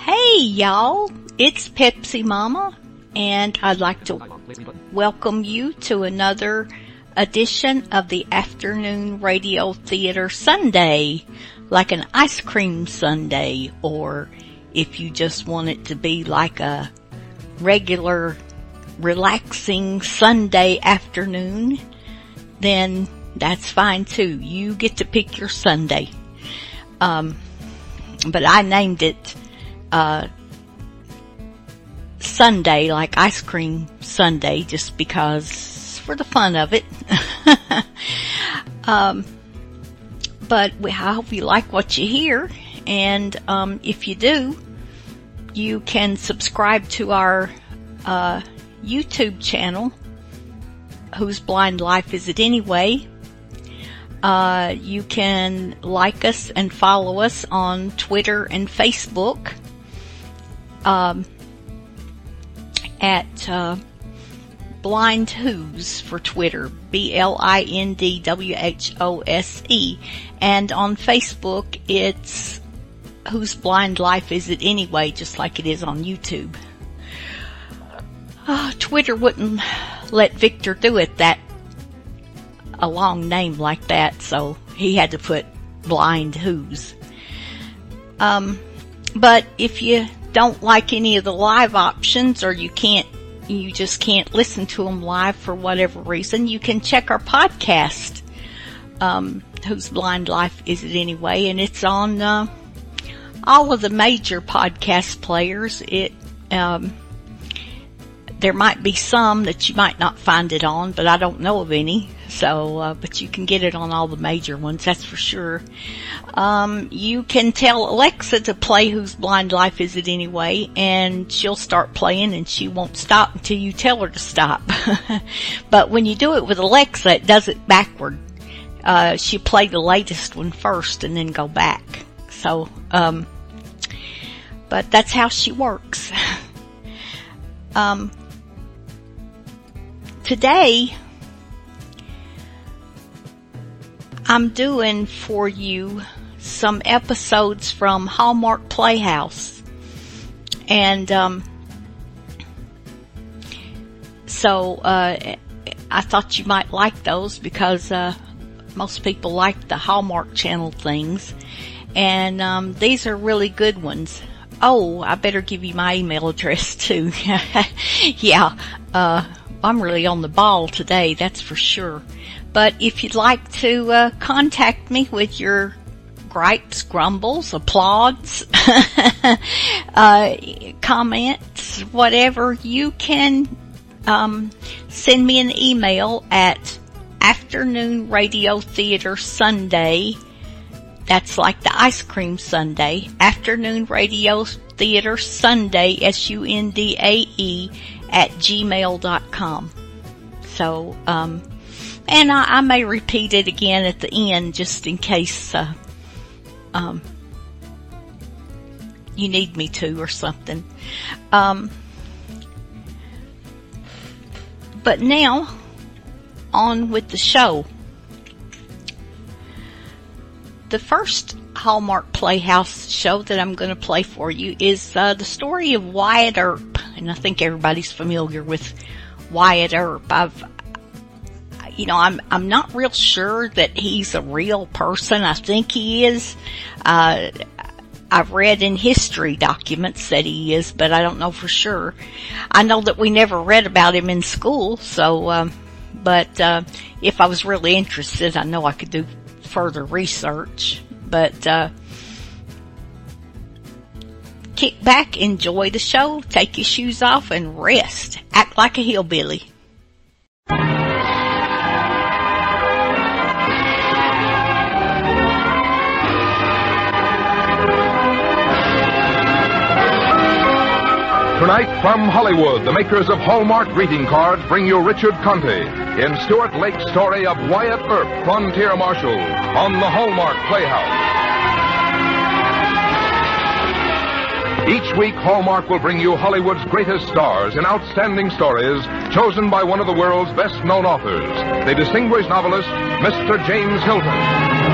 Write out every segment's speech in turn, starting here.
Hey y'all, it's Pepsi Mama, and I'd like to welcome you to another edition of the Afternoon Radio Theater Sunday, like an ice cream Sunday or if you just want it to be like a regular relaxing Sunday afternoon, then that's fine too. You get to pick your Sunday. Um, but I named it, uh, Sunday, like ice cream Sunday, just because for the fun of it. um, but we, I hope you like what you hear. And, um, if you do, you can subscribe to our, uh, YouTube channel, Whose Blind Life Is It Anyway? Uh, you can like us and follow us on Twitter and Facebook um, at uh, Blind Who's for Twitter, B L I N D W H O S E, and on Facebook it's Whose Blind Life Is It Anyway, just like it is on YouTube. Uh, Twitter wouldn't let Victor do it that a long name like that, so he had to put blind Who's. Um, but if you don't like any of the live options or you can't, you just can't listen to them live for whatever reason, you can check our podcast. Um, whose blind life is it anyway? And it's on, uh, all of the major podcast players. It, um, there might be some that you might not find it on, but I don't know of any. So, uh, but you can get it on all the major ones, that's for sure. Um, you can tell Alexa to play Whose Blind Life Is It Anyway, and she'll start playing and she won't stop until you tell her to stop. but when you do it with Alexa, it does it backward. Uh, she play the latest one first and then go back. So, um, but that's how she works. um, today, I'm doing for you some episodes from Hallmark Playhouse. And, um, so, uh, I thought you might like those because, uh, most people like the Hallmark Channel things. And, um, these are really good ones. Oh, I better give you my email address too. yeah, uh, I'm really on the ball today, that's for sure. But if you'd like to uh, contact me with your gripes, grumbles, applauds, uh, comments, whatever, you can um, send me an email at afternoon radio theater Sunday. That's like the ice cream Sunday. Afternoon radio theater Sunday, S-U-N-D-A-E at gmail.com. So, um, and I, I, may repeat it again at the end just in case, uh, um, you need me to or something. Um, but now, on with the show. The first Hallmark Playhouse show that I'm going to play for you is uh, the story of Wyatt Earp, and I think everybody's familiar with Wyatt Earp. I've, you know, I'm I'm not real sure that he's a real person. I think he is. Uh, I've read in history documents that he is, but I don't know for sure. I know that we never read about him in school, so. Um, but uh, if I was really interested, I know I could do further research. But uh, kick back, enjoy the show, take your shoes off, and rest. Act like a hillbilly. Tonight from Hollywood, the makers of Hallmark greeting cards bring you Richard Conte in Stuart Lake's story of Wyatt Earp, Frontier Marshal, on the Hallmark Playhouse. Each week, Hallmark will bring you Hollywood's greatest stars in outstanding stories chosen by one of the world's best known authors, the distinguished novelist, Mr. James Hilton.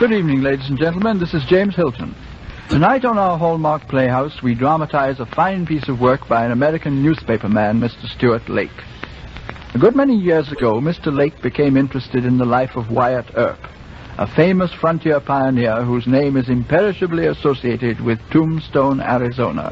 Good evening, ladies and gentlemen. This is James Hilton. Tonight on our Hallmark Playhouse, we dramatize a fine piece of work by an American newspaperman, Mr. Stuart Lake. A good many years ago, Mr. Lake became interested in the life of Wyatt Earp, a famous frontier pioneer whose name is imperishably associated with Tombstone, Arizona.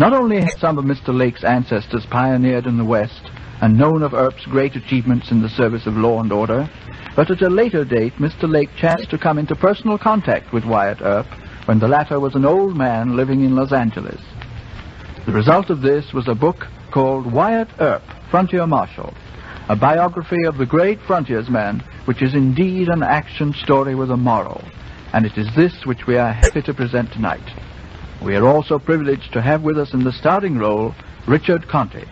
Not only had some of Mr. Lake's ancestors pioneered in the West and known of Earp's great achievements in the service of law and order, but at a later date, Mr. Lake chanced to come into personal contact with Wyatt Earp when the latter was an old man living in Los Angeles. The result of this was a book called Wyatt Earp, Frontier Marshal, a biography of the great frontiersman, which is indeed an action story with a moral, and it is this which we are happy to present tonight. We are also privileged to have with us in the starring role Richard Conte.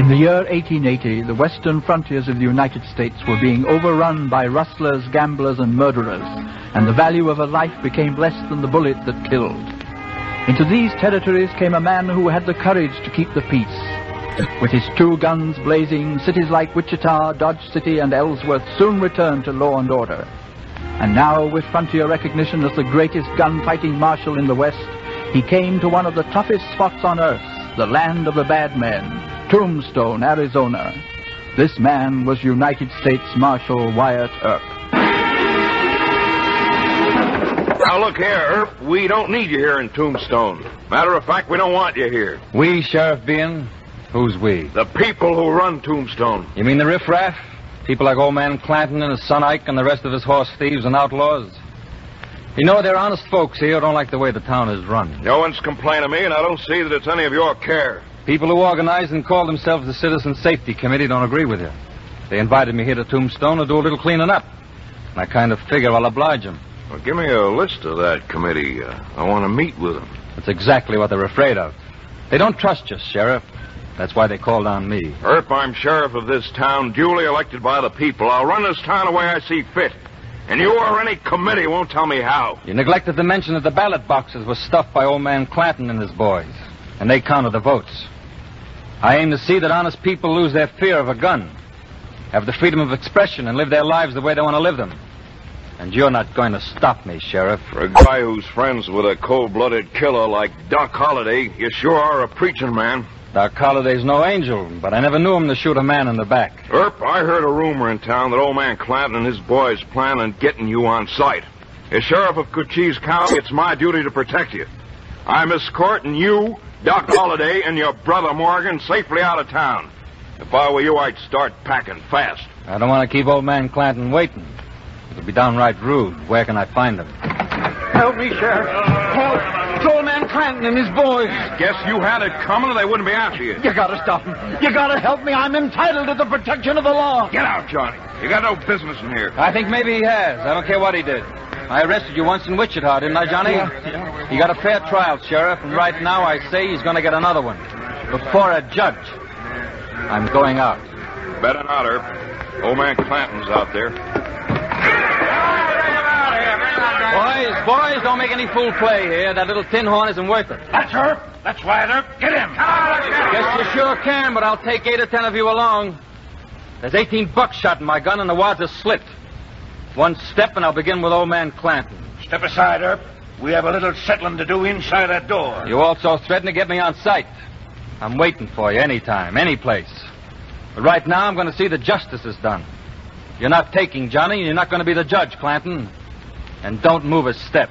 In the year 1880, the western frontiers of the United States were being overrun by rustlers, gamblers, and murderers, and the value of a life became less than the bullet that killed. Into these territories came a man who had the courage to keep the peace. With his two guns blazing, cities like Wichita, Dodge City, and Ellsworth soon returned to law and order. And now, with frontier recognition as the greatest gunfighting marshal in the West, he came to one of the toughest spots on earth, the land of the bad men, Tombstone, Arizona. This man was United States Marshal Wyatt Earp. Now look here, Earp. We don't need you here in Tombstone. Matter of fact, we don't want you here. We, Sheriff Bean? Who's we? The people who run Tombstone. You mean the riffraff? People like old man Clanton and his son Ike and the rest of his horse thieves and outlaws? You know, they're honest folks here who don't like the way the town is run. No one's complaining to me, and I don't see that it's any of your care. People who organize and call themselves the Citizen Safety Committee don't agree with you. They invited me here to Tombstone to do a little cleaning up. And I kind of figure I'll oblige them. Well, give me a list of that committee. Uh, I want to meet with them. That's exactly what they're afraid of. They don't trust you, Sheriff. That's why they called on me. Earp, I'm sheriff of this town, duly elected by the people. I'll run this town the way I see fit. And you or any committee won't tell me how. You neglected to mention that the ballot boxes were stuffed by old man Clanton and his boys. And they counted the votes. I aim to see that honest people lose their fear of a gun, have the freedom of expression, and live their lives the way they want to live them. And you're not going to stop me, Sheriff. For a guy who's friends with a cold-blooded killer like Doc Holliday, you sure are a preaching man. Doc Holliday's no angel, but I never knew him to shoot a man in the back. Earp, I heard a rumor in town that old man Clanton and his boys plan on getting you on sight. As sheriff of Cochise County, it's my duty to protect you. I'm escorting you Doc Holliday and your brother Morgan safely out of town. If I were you, I'd start packing fast. I don't want to keep old man Clanton waiting. It'll be downright rude. Where can I find him? Help me, Sheriff. Help. It's old man Clanton and his boys. Guess you had it coming or they wouldn't be after you. You gotta stop them. You gotta help me. I'm entitled to the protection of the law. Get out, Johnny. You got no business in here. I think maybe he has. I don't care what he did. I arrested you once in Wichita, didn't I, Johnny? Yeah, You got a fair trial, Sheriff, and right now I say he's going to get another one. Before a judge. I'm going out. Better not, Earp. Old man Clanton's out there. Boys, boys, don't make any fool play here. That little tin horn isn't worth it. That's her. That's Wyatt Earp. Get him. Guess you sure can, but I'll take eight or ten of you along. There's 18 buckshot in my gun, and the wads are slit. One step, and I'll begin with old man Clanton. Step aside, Earp. We have a little settling to do inside that door. You also threatened to get me on sight. I'm waiting for you anytime, any place. But right now, I'm going to see that justice is done. You're not taking Johnny, and you're not going to be the judge, Clanton. And don't move a step.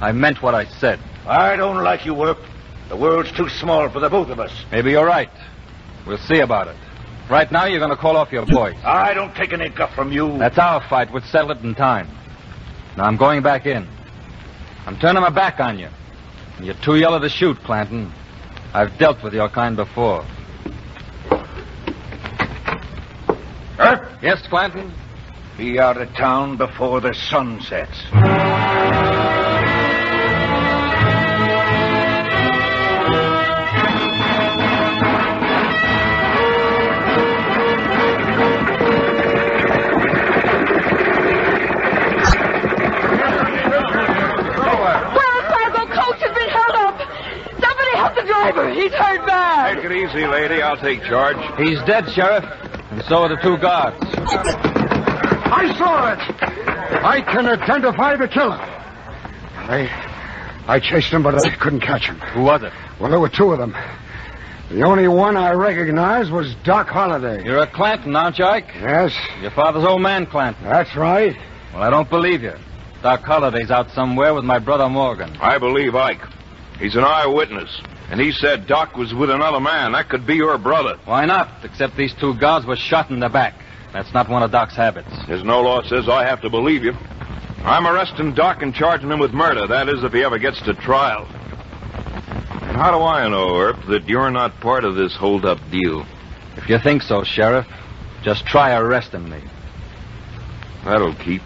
I meant what I said. I don't like you, Earp. The world's too small for the both of us. Maybe you're right. We'll see about it. Right now, you're going to call off your boys. I don't take any guff from you. That's our fight. We'll settle it in time. Now, I'm going back in. I'm turning my back on you. And you're too yellow to shoot, Clanton. I've dealt with your kind before. Earp, Yes, Clanton? Be out of town before the sun sets. Wells Fargo coach has been held up. Somebody help the driver. He's hurt bad. Take it easy, lady. I'll take charge. He's dead, Sheriff. And so are the two guards. I saw it. I can identify the killer. I, I chased him, but I couldn't catch him. Who was it? Well, there were two of them. The only one I recognized was Doc Holliday. You're a Clanton, aren't you, Ike? Yes, Your father's old man, Clanton. that's right. Well, I don't believe you. Doc Holliday's out somewhere with my brother Morgan. I believe Ike. He's an eyewitness. And he said Doc was with another man. That could be your brother. Why not? Except these two guards were shot in the back. That's not one of Doc's habits. There's no law says I have to believe you. I'm arresting Doc and charging him with murder. That is, if he ever gets to trial. And how do I know, Earp, that you're not part of this hold-up deal? If you think so, Sheriff, just try arresting me. That'll keep.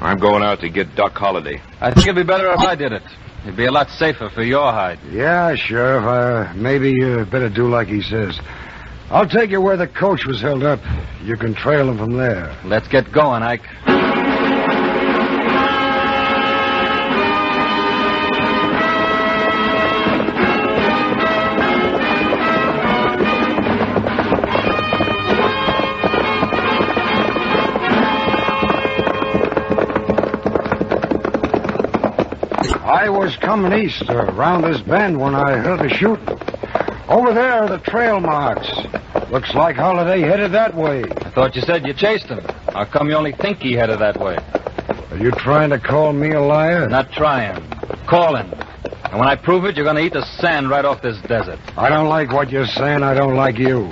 I'm going out to get Doc Holliday. I think it'd be better if I did it. It'd be a lot safer for your hide. Yeah, Sheriff. Uh, maybe you better do like he says. I'll take you where the coach was held up. You can trail him from there. Let's get going, Ike. I was coming east uh, around this bend when I heard the shooting. Over there are the trail marks. Looks like Holliday headed that way. I thought you said you chased him. How come you only think he headed that way? Are you trying to call me a liar? Not trying. Calling. And when I prove it, you're going to eat the sand right off this desert. I don't like what you're saying. I don't like you.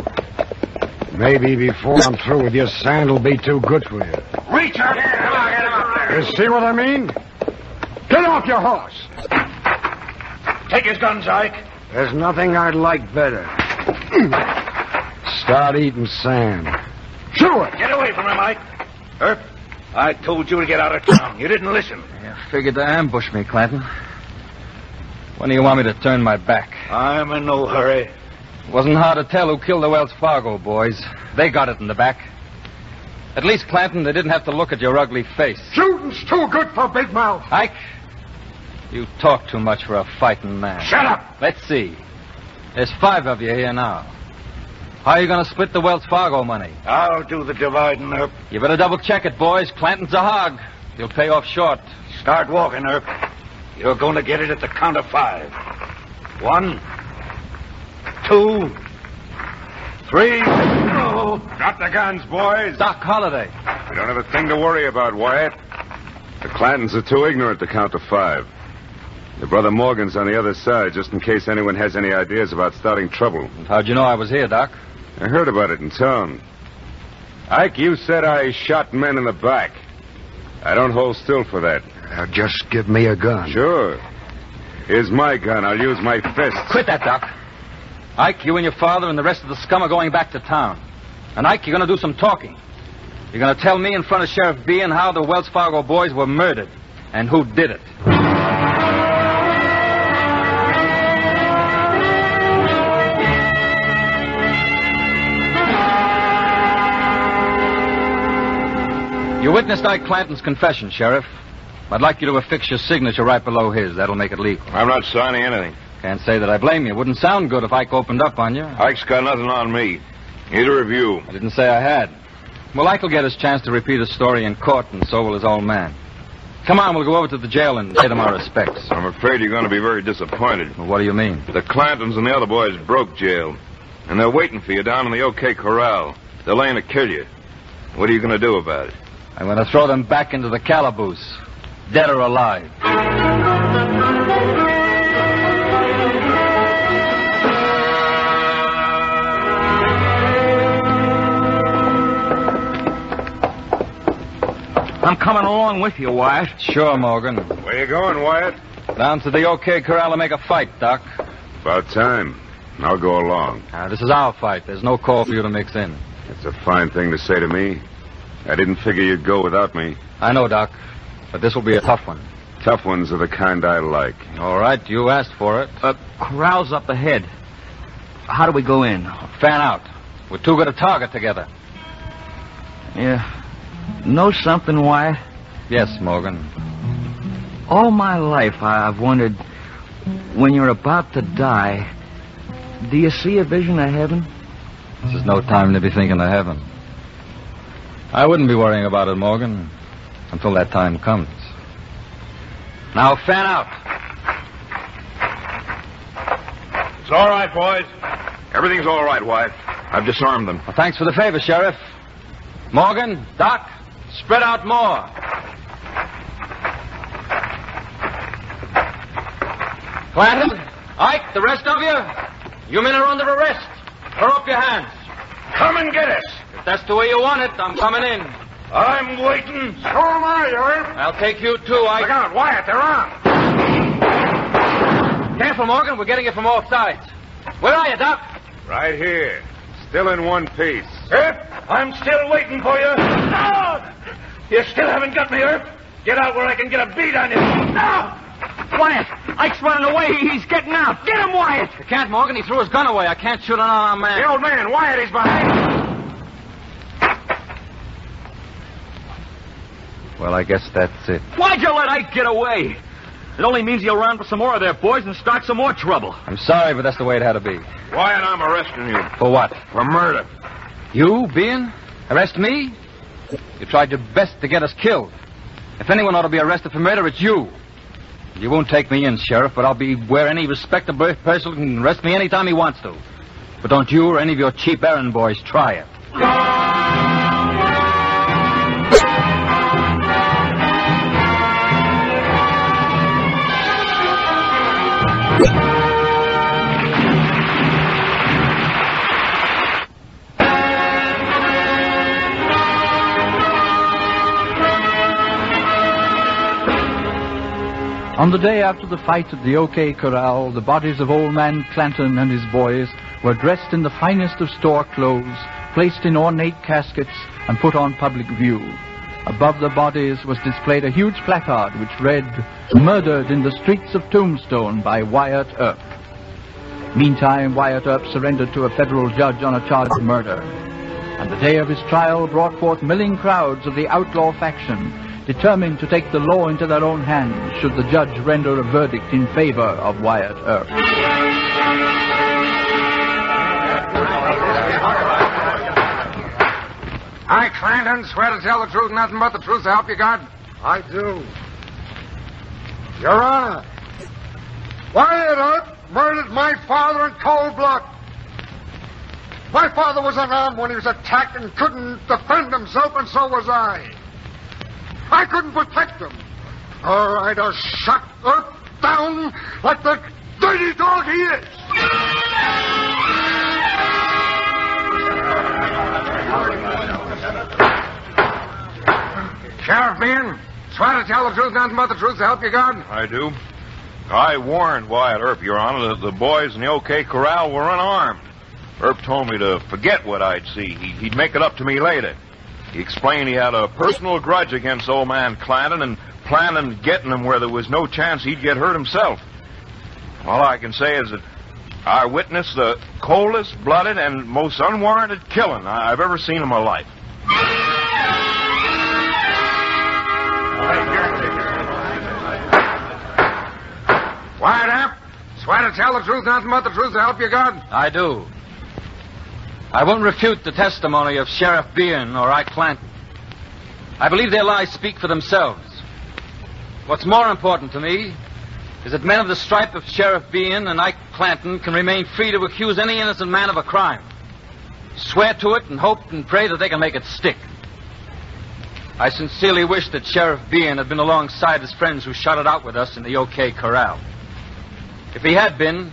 Maybe before I'm through with you, sand will be too good for you. Reach up. Come on, get him up there. You see what I mean? Get off your horse. Take his guns, Ike. There's nothing I'd like better. Start eating sand. Chew it. Get away from him, Mike. Earp, I told you to get out of town. You didn't listen. You figured to ambush me, Clanton. When do you want me to turn my back? I'm in no hurry. It wasn't hard to tell who killed the Wells Fargo boys. They got it in the back. At least, Clanton, they didn't have to look at your ugly face. Shooting's too good for Big Mouth. Ike, you talk too much for a fighting man. Shut up. Let's see. There's five of you here now. How are you going to split the Wells Fargo money? I'll do the dividing, Earp. You better double check it, boys. Clanton's a hog. He'll pay off short. Start walking, Earp. You're going to get it at the count of five. One, two, three. Oh. Drop the guns, boys. Doc Holliday. You don't have a thing to worry about, Wyatt. The Clantons are too ignorant to count to five. Your brother Morgan's on the other side, just in case anyone has any ideas about starting trouble. How'd you know I was here, Doc? I heard about it in town. Ike, you said I shot men in the back. I don't hold still for that. Now just give me a gun. Sure. Here's my gun. I'll use my fist. Quit that, Doc. Ike, you and your father and the rest of the scum are going back to town. And Ike, you're going to do some talking. You're going to tell me in front of Sheriff Bean how the Wells Fargo boys were murdered and who did it. You witnessed Ike Clanton's confession, Sheriff. I'd like you to affix your signature right below his. That'll make it legal. I'm not signing anything. Can't say that I blame you. Wouldn't sound good if Ike opened up on you. Ike's got nothing on me. Neither of you. I didn't say I had. Well, Ike will get his chance to repeat his story in court, and so will his old man. Come on, we'll go over to the jail and pay them our respects. I'm afraid you're going to be very disappointed. Well, what do you mean? The Clantons and the other boys broke jail. And they're waiting for you down in the OK Corral. They're laying to kill you. What are you going to do about it? I'm going to throw them back into the calaboose, dead or alive. I'm coming along with you, Wyatt. Sure, Morgan. Where you going, Wyatt? Down to the OK Corral to make a fight, Doc. About time. I'll go along. Uh, this is our fight. There's no call for you to mix in. It's a fine thing to say to me. I didn't figure you'd go without me. I know, Doc. But this will be a tough one. Tough ones are the kind I like. All right, you asked for it. Uh, corral's up ahead. How do we go in? Fan out. We're too good a target together. Yeah. Know something, Wyatt? Yes, Morgan. All my life I've wondered, when you're about to die, do you see a vision of heaven? This is no time to be thinking of heaven. I wouldn't be worrying about it, Morgan, until that time comes. Now, fan out. It's all right, boys. Everything's all right, Wyatt. I've disarmed them. Well, thanks for the favor, Sheriff. Morgan, Doc, spread out more. Clanton, Ike, the rest of you, you men are under arrest. Throw up your hands. Come and get us. If that's the way you want it, I'm coming in. I'm waiting. So am I, Earp. I'll take you too, I. Look out, Wyatt, they're on. Careful, Morgan. We're getting it from all sides. Where are you, Doc? Right here. Still in one piece. Earp, I'm still waiting for you. No! You still haven't got me, Earp. Get out where I can get a beat on you. No! Wyatt, Ike's running away. He's getting out. Get him, Wyatt. You can't, Morgan. He threw his gun away. I can't shoot an unarmed man. The old man, Wyatt, is behind. Well, I guess that's it. Uh, Why'd you let Ike get away? It only means you'll run for some more of their boys and start some more trouble. I'm sorry, but that's the way it had to be. Wyatt, I'm arresting you. For what? For murder. You, Bean? Arrest me? You tried your best to get us killed. If anyone ought to be arrested for murder, it's you. You won't take me in, Sheriff, but I'll be where any respectable person can arrest me anytime he wants to. But don't you or any of your cheap errand boys try it. On the day after the fight at the OK Corral, the bodies of old man Clanton and his boys were dressed in the finest of store clothes, placed in ornate caskets, and put on public view. Above the bodies was displayed a huge placard which read, Murdered in the streets of Tombstone by Wyatt Earp. Meantime, Wyatt Earp surrendered to a federal judge on a charge of murder. And the day of his trial brought forth milling crowds of the outlaw faction, determined to take the law into their own hands should the judge render a verdict in favor of Wyatt Earp. I, Clanton, swear to tell the truth, nothing but the truth to help you, God. I do. Your Honor, Wyatt Earp murdered my father in cold blood. My father was unarmed when he was attacked and couldn't defend himself, and so was I. I couldn't protect him. Or I'd have shot Earp down like the dirty dog he is. Sheriff Bean, swear to tell the truth, nothing but the truth to help you, God. I do. I warned Wyatt Earp, Your Honor, that the boys in the OK Corral were unarmed. Earp told me to forget what I'd see. He- He'd make it up to me later. He explained he had a personal grudge against old man Clanton and planned on getting him where there was no chance he'd get hurt himself. All I can say is that I witnessed the coldest blooded and most unwarranted killing I've ever seen in my life. Wyatt Earp, swear to tell the truth, nothing but the truth to help you, God. I do. I won't refute the testimony of Sheriff Bean or Ike Clanton. I believe their lies speak for themselves. What's more important to me is that men of the stripe of Sheriff Bean and Ike Clanton can remain free to accuse any innocent man of a crime. Swear to it and hope and pray that they can make it stick. I sincerely wish that Sheriff Bean had been alongside his friends who shot it out with us in the OK Corral. If he had been,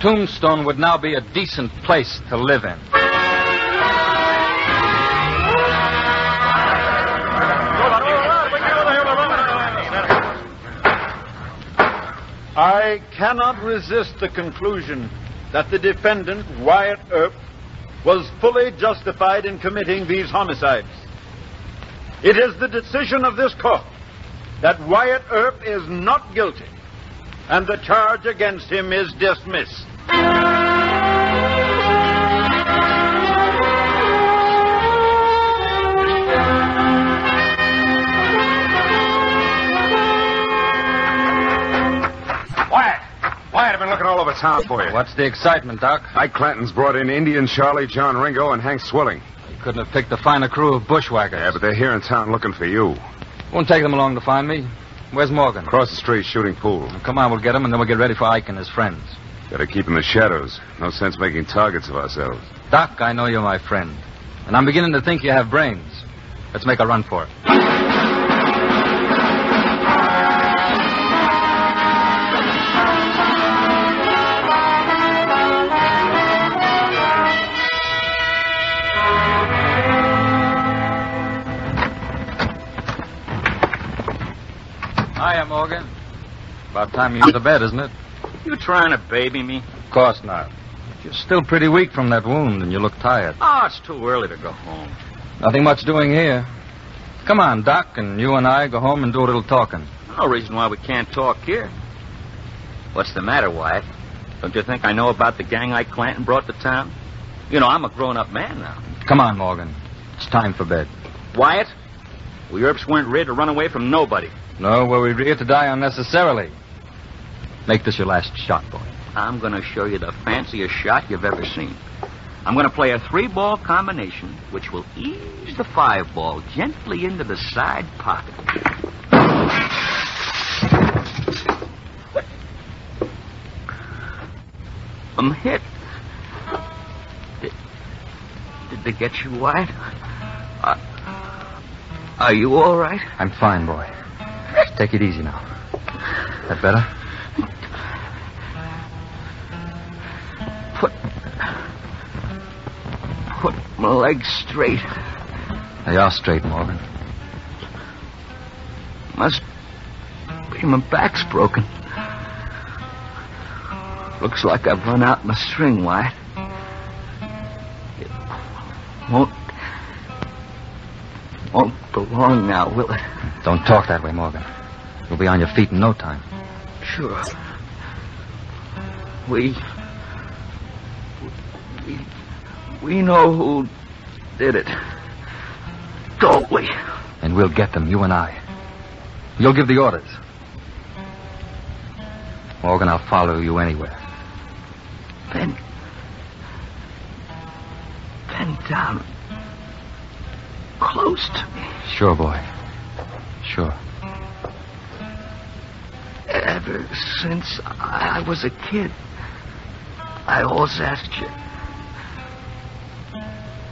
Tombstone would now be a decent place to live in. I cannot resist the conclusion that the defendant, Wyatt Earp, was fully justified in committing these homicides. It is the decision of this court that Wyatt Earp is not guilty and the charge against him is dismissed. Wyatt! Wyatt, I've been looking all over town for you. What's the excitement, Doc? Ike Clanton's brought in Indian Charlie, John Ringo, and Hank Swilling. You couldn't have picked a finer crew of bushwhackers. Yeah, but they're here in town looking for you. Won't take them along to find me. Where's Morgan? Across the street, shooting pool. Come on, we'll get him, and then we'll get ready for Ike and his friends. Gotta keep in the shadows. No sense making targets of ourselves. Doc, I know you're my friend. And I'm beginning to think you have brains. Let's make a run for it. Morgan. About time you went to bed, isn't it? You trying to baby me? Of course not. You're still pretty weak from that wound, and you look tired. Oh, it's too early to go home. Nothing much doing here. Come on, Doc, and you and I go home and do a little talking. No reason why we can't talk here. What's the matter, Wyatt? Don't you think I know about the gang Ike Clanton brought to town? You know, I'm a grown-up man now. Come on, Morgan. It's time for bed. Wyatt, we Earps weren't ready to run away from nobody. No, were we reared to die unnecessarily? Make this your last shot, boy. I'm going to show you the fanciest shot you've ever seen. I'm going to play a three-ball combination, which will ease the five-ball gently into the side pocket. I'm hit. Did, did they get you, Wyatt? Are you all right? I'm fine, boy. Take it easy now. That better? Put. Put my legs straight. They are straight, Morgan. Must be my back's broken. Looks like I've run out my string, Wyatt. It won't. Won't belong now, will it? Don't talk that way, Morgan. You'll be on your feet in no time. Sure. We. We. We know who did it. Don't we? And we'll get them, you and I. You'll give the orders. Morgan, I'll follow you anywhere. Bend. Bend down. Um, Close to me. Sure, boy. Sure. Ever since I was a kid, I always asked you,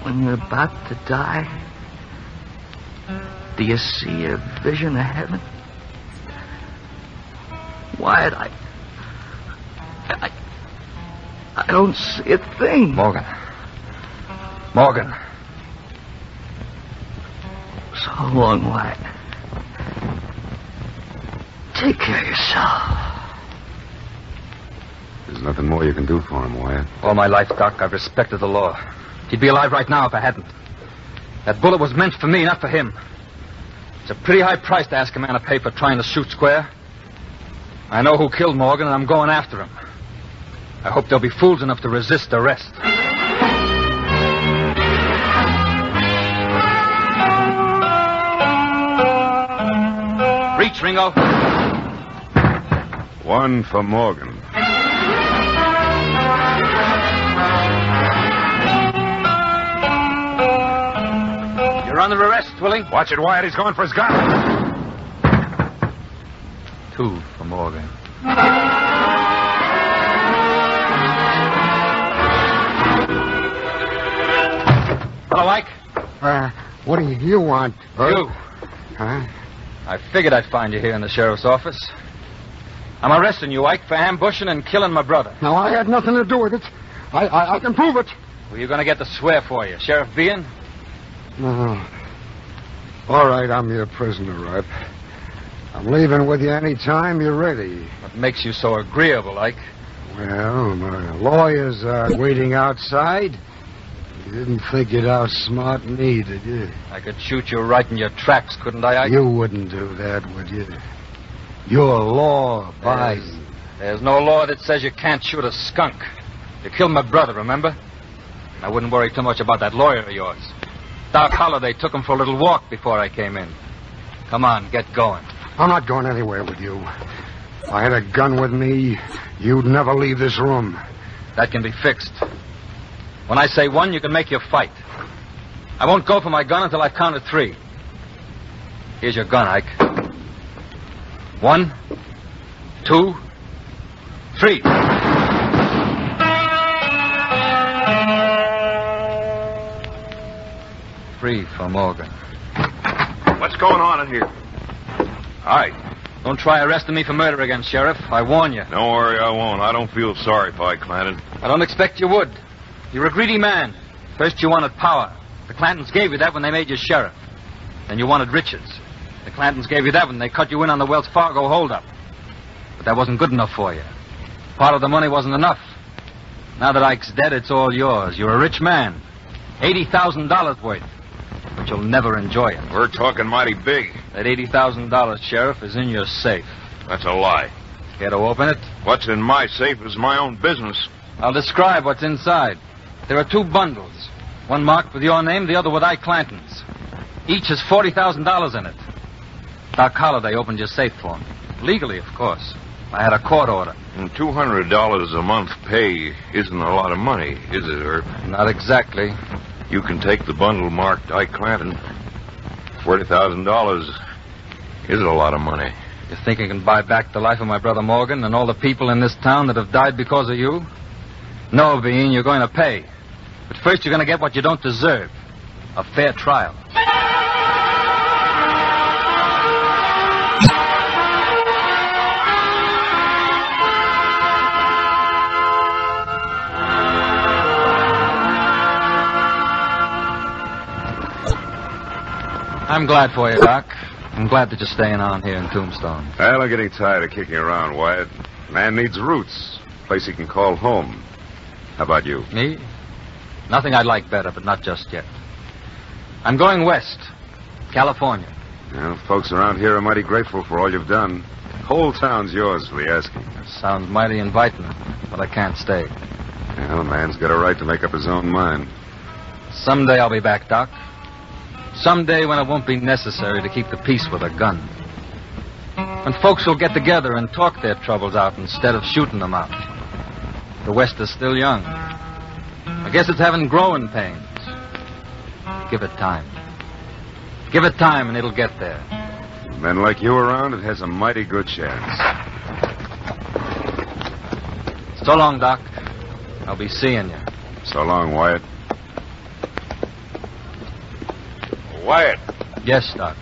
when you're about to die, do you see a vision of heaven? Wyatt, I. I. I don't see a thing. Morgan. Morgan. So long, Wyatt. Take care of yourself. There's nothing more you can do for him, Wyatt. All my life, Doc, I've respected the law. He'd be alive right now if I hadn't. That bullet was meant for me, not for him. It's a pretty high price to ask a man to pay for trying to shoot square. I know who killed Morgan, and I'm going after him. I hope they'll be fools enough to resist arrest. Reach, Ringo. One for Morgan. You're under arrest, Willie. Watch it, Wyatt. He's going for his gun. Two for Morgan. Hello, Ike. Uh, what do you want? You. Huh? I figured I'd find you here in the sheriff's office. I'm arresting you, Ike, for ambushing and killing my brother. No, I had nothing to do with it. I, I, I can prove it. Were you going to get the swear for you? Sheriff Bean? No. All right, I'm your prisoner, Rip. I'm leaving with you any time you're ready. What makes you so agreeable, Ike? Well, my lawyers are waiting outside. You didn't think you'd outsmart me, did you? I could shoot you right in your tracks, couldn't I, Ike? You wouldn't do that, would you? You're law abiding. There's, there's no law that says you can't shoot a skunk. You killed my brother, remember? I wouldn't worry too much about that lawyer of yours. Doc Holliday took him for a little walk before I came in. Come on, get going. I'm not going anywhere with you. If I had a gun with me, you'd never leave this room. That can be fixed. When I say one, you can make your fight. I won't go for my gun until I've counted three. Here's your gun, Ike. One, two, three. Three for Morgan. What's going on in here? Hi. Don't try arresting me for murder again, Sheriff. I warn you. Don't worry, I won't. I don't feel sorry for Ike Clanton. I don't expect you would. You're a greedy man. First you wanted power. The Clantons gave you that when they made you sheriff. Then you wanted riches. The Clantons gave you that when they cut you in on the Wells Fargo holdup. But that wasn't good enough for you. Part of the money wasn't enough. Now that Ike's dead, it's all yours. You're a rich man. $80,000 worth. But you'll never enjoy it. We're talking mighty big. That $80,000, Sheriff, is in your safe. That's a lie. Care to open it? What's in my safe is my own business. I'll describe what's inside. There are two bundles. One marked with your name, the other with Ike Clanton's. Each has $40,000 in it. Doc Holliday opened your safe for me. Legally, of course. I had a court order. And $200 a month pay isn't a lot of money, is it, Earp? Not exactly. You can take the bundle marked Ike Clanton. $40,000 is a lot of money. You think you can buy back the life of my brother Morgan and all the people in this town that have died because of you? No, Bean, you're going to pay. But first you're going to get what you don't deserve. A fair trial. I'm glad for you, Doc. I'm glad that you're staying on here in Tombstone. Well, I'm getting tired of kicking around, Wyatt. Man needs roots. A place he can call home. How about you? Me? Nothing I'd like better, but not just yet. I'm going west, California. Well, folks around here are mighty grateful for all you've done. Whole town's yours for the asking. Sounds mighty inviting, but I can't stay. Well, a man's got a right to make up his own mind. Someday I'll be back, Doc. Someday when it won't be necessary to keep the peace with a gun. When folks will get together and talk their troubles out instead of shooting them out. The West is still young. I guess it's having growing pains. Give it time. Give it time and it'll get there. Men like you around, it has a mighty good chance. So long, Doc. I'll be seeing you. So long, Wyatt. Wyatt. Yes, Doc.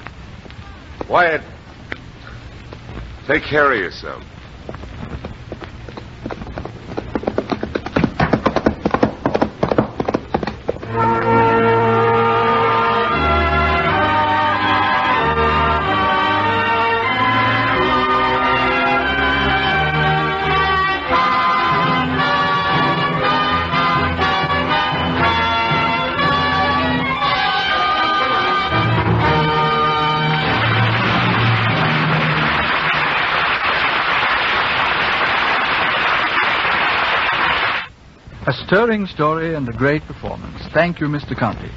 Wyatt. Take care of yourself. Stirring story and a great performance. Thank you, Mr. Conte.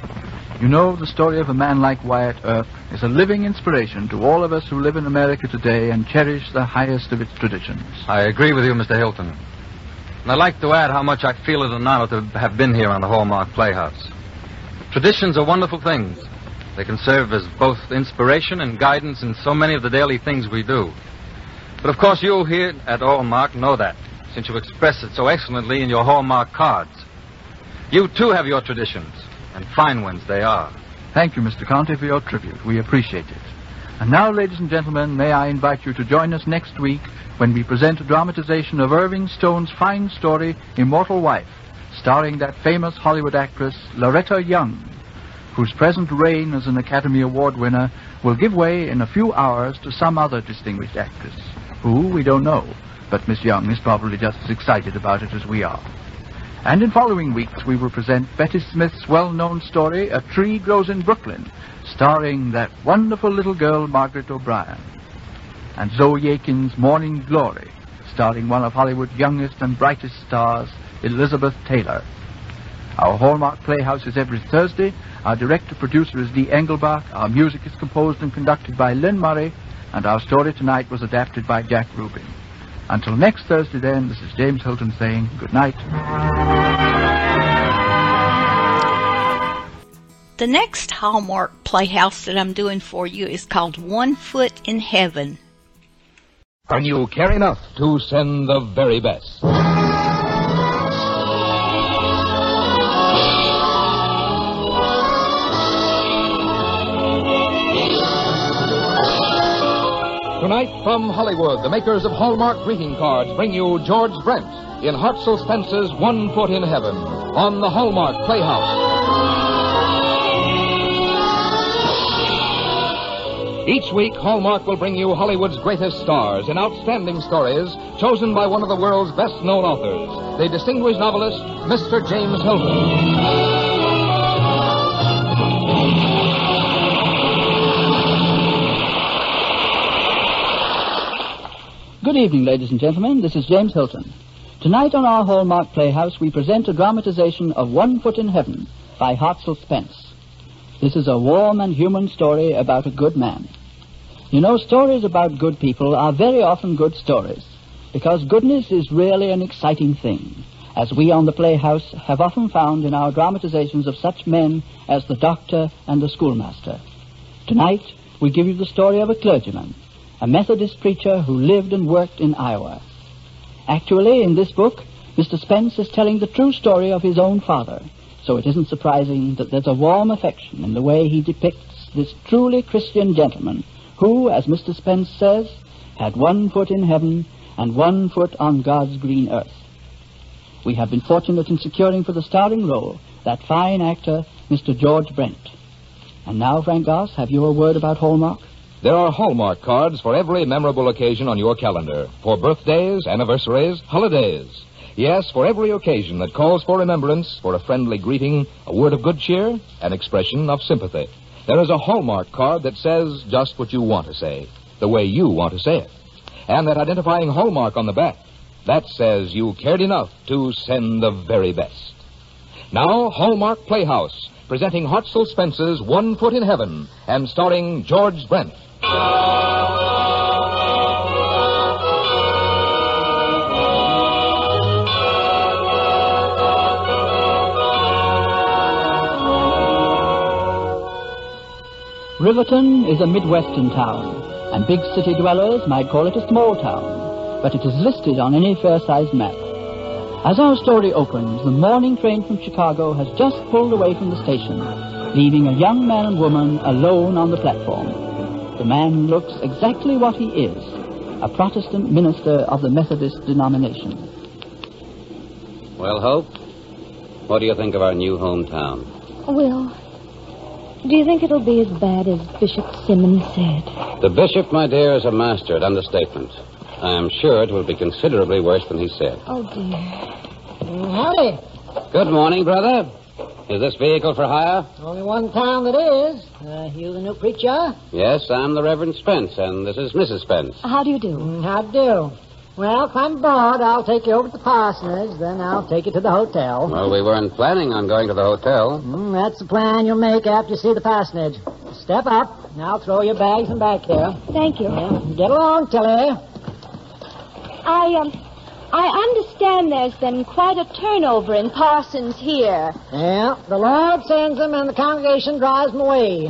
You know, the story of a man like Wyatt Earp is a living inspiration to all of us who live in America today and cherish the highest of its traditions. I agree with you, Mr. Hilton. And I'd like to add how much I feel it an honor to have been here on the Hallmark Playhouse. Traditions are wonderful things. They can serve as both inspiration and guidance in so many of the daily things we do. But of course, you here at Hallmark know that, since you express it so excellently in your Hallmark cards. You too have your traditions, and fine ones they are. Thank you, Mr. Conte, for your tribute. We appreciate it. And now, ladies and gentlemen, may I invite you to join us next week when we present a dramatization of Irving Stone's fine story, Immortal Wife, starring that famous Hollywood actress, Loretta Young, whose present reign as an Academy Award winner will give way in a few hours to some other distinguished actress, who we don't know, but Miss Young is probably just as excited about it as we are. And in following weeks, we will present Betty Smith's well-known story, A Tree Grows in Brooklyn, starring that wonderful little girl, Margaret O'Brien, and Zoe Akins' Morning Glory, starring one of Hollywood's youngest and brightest stars, Elizabeth Taylor. Our Hallmark Playhouse is every Thursday. Our director-producer is Dee Engelbach. Our music is composed and conducted by Lynn Murray. And our story tonight was adapted by Jack Rubin. Until next Thursday, then, this is James Hilton saying good night. The next Hallmark Playhouse that I'm doing for you is called One Foot in Heaven. When you care enough to send the very best. Tonight from Hollywood, the makers of Hallmark greeting cards bring you George Brent in Hartzell Spence's One Foot in Heaven on the Hallmark Playhouse. Each week, Hallmark will bring you Hollywood's greatest stars in outstanding stories chosen by one of the world's best known authors, the distinguished novelist, Mr. James Hilton. Good evening, ladies and gentlemen. This is James Hilton. Tonight on our Hallmark Playhouse, we present a dramatization of One Foot in Heaven by Hartzell Spence. This is a warm and human story about a good man. You know, stories about good people are very often good stories, because goodness is really an exciting thing, as we on the Playhouse have often found in our dramatizations of such men as the doctor and the schoolmaster. Tonight, we give you the story of a clergyman a Methodist preacher who lived and worked in Iowa. Actually, in this book, Mr. Spence is telling the true story of his own father, so it isn't surprising that there's a warm affection in the way he depicts this truly Christian gentleman who, as Mr. Spence says, had one foot in heaven and one foot on God's green earth. We have been fortunate in securing for the starring role that fine actor, Mr. George Brent. And now, Frank Goss, have you a word about Hallmark? There are Hallmark cards for every memorable occasion on your calendar. For birthdays, anniversaries, holidays. Yes, for every occasion that calls for remembrance, for a friendly greeting, a word of good cheer, an expression of sympathy. There is a Hallmark card that says just what you want to say, the way you want to say it. And that identifying Hallmark on the back, that says you cared enough to send the very best. Now, Hallmark Playhouse, presenting Hartzell Spence's One Foot in Heaven, and starring George Brent. Riverton is a Midwestern town, and big city dwellers might call it a small town, but it is listed on any fair-sized map. As our story opens, the morning train from Chicago has just pulled away from the station, leaving a young man and woman alone on the platform. The man looks exactly what he is, a Protestant minister of the Methodist denomination. Well, Hope, what do you think of our new hometown? Will, do you think it'll be as bad as Bishop Simmons said? The bishop, my dear, is a master at understatement. I am sure it will be considerably worse than he said. Oh, dear. Howdy. Good morning, brother. Is this vehicle for hire? Only one town that is. Uh, you the new preacher? Yes, I'm the Reverend Spence, and this is Mrs. Spence. How do you do? Mm, How do? you? Well, if I'm bored, I'll take you over to the parsonage, then I'll take you to the hotel. Well, we weren't planning on going to the hotel. Mm, that's the plan you'll make after you see the parsonage. Step up, and I'll throw your bags in back here. Thank you. Yeah, get along, Tilly. I, um, I understand there's been quite a turnover in parsons here. Yeah, the Lord sends them, and the congregation drives them away.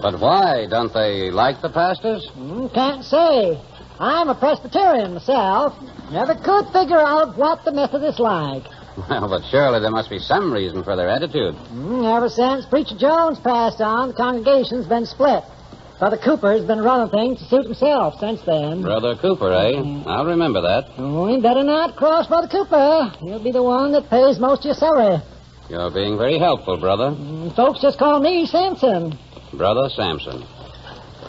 But why? Don't they like the pastors? Mm, can't say. I'm a Presbyterian myself. Never could figure out what the Methodists like. Well, but surely there must be some reason for their attitude. Mm, ever since Preacher Jones passed on, the congregation's been split. Brother Cooper's been running things to suit himself since then. Brother Cooper, eh? I'll remember that. Oh, you better not cross Brother Cooper. He'll be the one that pays most of your salary. You're being very helpful, brother. Folks just call me Sampson. Brother Sampson.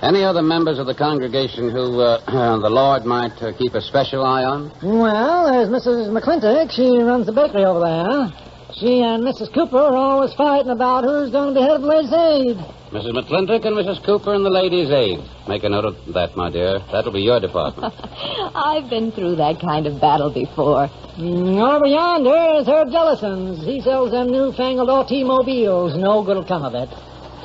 Any other members of the congregation who uh, the Lord might uh, keep a special eye on? Well, there's Mrs. McClintock. She runs the bakery over there. She and Mrs. Cooper are always fighting about who's going to be head of the ladies' aid. Mrs. McClintock and Mrs. Cooper and the ladies' aid. Make a note of that, my dear. That'll be your department. I've been through that kind of battle before. Mm, over yonder is Herb Jellison's. He sells them newfangled automobiles. No good'll come of it.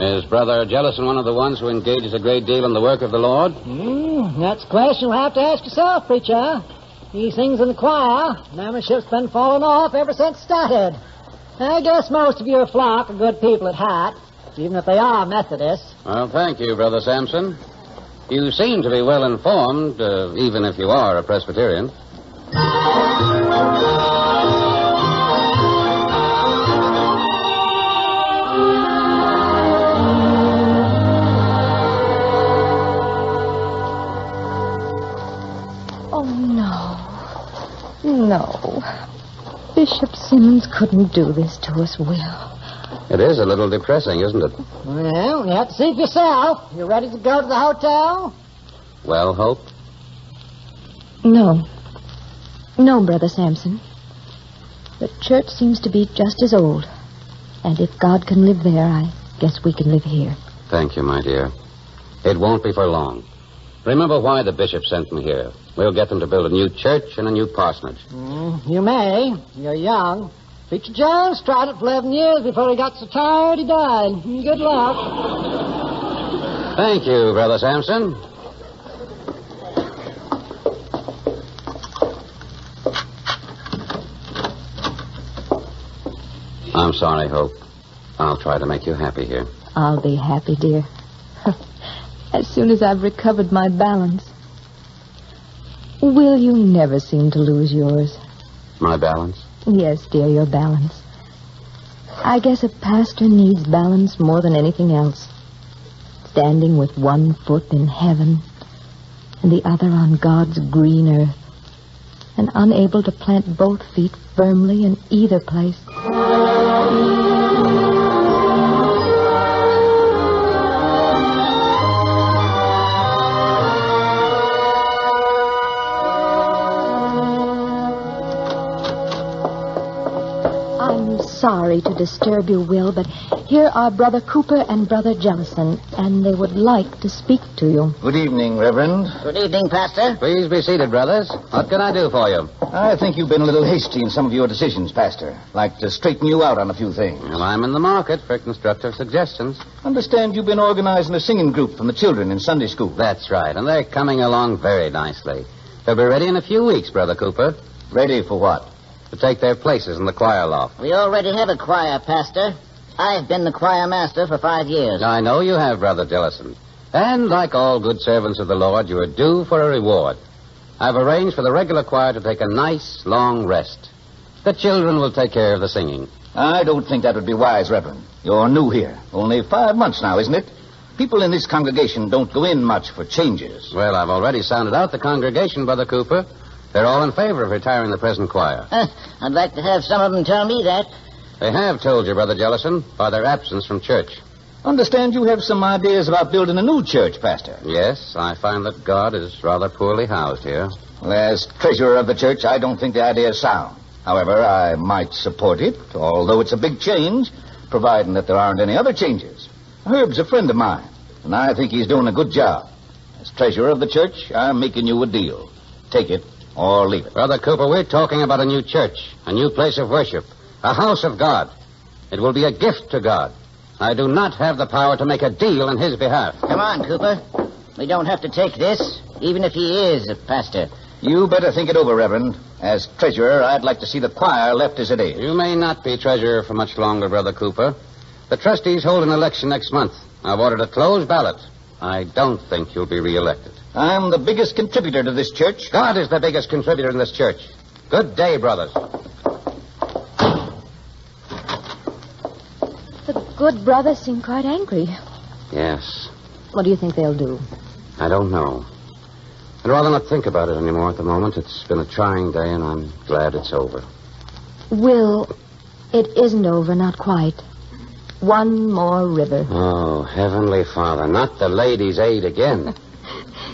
Is Brother Jellison one of the ones who engages a great deal in the work of the Lord? Mm, that's a question you'll have to ask yourself, preacher. He sings in the choir. Membership's been falling off ever since started. I guess most of your flock are good people at heart, even if they are Methodists. Well, thank you, Brother Sampson. You seem to be well informed, uh, even if you are a Presbyterian. Oh, no. No. Bishop Simmons couldn't do this to us, Will. It is a little depressing, isn't it? Well, you have to see for yourself. You ready to go to the hotel? Well, Hope? No. No, Brother Sampson. The church seems to be just as old. And if God can live there, I guess we can live here. Thank you, my dear. It won't be for long. Remember why the bishop sent me here. We'll get them to build a new church and a new parsonage. Mm, you may. You're young. Preacher Jones tried it for 11 years before he got so tired he died. Good luck. Thank you, Brother Sampson. I'm sorry, Hope. I'll try to make you happy here. I'll be happy, dear. as soon as I've recovered my balance. Will, you never seem to lose yours. My balance? Yes, dear, your balance. I guess a pastor needs balance more than anything else. Standing with one foot in heaven and the other on God's green earth, and unable to plant both feet firmly in either place. Sorry to disturb you, Will, but here are Brother Cooper and Brother Jellison, and they would like to speak to you. Good evening, Reverend. Good evening, Pastor. Please be seated, brothers. What can I do for you? I think you've been a little hasty in some of your decisions, Pastor. Like to straighten you out on a few things. Well, I'm in the market for constructive suggestions. Understand you've been organizing a singing group from the children in Sunday school. That's right, and they're coming along very nicely. They'll be ready in a few weeks, Brother Cooper. Ready for what? To take their places in the choir loft. We already have a choir, Pastor. I've been the choir master for five years. I know you have, Brother Jellison. And like all good servants of the Lord, you are due for a reward. I've arranged for the regular choir to take a nice, long rest. The children will take care of the singing. I don't think that would be wise, Reverend. You're new here. Only five months now, isn't it? People in this congregation don't go in much for changes. Well, I've already sounded out the congregation, Brother Cooper. They're all in favor of retiring the present choir. Uh, I'd like to have some of them tell me that. They have told you, Brother Jellison, by their absence from church. Understand you have some ideas about building a new church, Pastor. Yes, I find that God is rather poorly housed here. Well, as treasurer of the church, I don't think the idea is sound. However, I might support it, although it's a big change, providing that there aren't any other changes. Herb's a friend of mine, and I think he's doing a good job. As treasurer of the church, I'm making you a deal. Take it or leave it. Brother Cooper, we're talking about a new church, a new place of worship, a house of God. It will be a gift to God. I do not have the power to make a deal in his behalf. Come on, Cooper. We don't have to take this, even if he is a pastor. You better think it over, Reverend. As treasurer, I'd like to see the choir left as it is. You may not be treasurer for much longer, Brother Cooper. The trustees hold an election next month. I've ordered a closed ballot. I don't think you'll be reelected. I'm the biggest contributor to this church. God is the biggest contributor in this church. Good day, brothers. The good brothers seem quite angry. Yes, What do you think they'll do? I don't know. I'd rather not think about it anymore at the moment. It's been a trying day, and I'm glad it's over. Will, It isn't over, not quite. One more river. Oh, Heavenly Father, not the ladies' aid again.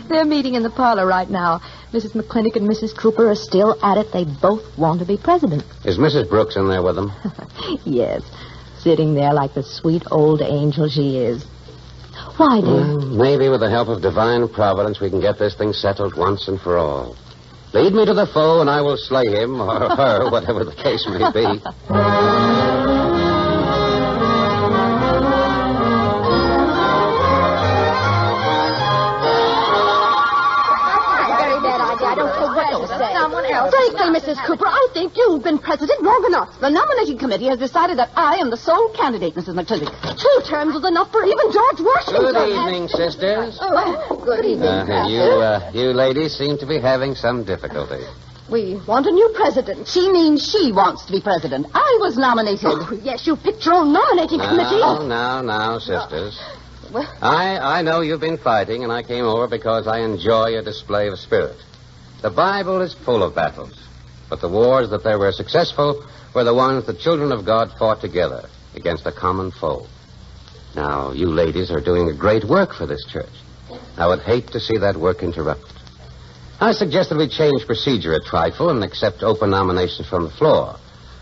They're meeting in the parlor right now. Mrs. McClintock and Mrs. Cooper are still at it. They both want to be president. Is Mrs. Brooks in there with them? yes, sitting there like the sweet old angel she is. Why, dear? Maybe with the help of divine providence we can get this thing settled once and for all. Lead me to the foe and I will slay him or her, whatever the case may be. Mrs. Cooper, I think you've been president long enough. The nominating committee has decided that I am the sole candidate, Mrs. McClintock. Two terms is enough for even George Washington. Good evening, sisters. Oh, good evening. Uh, you, uh, you ladies seem to be having some difficulty. We want a new president. She means she wants to be president. I was nominated. Oh, yes, you picked your own nominating committee. Now, now, now, sisters. Well, I, I know you've been fighting, and I came over because I enjoy a display of spirit. The Bible is full of battles, but the wars that they were successful were the ones the children of God fought together against a common foe. Now, you ladies are doing a great work for this church. I would hate to see that work interrupted. I suggest that we change procedure a trifle and accept open nominations from the floor,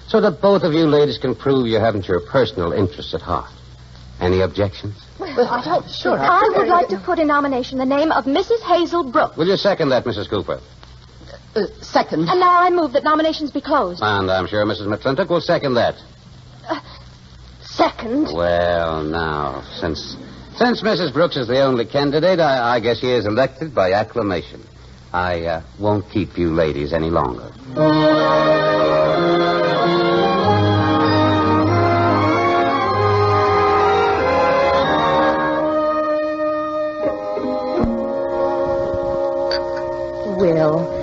so that both of you ladies can prove you haven't your personal interests at heart. Any objections? well, I don't. Sure. I would like to put in nomination the name of Mrs. Hazel Brooks. Will you second that, Mrs. Cooper? Uh, second. And now I move that nominations be closed. And I'm sure Mrs. McClintock will second that. Second. Well, now, since since Mrs. Brooks is the only candidate, I, I guess she is elected by acclamation. I uh, won't keep you ladies any longer. Will,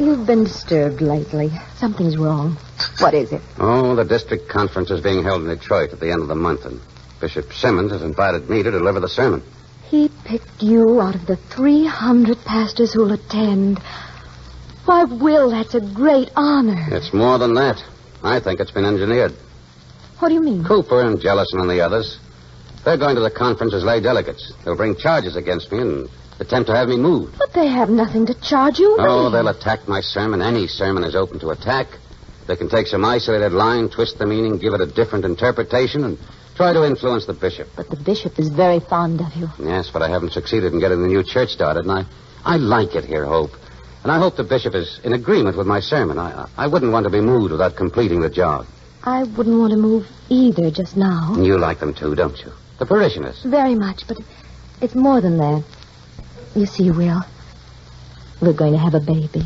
you've been disturbed lately. Something's wrong. What is it? Oh, the district conference is being held in Detroit at the end of the month, and Bishop Simmons has invited me to deliver the sermon. He picked you out of the 300 pastors who'll attend. Why, Will, that's a great honor. It's more than that. I think it's been engineered. What do you mean? Cooper and Jellison and the others, they're going to the conference as lay delegates. They'll bring charges against me and attempt to have me moved. But they have nothing to charge you with. Oh, they'll attack my sermon. Any sermon is open to attack. They can take some isolated line, twist the meaning, give it a different interpretation, and try to influence the bishop. But the bishop is very fond of you. Yes, but I haven't succeeded in getting the new church started, and I, I like it here, Hope. And I hope the bishop is in agreement with my sermon. I, I wouldn't want to be moved without completing the job. I wouldn't want to move either just now. You like them too, don't you? The parishioners. Very much, but it's more than that. You see, Will, we're going to have a baby.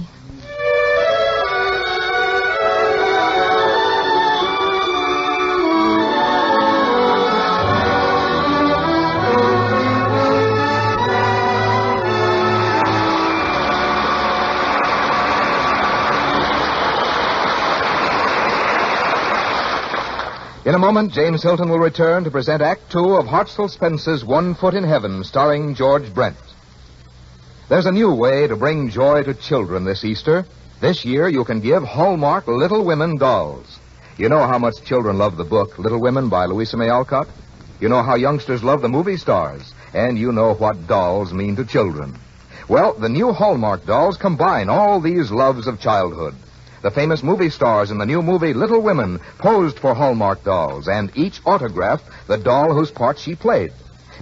In a moment, James Hilton will return to present Act Two of Hartzell Spence's One Foot in Heaven, starring George Brent. There's a new way to bring joy to children this Easter. This year, you can give Hallmark Little Women dolls. You know how much children love the book Little Women by Louisa May Alcott. You know how youngsters love the movie stars. And you know what dolls mean to children. Well, the new Hallmark dolls combine all these loves of childhood. The famous movie stars in the new movie Little Women posed for Hallmark dolls, and each autographed the doll whose part she played.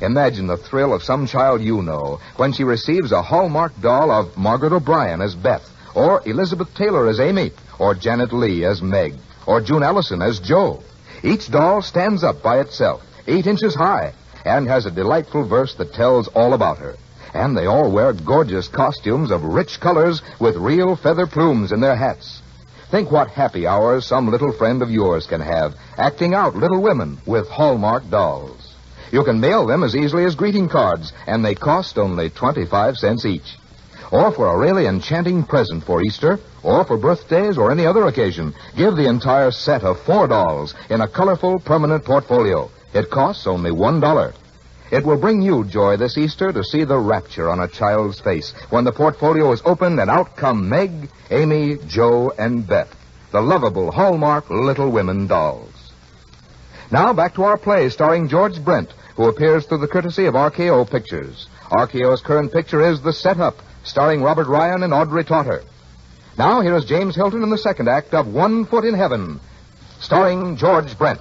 Imagine the thrill of some child you know when she receives a Hallmark doll of Margaret O'Brien as Beth, or Elizabeth Taylor as Amy, or Janet Leigh as Meg, or June Allyson as Jo. Each doll stands up by itself, eight inches high, and has a delightful verse that tells all about her. And they all wear gorgeous costumes of rich colors with real feather plumes in their hats. Think what happy hours some little friend of yours can have acting out Little Women with Hallmark dolls. You can mail them as easily as greeting cards, and they cost only 25 cents each. Or for a really enchanting present for Easter, or for birthdays or any other occasion, give the entire set of four dolls in a colorful permanent portfolio. It costs only one dollar. It will bring you joy this Easter to see the rapture on a child's face when the portfolio is opened and out come Meg, Amy, Jo, and Beth. the lovable Hallmark Little Women dolls. Now back to our play starring George Brent, who appears through the courtesy of RKO Pictures. RKO's current picture is The Setup, starring Robert Ryan and Audrey Totter. Now here is James Hilton in the second act of One Foot in Heaven, starring George Brent.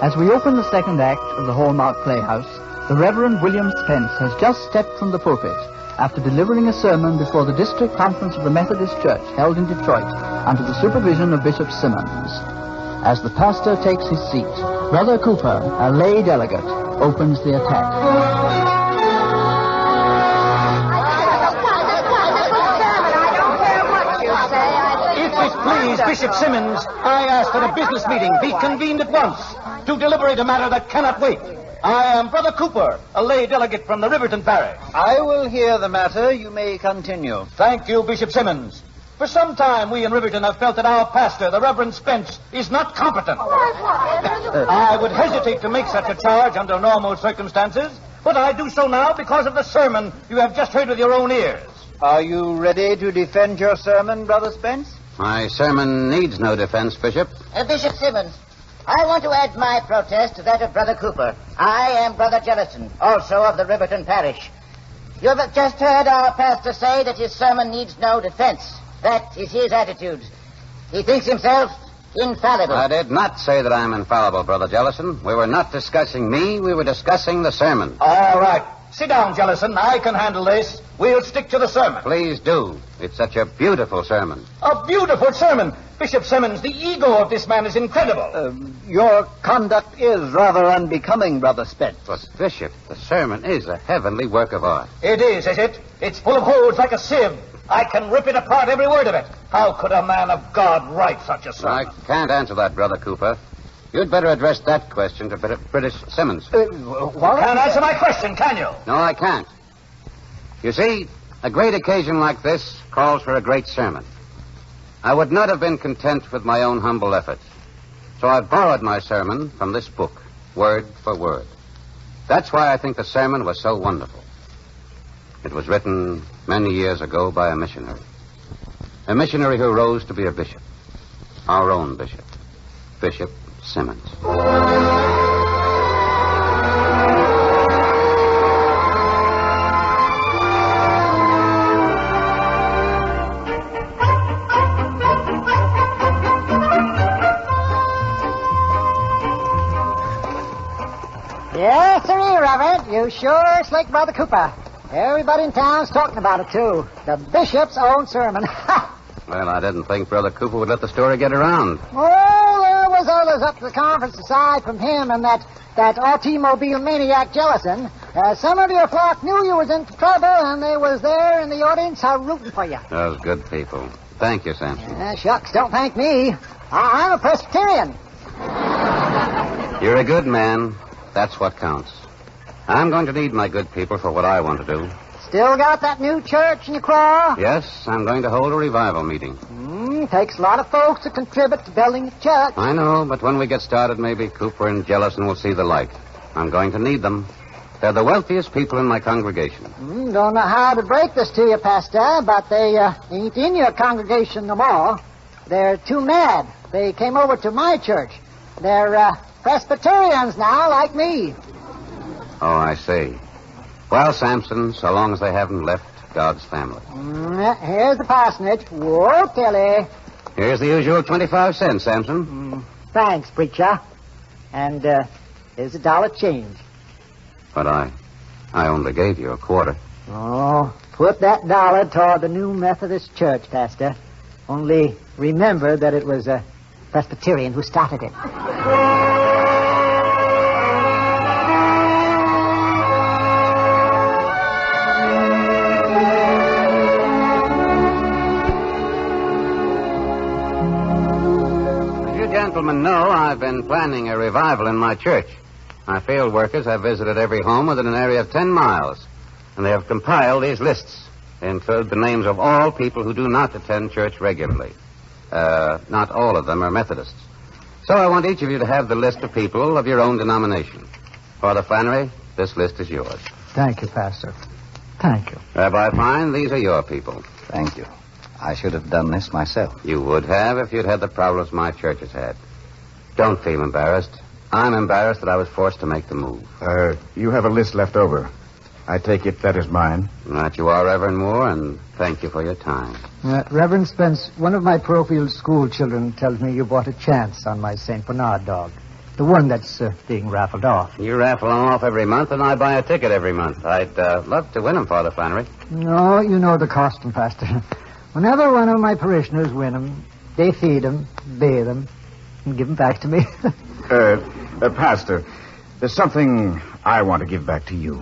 As we open the second act of the Hallmark Playhouse, the Reverend William Spence has just stepped from the pulpit after delivering a sermon before the District Conference of the Methodist Church held in Detroit under the supervision of Bishop Simmons. As the pastor takes his seat, Brother Cooper, a lay delegate, opens the attack. If it please Bishop Simmons, I ask that a business meeting be convened at once to deliberate a matter that cannot wait. I am Brother Cooper, a lay delegate from the Riverton Parish. I will hear the matter. You may continue. Thank you, Bishop Simmons. For some time, we in Riverton have felt that our pastor, the Reverend Spence, is not competent. I would hesitate to make such a charge under normal circumstances, but I do so now because of the sermon you have just heard with your own ears. Are you ready to defend your sermon, Brother Spence? My sermon needs no defense, Bishop. Uh, Bishop Simmons, I want to add my protest to that of Brother Cooper. I am Brother Jellison, also of the Riverton Parish. You have just heard our pastor say that his sermon needs no defense. That is his attitude. He thinks himself infallible. I did not say that I'm infallible, Brother Jellison. We were not discussing me, we were discussing the sermon. All right. Sit down, Jellison. I can handle this. We'll stick to the sermon. Please do. It's such a beautiful sermon. A beautiful sermon. Bishop Simmons, the ego of this man is incredible. Um, your conduct is rather unbecoming, Brother Spence. But, Bishop, the sermon is a heavenly work of art. It is, is it? It's full of holes like a sieve. I can rip it apart, every word of it. How could a man of God write such a sermon? I can't answer that, Brother Cooper. You'd better address that question to Brit- British Simmons. Uh, Can't answer my question, can you? No, I can't. You see, a great occasion like this calls for a great sermon. I would not have been content with my own humble efforts. So I've borrowed my sermon from this book, word for word. That's why I think the sermon was so wonderful. It was written many years ago by a missionary. A missionary who rose to be a bishop. Our own bishop. Bishop Simmons. Yes, sir, Robert. You sure slick Brother Cooper. Everybody in town's talking about it, too. The bishop's own sermon. Well, I didn't think Brother Cooper would let the story get around. oh, others up to the conference aside from him and that, that automobile maniac Jellison. Uh, some of your flock knew you was in trouble, and they was there in the audience uh, rooting for you. Those good people. Thank you, Sampson. Uh, shucks, don't thank me. I- I'm a Presbyterian. You're a good man. That's what counts. I'm going to need my good people for what I want to do. Still got that new church in your craw? Yes, I'm going to hold a revival meeting. Mm, takes a lot of folks to contribute to building a church. I know, but when we get started, maybe Cooper and Jellison will see the light. I'm going to need them. They're the wealthiest people in my congregation. Mm, don't know how to break this to you, Pastor, but they uh, ain't in your congregation no more. They're too mad. They came over to my church. They're uh, Presbyterians now, like me. Oh, I see. Well, Sampson, so long as they haven't left God's family. Mm, here's the parsonage. Whoa, Tilly. Here's the usual 25 cents, Sampson. Thanks, preacher. And uh, here's a dollar change. But I, I only gave you a quarter. Oh, put that dollar toward the new Methodist church, Pastor. Only remember that it was a Presbyterian who started it. Gentlemen know, I've been planning a revival in my church. My field workers have visited every home within an area of 10 miles, and they have compiled these lists. They include the names of all people who do not attend church regularly. Uh, not all of them are Methodists. So I want each of you to have the list of people of your own denomination. Father Flannery, this list is yours. Thank you, Pastor. Thank you. Rabbi Fine, these are your people. Thank you. I should have done this myself. You would have if you'd had the problems my church has had. Don't feel embarrassed. I'm embarrassed that I was forced to make the move. Uh, you have a list left over. I take it that is mine. That you are, Reverend Moore, and thank you for your time. Uh, Reverend Spence, one of my parochial school children tells me you bought a chance on my St. Bernard dog. The one that's uh, being raffled off. You raffle them off every month, and I buy a ticket every month. I'd uh, love to win them, Father Flannery. No, you know the cost, Pastor. Whenever one of my parishioners win them, they feed 'em, bathe 'em, and them back to me. Uh, uh, Pastor, there's something I want to give back to you.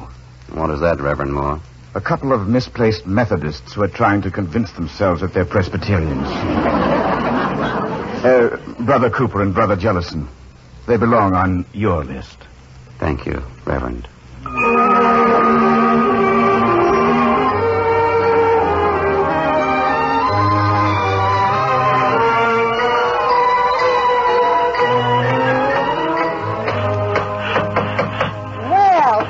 What is that, Reverend Moore? A couple of misplaced Methodists who are trying to convince themselves that they're Presbyterians. uh, Brother Cooper and Brother Jellison. They belong on your list. Thank you, Reverend.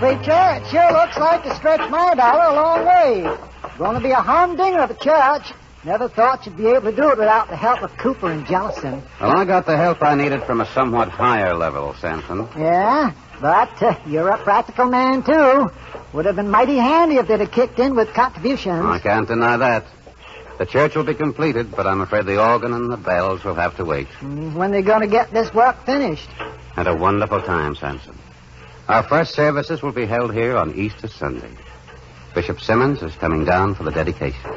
Preacher, it sure looks like you stretched my dollar a long way. Going to be a humdinger of the church. Never thought you'd be able to do it without the help of Cooper and Jellison. Well, I got the help I needed from a somewhat higher level, Sampson. Yeah, but uh, you're a practical man, too. Would have been mighty handy if they'd have kicked in with contributions. I can't deny that. The church will be completed, but I'm afraid the organ and the bells will have to wait. Mm, When they going to get this work finished? Had a wonderful time, Sampson. Our first services will be held here on Easter Sunday. Bishop Simmons is coming down for the dedication.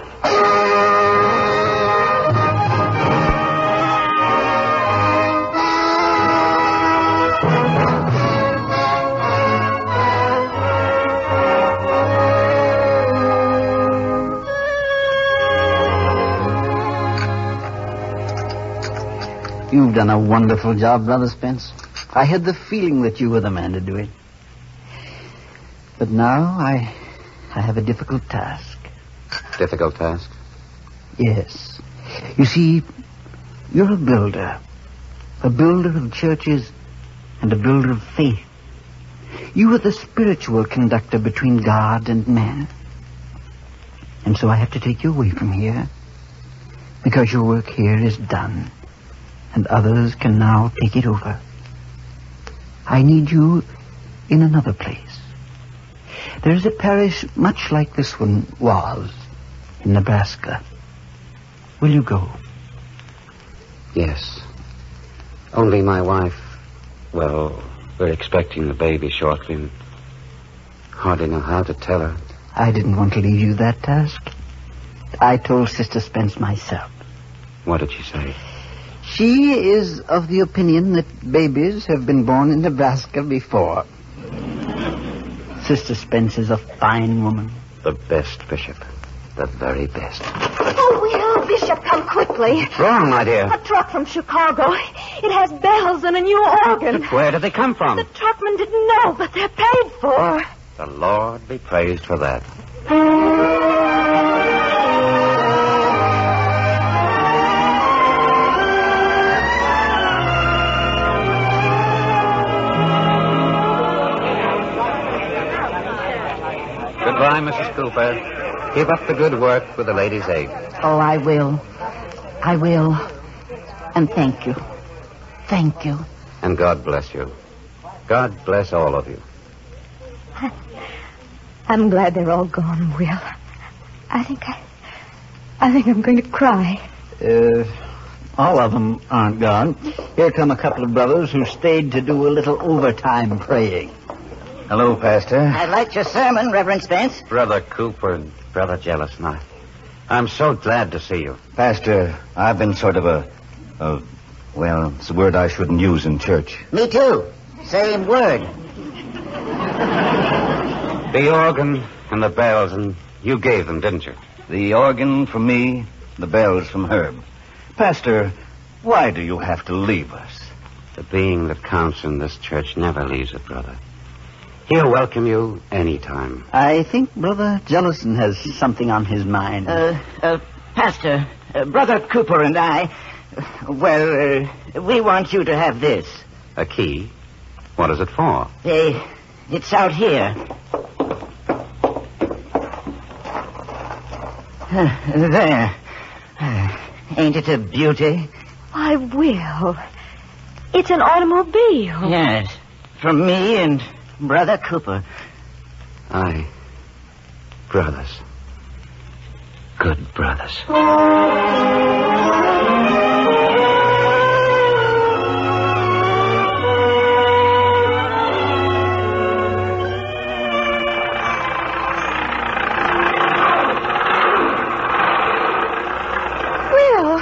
You've done a wonderful job, Brother Spence. I had the feeling that you were the man to do it. But now I, I have a difficult task. Difficult task? Yes. You see, you're a builder. A builder of churches and a builder of faith. You are the spiritual conductor between God and man. And so I have to take you away from here because your work here is done and others can now take it over. I need you in another place. There is a parish much like this one was in Nebraska. Will you go? Yes. Only my wife. Well, we're expecting a baby shortly, and hardly know how to tell her. I didn't want to leave you that task. I told Sister Spence myself. What did she say? She is of the opinion that babies have been born in Nebraska before. Sister Spence is a fine woman. The best, Bishop. The very best. Oh, Will, Bishop, come quickly. What's wrong, my dear? A truck from Chicago. It has bells and a new organ. Where did they come from? The truckman didn't know, but they're paid for. The Lord be praised for that. Goodbye, Mrs. Cooper. Keep up the good work with the Ladies' Aid. Oh, I will. I will. And thank you. Thank you. And God bless you. God bless all of you. I'm glad they're all gone, Will. I think I. I think I'm going to cry. Uh, all of them aren't gone. Here come a couple of brothers who stayed to do a little overtime praying. Hello, Pastor. I liked your sermon, Reverend Spence. Brother Cooper and Brother Jellison. I, I'm so glad to see you. Pastor, I've been sort of a, a, well, it's a word I shouldn't use in church. Me too. Same word. The organ and the bells, and you gave them, didn't you? The organ from me, the bells from Herb. Pastor, why do you have to leave us? The being that counts in this church never leaves it, brother. He'll welcome you any time. I think Brother Jellison has something on his mind. Uh, uh, Pastor, uh, Brother Cooper and I, well, uh, we want you to have this. A key? What is it for? They, it's out here. Uh, there. Uh, ain't it a beauty? I Will, it's an automobile. Yes. From me and Brother Cooper. Aye. Brothers. Good brothers. Will,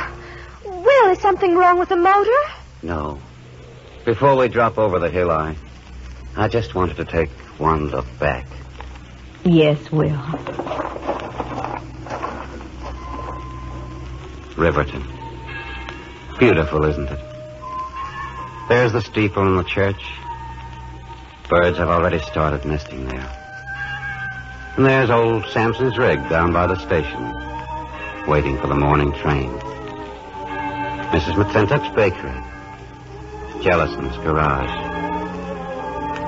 Will, is something wrong with the motor? No. Before we drop over the hill, I. I just wanted to take one look back. Yes, Will. Riverton. Beautiful, isn't it? There's the steeple and the church. Birds have already started nesting there. And there's old Sampson's rig down by the station, waiting for the morning train. Mrs. McClintock's bakery. Jellison's garage.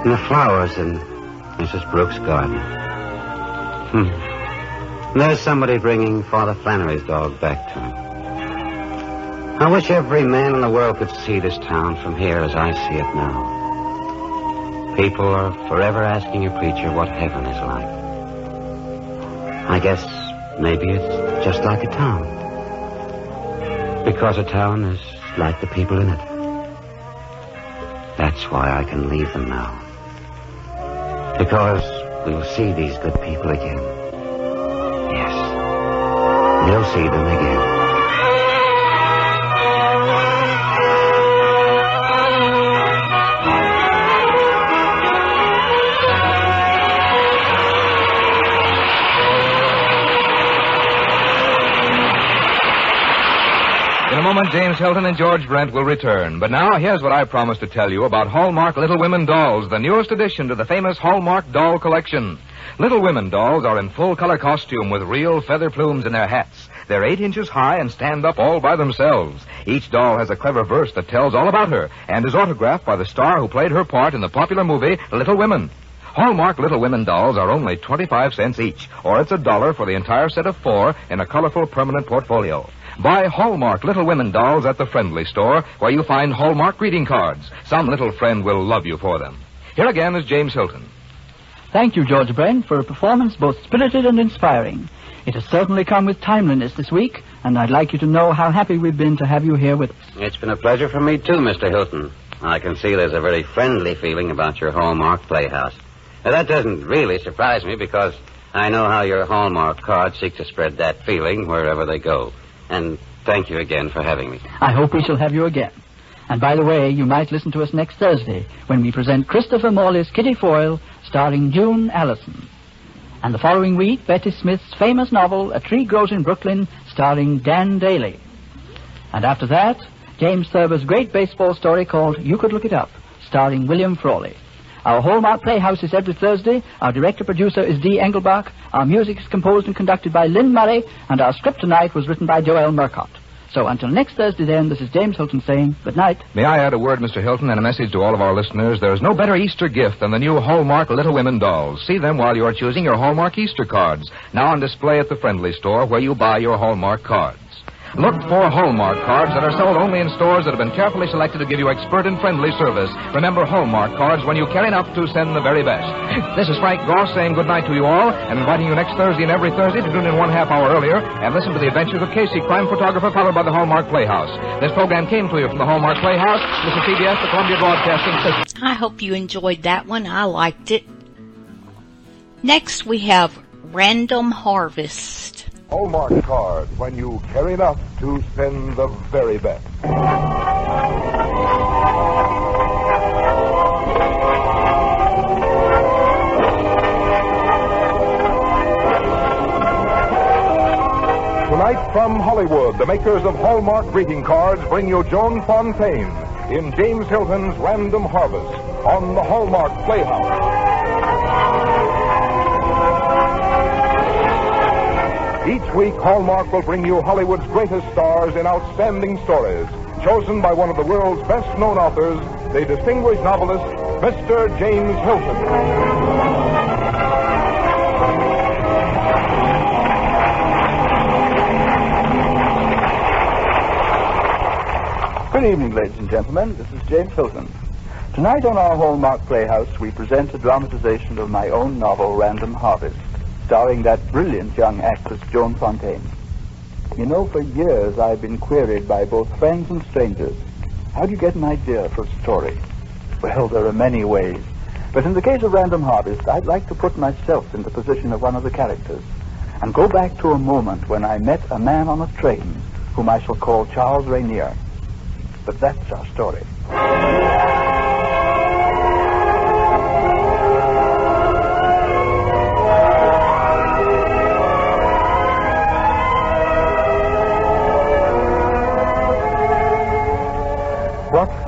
And the flowers in Mrs. Brooks' garden. Hmm. There's somebody bringing Father Flannery's dog back to him. I wish every man in the world could see this town from here as I see it now. People are forever asking a preacher what heaven is like. I guess maybe it's just like a town. Because a town is like the people in it. That's why I can leave them now. Because we'll see these good people again. Yes. We'll see them again. Moment, James Hilton and George Brent will return. But now, here's what I promised to tell you about Hallmark Little Women Dolls, the newest addition to the famous Hallmark doll collection. Little Women dolls are in full color costume with real feather plumes in their hats. They're eight inches high and stand up all by themselves. Each doll has a clever verse that tells all about her and is autographed by the star who played her part in the popular movie Little Women. Hallmark Little Women dolls are only 25 cents each, or it's a dollar for the entire set of four in a colorful permanent portfolio. Buy Hallmark Little Women dolls at the Friendly Store, where you find Hallmark greeting cards. Some little friend will love you for them. Here again is James Hilton. Thank you, George Brent, for a performance both spirited and inspiring. It has certainly come with timeliness this week, and I'd like you to know how happy we've been to have you here with us. It's been a pleasure for me, too, Mr. Hilton. I can see there's a very friendly feeling about your Hallmark Playhouse. Now, that doesn't really surprise me because I know how your Hallmark cards seek to spread that feeling wherever they go. And thank you again for having me. I hope we shall have you again. And by the way, you might listen to us next Thursday when we present Christopher Morley's Kitty Foyle, starring June Allyson. And the following week, Betty Smith's famous novel, A Tree Grows in Brooklyn, starring Dan Dailey. And after that, James Thurber's great baseball story called You Could Look It Up, starring William Frawley. Our Hallmark Playhouse is every Thursday. Our director-producer is Dee Engelbach. Our music is composed and conducted by Lynn Murray. And our script tonight was written by Joel Murcott. So until next Thursday then, this is James Hilton saying good night. May I add a word, Mr. Hilton, and a message to all of our listeners? There's no better Easter gift than the new Hallmark Little Women dolls. See them while you're choosing your Hallmark Easter cards. Now on display at the Friendly Store where you buy your Hallmark cards. Look for Hallmark cards that are sold only in stores that have been carefully selected to give you expert and friendly service. Remember Hallmark cards when you care enough to send the very best. This is Frank Goss saying good night to you all and inviting you next Thursday and every Thursday to tune in one half hour earlier and listen to the adventures of Casey, crime photographer, followed by the Hallmark Playhouse. This program came to you from the Hallmark Playhouse. This is CBS, the Columbia Broadcasting System. I hope you enjoyed that one. I liked it. Next, we have Random Harvest. Hallmark card when you care enough to spend the very best. Tonight from Hollywood, the makers of Hallmark greeting cards bring you Joan Fontaine in James Hilton's Random Harvest on the Hallmark Playhouse. Each week, Hallmark will bring you Hollywood's greatest stars in outstanding stories. Chosen by one of the world's best known authors, the distinguished novelist, Mr. James Hilton. Good evening, ladies and gentlemen. This is James Hilton. Tonight on our Hallmark Playhouse, we present a dramatization of my own novel, Random Harvest, starring that brilliant young actress, Joan Fontaine. You know, for years I've been queried by both friends and strangers. How do you get an idea for a story? Well, there are many ways. But in the case of Random Harvest, I'd like to put myself in the position of one of the characters and go back to a moment when I met a man on a train whom I shall call Charles Rainier. But that's our story.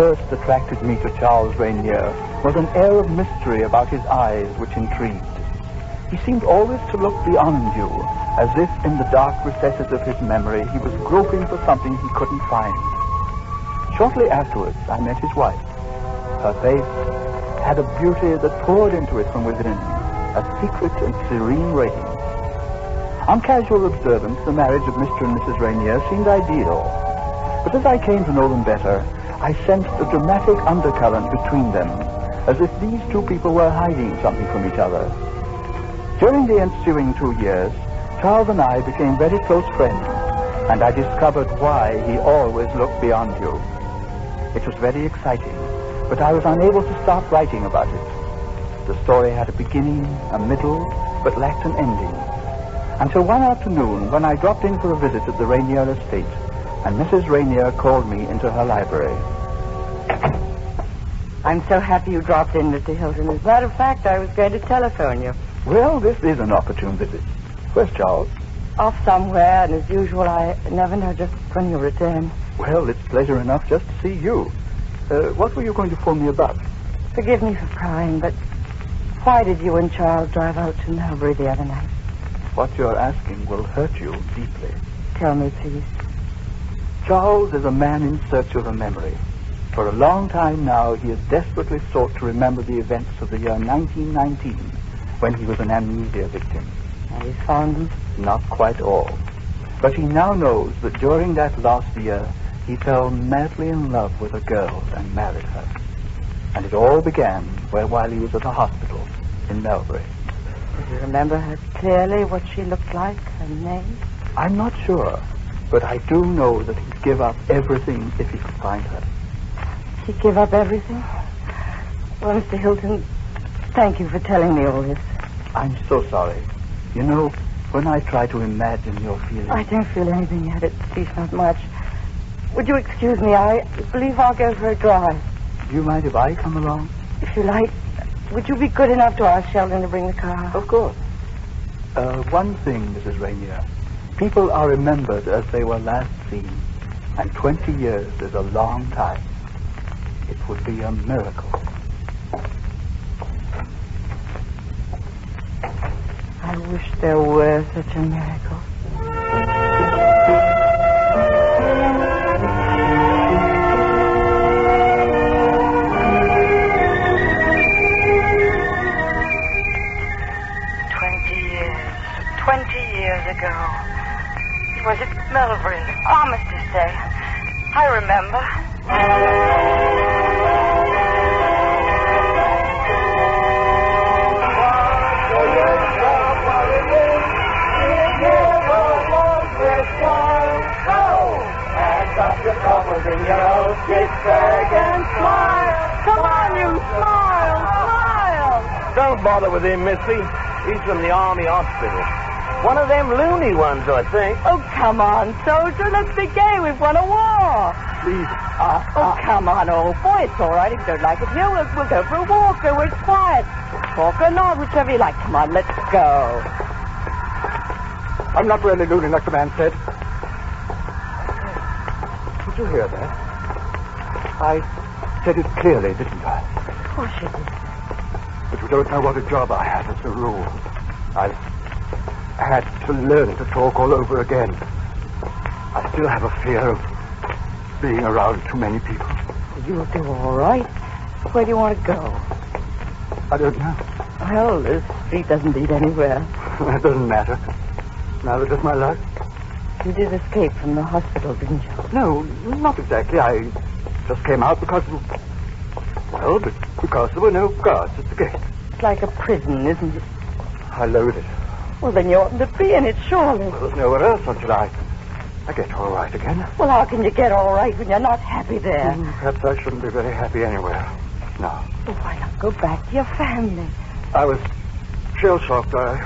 First attracted me to Charles Rainier was an air of mystery about his eyes which intrigued. He seemed always to look beyond you, as if in the dark recesses of his memory he was groping for something he couldn't find. Shortly afterwards, I met his wife. Her face had a beauty that poured into it from within, a secret and serene radiance. On casual observance, the marriage of Mr. and Mrs. Rainier seemed ideal. But as I came to know them better, I sensed a dramatic undercurrent between them, as if these two people were hiding something from each other. During the ensuing two years, Charles and I became very close friends, and I discovered why he always looked beyond you. It was very exciting, but I was unable to stop writing about it. The story had a beginning, a middle, but lacked an ending. Until one afternoon, when I dropped in for a visit at the Rainier estate, and Mrs. Rainier called me into her library. I'm so happy you dropped in, Mr. Hilton. As a matter of fact, I was going to telephone you. Well, this is an opportune visit. Where's Charles? Off somewhere, and as usual, I never know just when you'll return. Well, it's pleasure enough just to see you. Uh, what were you going to phone me about? Forgive me for prying, but why did you and Charles drive out to Melbury the other night? What you're asking will hurt you deeply. Tell me, please. Charles is a man in search of a memory. For a long time now, he has desperately sought to remember the events of the year 1919, when he was an amnesia victim. And he's found them? Not quite all. But he now knows that during that last year, he fell madly in love with a girl and married her. And it all began where, while he was at a hospital in Melbury. Does he remember her clearly, what she looked like, her name? I'm not sure, but I do know that he'd give up everything if he could find her. He'd give up everything? Well, Mr. Hilton, thank you for telling me all this. I'm so sorry. You know, when I try to imagine your feelings. I don't feel anything yet, at least not much. Would you excuse me? I believe I'll go for a drive. Do you mind if I come along? If you like. Would you be good enough to ask Sheldon to bring the car? Of course. Uh, one thing, Mrs. Rainier. People are remembered as they were last seen. And 20 years is a long time. It would be a miracle. I wish there were such a miracle. Twenty years. Twenty years ago. It was at Melbury, Armistice oh, Day. I remember. Come on, you smile, smile. Don't bother with him, Missy. He's from the Army Hospital. One of them loony ones, I think. Oh, come on, soldier. Let's be gay. We've won a war. Please. Uh, oh, come on, old boy. It's all right if you don't like it here. We'll, we'll go for a walk where it's quiet. Walk or not, whichever you like. Come on, let's go. I'm not really loony like the man said. Did you hear that? I said it clearly, didn't I? Of course you did. But you don't know what a job I have as a rule. I've had to learn to talk all over again. I still have a fear of being around too many people. You'll do all right. Where do you want to go? I don't know. Well, this street doesn't lead anywhere. That doesn't matter. Neither does my luck. You did escape from the hospital, didn't you? No, not exactly. I just came out because, well, be- because there were no guards at the gate. It's like a prison, isn't it? I loathe it. Well, then you oughtn't to be in it, surely. Well, there's nowhere else until I, I get all right again. Well, how can you get all right when you're not happy there? Hmm, Perhaps I shouldn't be very happy anywhere. No. Well, why not go back to your family? I was shell-shocked. I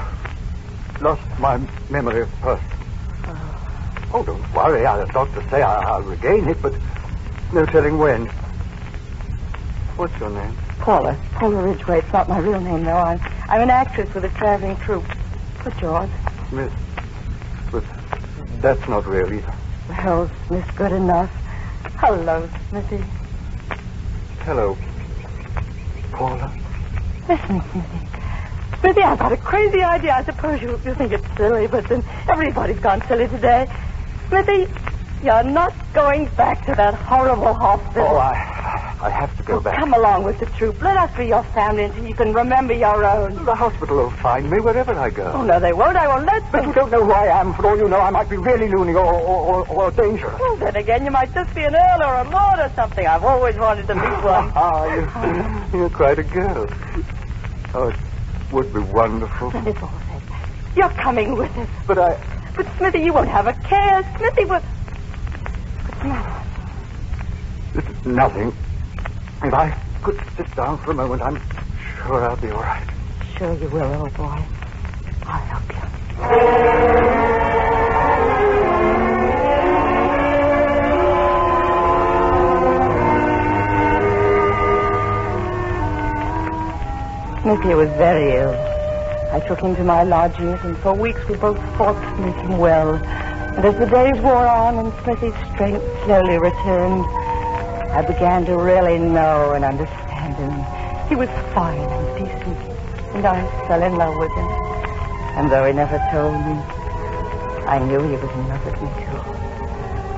lost my memory of person. Oh, don't worry. I, the doctors say I, I'll regain it, but no telling when. What's your name? Paula. Paula Ridgway. It's not my real name, though. I'm, I'm an actress with a traveling troupe. What's George. Miss. But that's not real either. Well, Miss Good Enough. Hello, Smithy. Hello, Paula. Listen, Smithy. Smithy, I've got a crazy idea. I suppose you, you think it's silly, but then everybody's gone silly today. Smithy, you're not going back to that horrible hospital. Oh, I, I have to go back. Come along with the troupe. Let us be your family until you can remember your own. The hospital will find me wherever I go. Oh, no, they won't. I won't let them. But you don't know who I am. For all you know, I might be really loony or, or, or, or dangerous. Well, then again, you might just be an earl or a lord or something. I've always wanted to meet one. Ah, you, you're quite a girl. Oh, it would be wonderful. It's all right. You're coming with us. But I... But, Smithy, you won't have a care. Smithy will... The? It's nothing. If I could sit down for a moment, I'm sure I'll be all right. Sure you will, old boy. I'll help you. Smithy was very ill. I took him to my lodgings, and for weeks we both fought to make him well. And as the days wore on and Smithy's strength slowly returned, I began to really know and understand him. He was fine and decent, and I fell in love with him. And though he never told me, I knew he was in love with me too.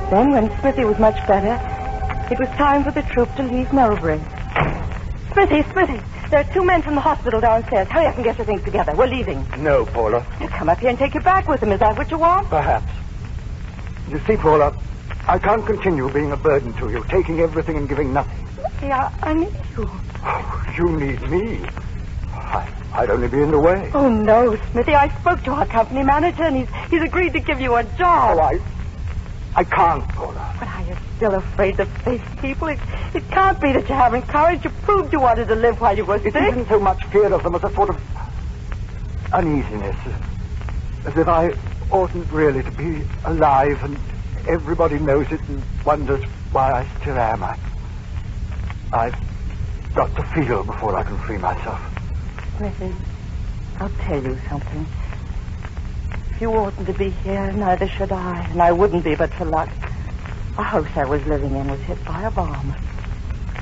Then, when Smithy was much better, it was time for the troupe to leave Melbury. Smithy, Smithy, there are two men from the hospital downstairs. Hurry up and get your things together. We're leaving. No, Paula. Now come up here and take you back with them. Is that what you want? Perhaps. You see, Paula, I can't continue being a burden to you, taking everything and giving nothing. Smithy, I, I need you. Oh, you need me. I, I'd only be in the way. Oh, no, Smithy. I spoke to our company manager, and he's, he's agreed to give you a job. Oh, I, I can't, Paula. But are you still afraid to face people? It, it can't be that you haven't courage. You proved you wanted to live while you were It sick. isn't so much fear of them as a sort of uneasiness. As if I oughtn't really to be alive and everybody knows it and wonders why I still am. I, I've got to feel before I can free myself. Smithy, I'll tell you something. If you oughtn't to be here, neither should I. And I wouldn't be but for luck. The house I was living in was hit by a bomb.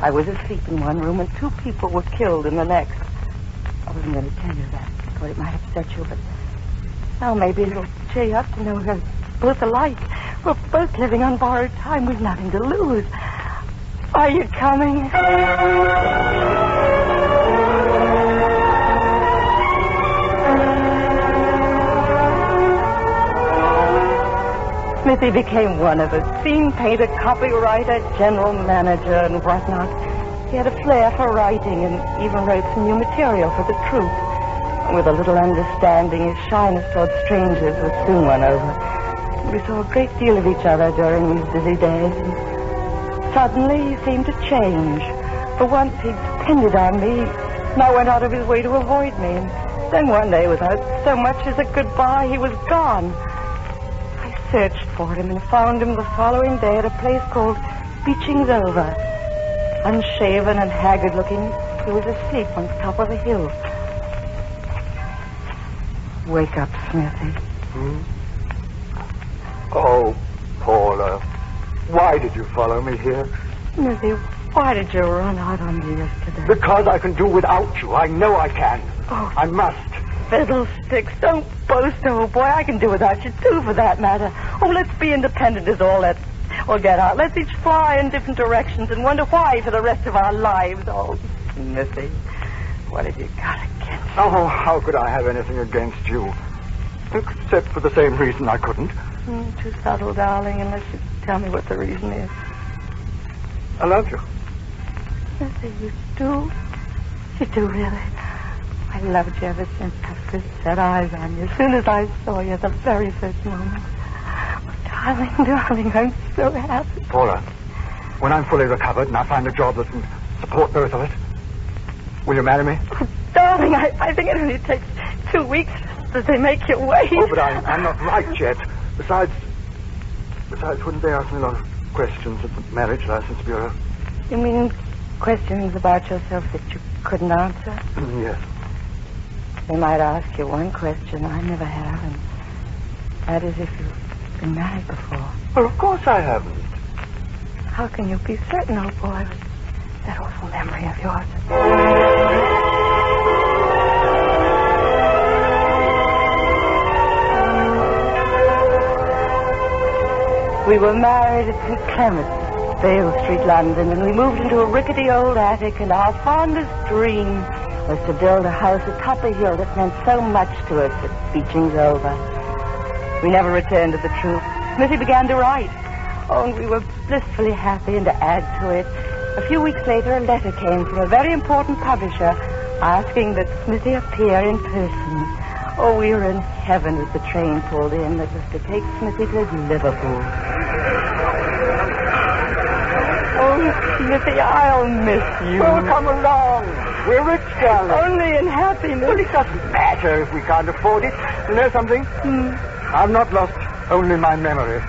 I was asleep in one room and two people were killed in the next. I wasn't going to tell you that. Thought it might upset you, but now maybe it'll cheer you up to know we're both alike. We're both living on borrowed time. We've nothing to lose. Are you coming? Smithy became one of us. Scene painter, copywriter, general manager, and whatnot. He had a flair for writing and even wrote some new material for the troupe. With a little understanding, his shyness toward strangers was soon won over. We saw a great deal of each other during these busy days. Suddenly, he seemed to change. For once, he depended on me. Now went out of his way to avoid me. And then one day, without so much as a goodbye, he was gone I searched for him and found him the following day at a place called Beechings Over. Unshaven and haggard looking, he was asleep on the top of a hill. Wake up, Smithy. Hmm? Oh, Paula, why did you follow me here? Smithy, why did you run out on me yesterday? Because I can do without you. I know I can. Oh. I must. Fiddlesticks, don't boast, old boy. I can do without you too, for that matter. Oh, let's be independent is all. Let's or get out. Let's each fly in different directions and wonder why for the rest of our lives. Oh, Smithy, what have you got against? Oh, how could I have anything against you? Except for the same reason I couldn't. Mm, too subtle, darling, unless you tell me what the reason is. I love you. Smithy, you do? You do really? I loved you ever since I first set eyes on you. As soon as I saw you, the very first moment. Oh, darling, darling, I'm so happy. Paula, when I'm fully recovered and I find a job that can support both of us, will you marry me? Darling, I, I think it only takes two weeks that they make you wait. Oh, but I'm, I'm not right yet. Besides, besides, wouldn't they ask me a lot of questions at the marriage license bureau? You mean questions about yourself that you couldn't answer? yes. They might ask you one question I never have, and that is if you've been married before. Well, of course I haven't. How can you be certain, old boy, with that awful memory of yours? We were married at St. Clement's, Vale Street, London, and we moved into a rickety old attic, and our fondest dream was to build a house atop a hill that meant so much to us at Beeching's over. We never returned to the truth. Smithy began to write. Oh, and we were blissfully happy, and to add to it, a few weeks later a letter came from a very important publisher asking that Smithy appear in person. Oh, we were in heaven as the train pulled in that was to take Smithy to Liverpool. Oh, Smithy, I'll miss you. Well, come along. We're rich, darling. Only in happiness. Well, it doesn't matter if we can't afford it. You know something? Hmm. I've not lost only my memory.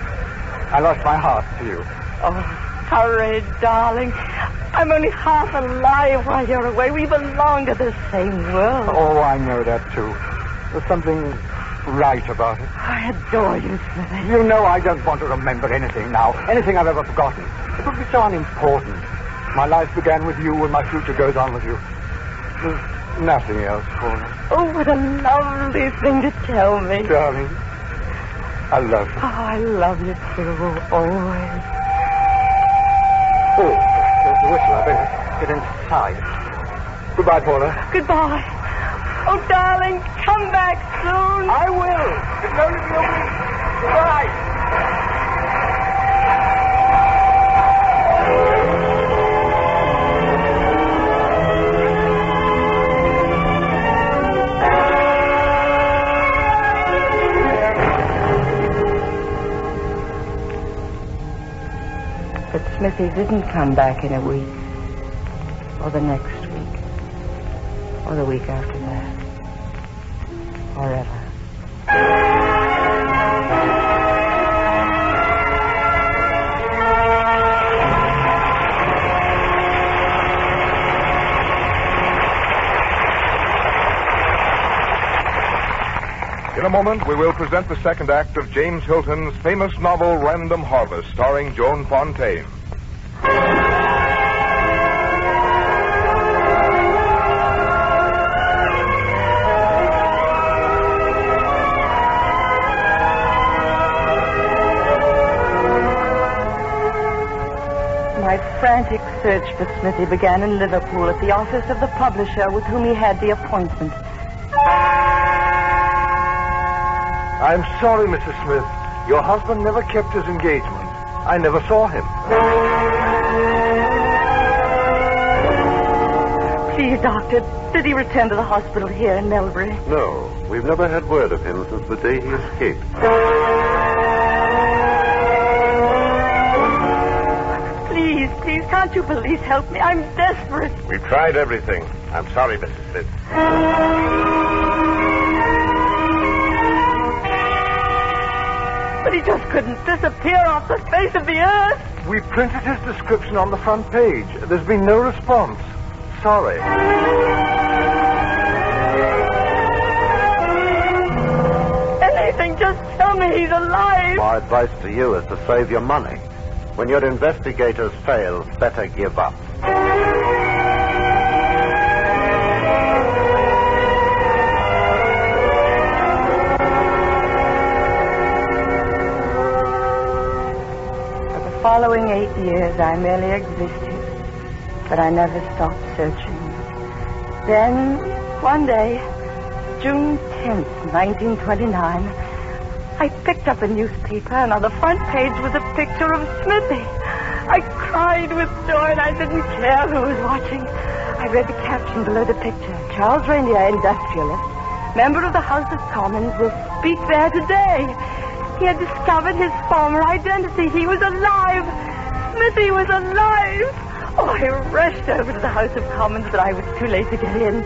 I lost my heart to you. Oh, hooray, darling. I'm only half alive while you're away. We belong to the same world. Oh, I know that, too. There's something right about it. I adore you, Smithy. You know I don't want to remember anything now, anything I've ever forgotten. It would be so unimportant. My life began with you and my future goes on with you. There's nothing else, for Paula. Oh, what a lovely thing to tell me. Darling, I love you. Oh, I love you too, always. Oh, there's the whistle. I better get inside. Goodbye, Paula. Goodbye. Oh, darling, come back soon. I will. It's only for a week. Goodbye. But Smithy didn't come back in a week, or the next week, or the week after that, or ever. In a moment, we will present the second act of James Hilton's famous novel Random Harvest, starring Joan Fontaine. Frantic search for Smithy began in Liverpool at the office of the publisher with whom he had the appointment. I'm sorry, Mrs. Smith. Your husband never kept his engagement. I never saw him. Please, Doctor, did he return to the hospital here in Melbury? No, we've never had word of him since the day he escaped. Can't you please help me? I'm desperate. We've tried everything. I'm sorry, Mrs. Smith. But he just couldn't disappear off the face of the earth. We printed his description on the front page. There's been no response. Sorry. Anything, just tell me he's alive. My advice to you is to save your money. When your investigators fail, better give up. For the following eight years, I merely existed, but I never stopped searching. Then, one day, June 10th, 1929, I picked up a newspaper, and on the front page was a picture of Smithy. I cried with joy, and I didn't care who was watching. I read the caption below the picture Charles Rainier, industrialist, member of the House of Commons, will speak there today. He had discovered his former identity. He was alive. Smithy was alive. Oh, I rushed over to the House of Commons, but I was too late to get in.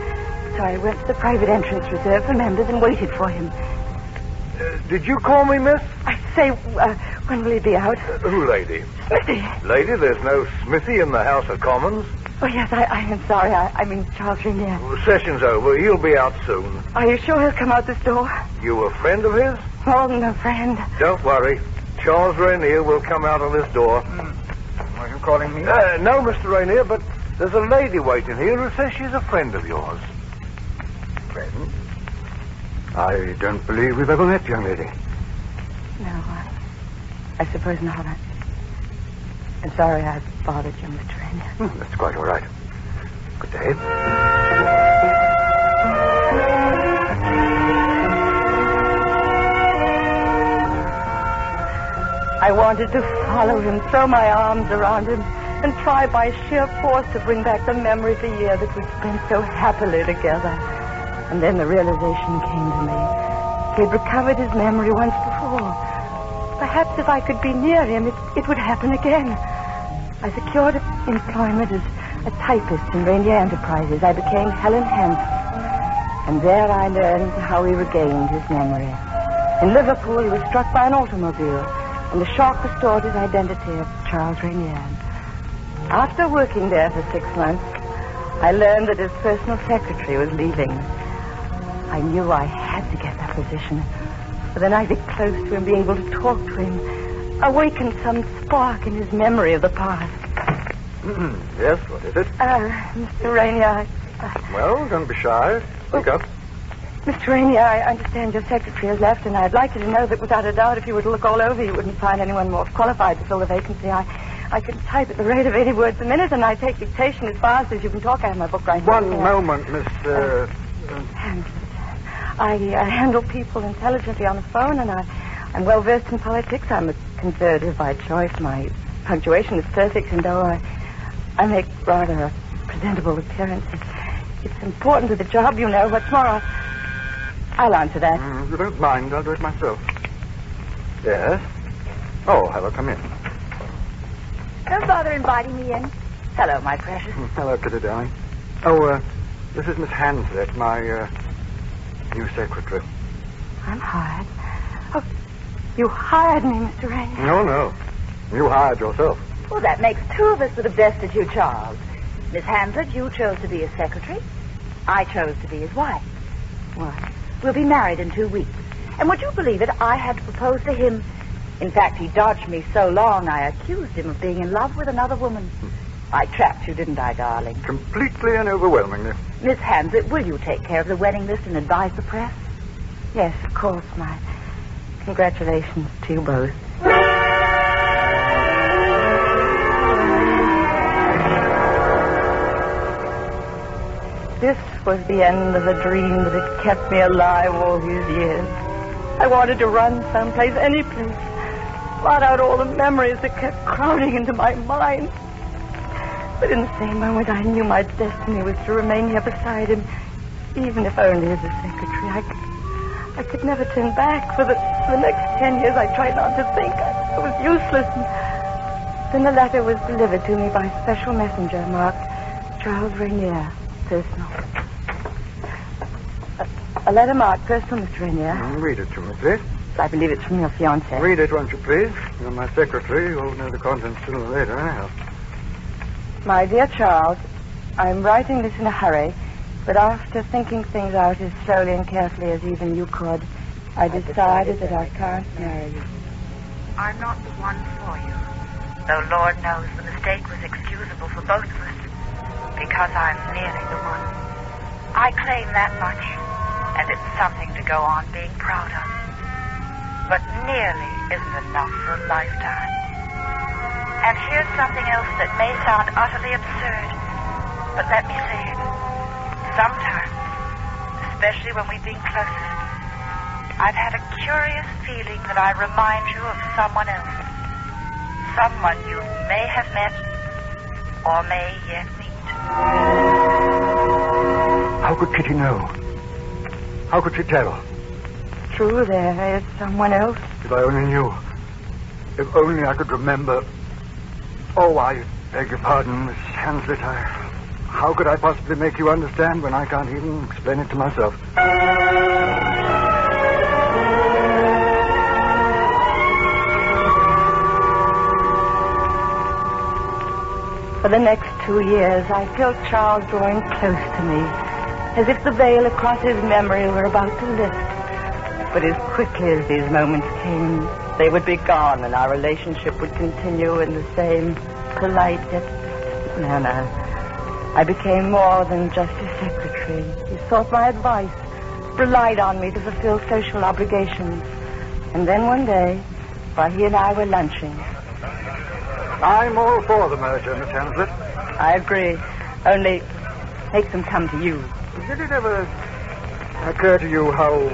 So I went to the private entrance reserved for members and waited for him. Did you call me, miss? I say, uh, when will he be out? Who, lady? Smithy. Lady, there's no Smithy in the House of Commons. Oh, yes, I, I am sorry. I, I mean Charles Rainier. Session's over. He'll be out soon. Are you sure he'll come out this door? You a friend of his? Oh, no, friend. Don't worry. Charles Rainier will come out of this door. Are you calling me? Uh, no, Mr. Rainier, but there's a lady waiting here who says she's a friend of yours. Friend? I don't believe we've ever met, young lady. No, I, I suppose not. I, I'm sorry I bothered you, Mr. Rainier. Hmm, that's quite all right. Good day. I wanted to follow him, throw my arms around him, and try by sheer force to bring back the memory of the year that we spent so happily together. And then the realization came to me. He had recovered his memory once before. Perhaps if I could be near him, it, it would happen again. I secured employment as a typist in Rainier Enterprises. I became Helen Hanson. And there I learned how he regained his memory. In Liverpool, he was struck by an automobile, and the shock restored his identity of Charles Rainier. After working there for six months, I learned that his personal secretary was leaving. I knew I had to get that position. For then I'd be close to him, being able to talk to him, awaken some spark in his memory of the past. yes, what is it? Uh, Mr. Rainier, Well, don't be shy. Speak up. Mr. Rainier, I understand your secretary has left, and I'd like you to know that without a doubt, if you were to look all over, you wouldn't find anyone more qualified to fill the vacancy. I, I can type at the rate of 80 words a minute, and I take dictation as fast as you can talk. I have my book right now. One here. moment, Miss. Uh, I uh, handle people intelligently on the phone, and I, I'm well versed in politics. I'm a conservative by choice. My punctuation is perfect, and though I, I make rather a presentable appearance, it's, it's important to the job, you know. But tomorrow, I'll answer that. mm, if you don't mind, I'll do it myself. Yes? Oh, hello. come in. Don't bother inviting me in. Hello, my precious. Hmm, Hello, Kitty, darling. Oh, uh, this is Miss Hanslet, my, uh, new secretary. I'm hired. Oh, you hired me, Mr. Rainier. No, no. You hired yourself. Well, that makes two of us that have bested you, Charles. Miss Hanslet, you chose to be his secretary. I chose to be his wife. What? We'll be married in two weeks. And would you believe it? I had to propose to him. In fact, he dodged me so long, I accused him of being in love with another woman. Hmm. I trapped you, didn't I, darling? Completely and overwhelmingly. Miss Hanslet, will you take care of the wedding list and advise the press? Yes, of course, my congratulations to you both. This was the end of a dream that had kept me alive all these years. I wanted to run someplace, any place, blot out all the memories that kept crowding into my mind. But in the same moment, I knew my destiny was to remain here beside him, even if only as a secretary. I, could- I could never turn back. For the, for the next ten years, I tried not to think. I, I was useless. And then the letter was delivered to me by special messenger marked Charles Rainier, personal. A, a letter marked personal, Mr. Rainier. Mm, Read it to me, please. I believe it's from your fiancé. Read it, won't you, please? You're my secretary. You'll know the contents sooner or later, anyhow. My dear Charles, I'm writing this in a hurry, but after thinking things out as slowly and carefully as even you could, I decided that I can't marry you. I'm not the one for you. Though Lord knows the mistake was excusable for both of us. Because I'm nearly the one. I claim that much, and it's something to go on being proud of. But nearly isn't enough for a lifetime. And here's something else that may sound utterly absurd, but let me say it. Sometimes, especially when we've been closest, I've had a curious feeling that I remind you of someone else. Someone you may have met or may yet meet. How could Kitty know? How could she tell? True, there is someone else. If I only knew. If only I could remember. Oh, I beg your pardon, Miss Hanslet. I, how could I possibly make you understand when I can't even explain it to myself? For the next two years, I felt Charles drawing close to me, as if the veil across his memory were about to lift. But as quickly as these moments came, they would be gone, and our relationship would continue in the same polite yet manner. I became more than just his secretary. He sought my advice, relied on me to fulfill social obligations. And then one day, while he and I were lunching, I'm all for the merger, Miss Hanslet. I agree. Only make them come to you. Did it ever occur to you how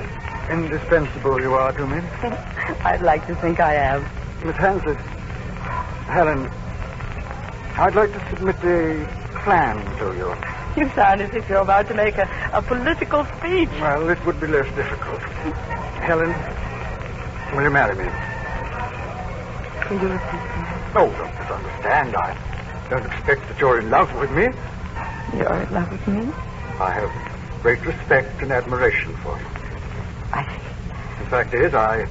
indispensable you are to me? I'd like to think I am. Miss Hanslet, Helen, I'd like to submit a plan to you. You sound as if you're about to make a, a political speech. Well, it would be less difficult. Helen, will you marry me? Will you repeat that? No, don't misunderstand. I don't expect that you're in love with me. You're in love with me? I have great respect and admiration for you. I see. The fact is, I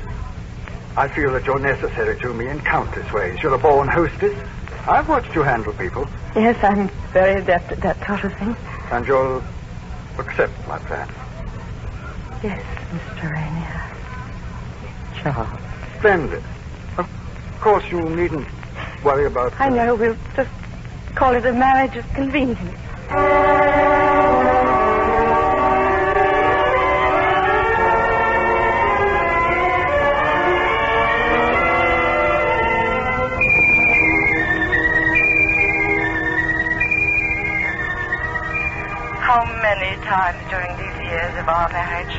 I feel that you're necessary to me in countless ways. You're a born hostess. I've watched you handle people, Yes, I'm very adept at that sort of thing. and you'll accept my plan. Yes, Mr. Rainier. Charles. Splendid. Of course, you needn't worry about. I know, we'll just call it a marriage of convenience. Times during these years of our marriage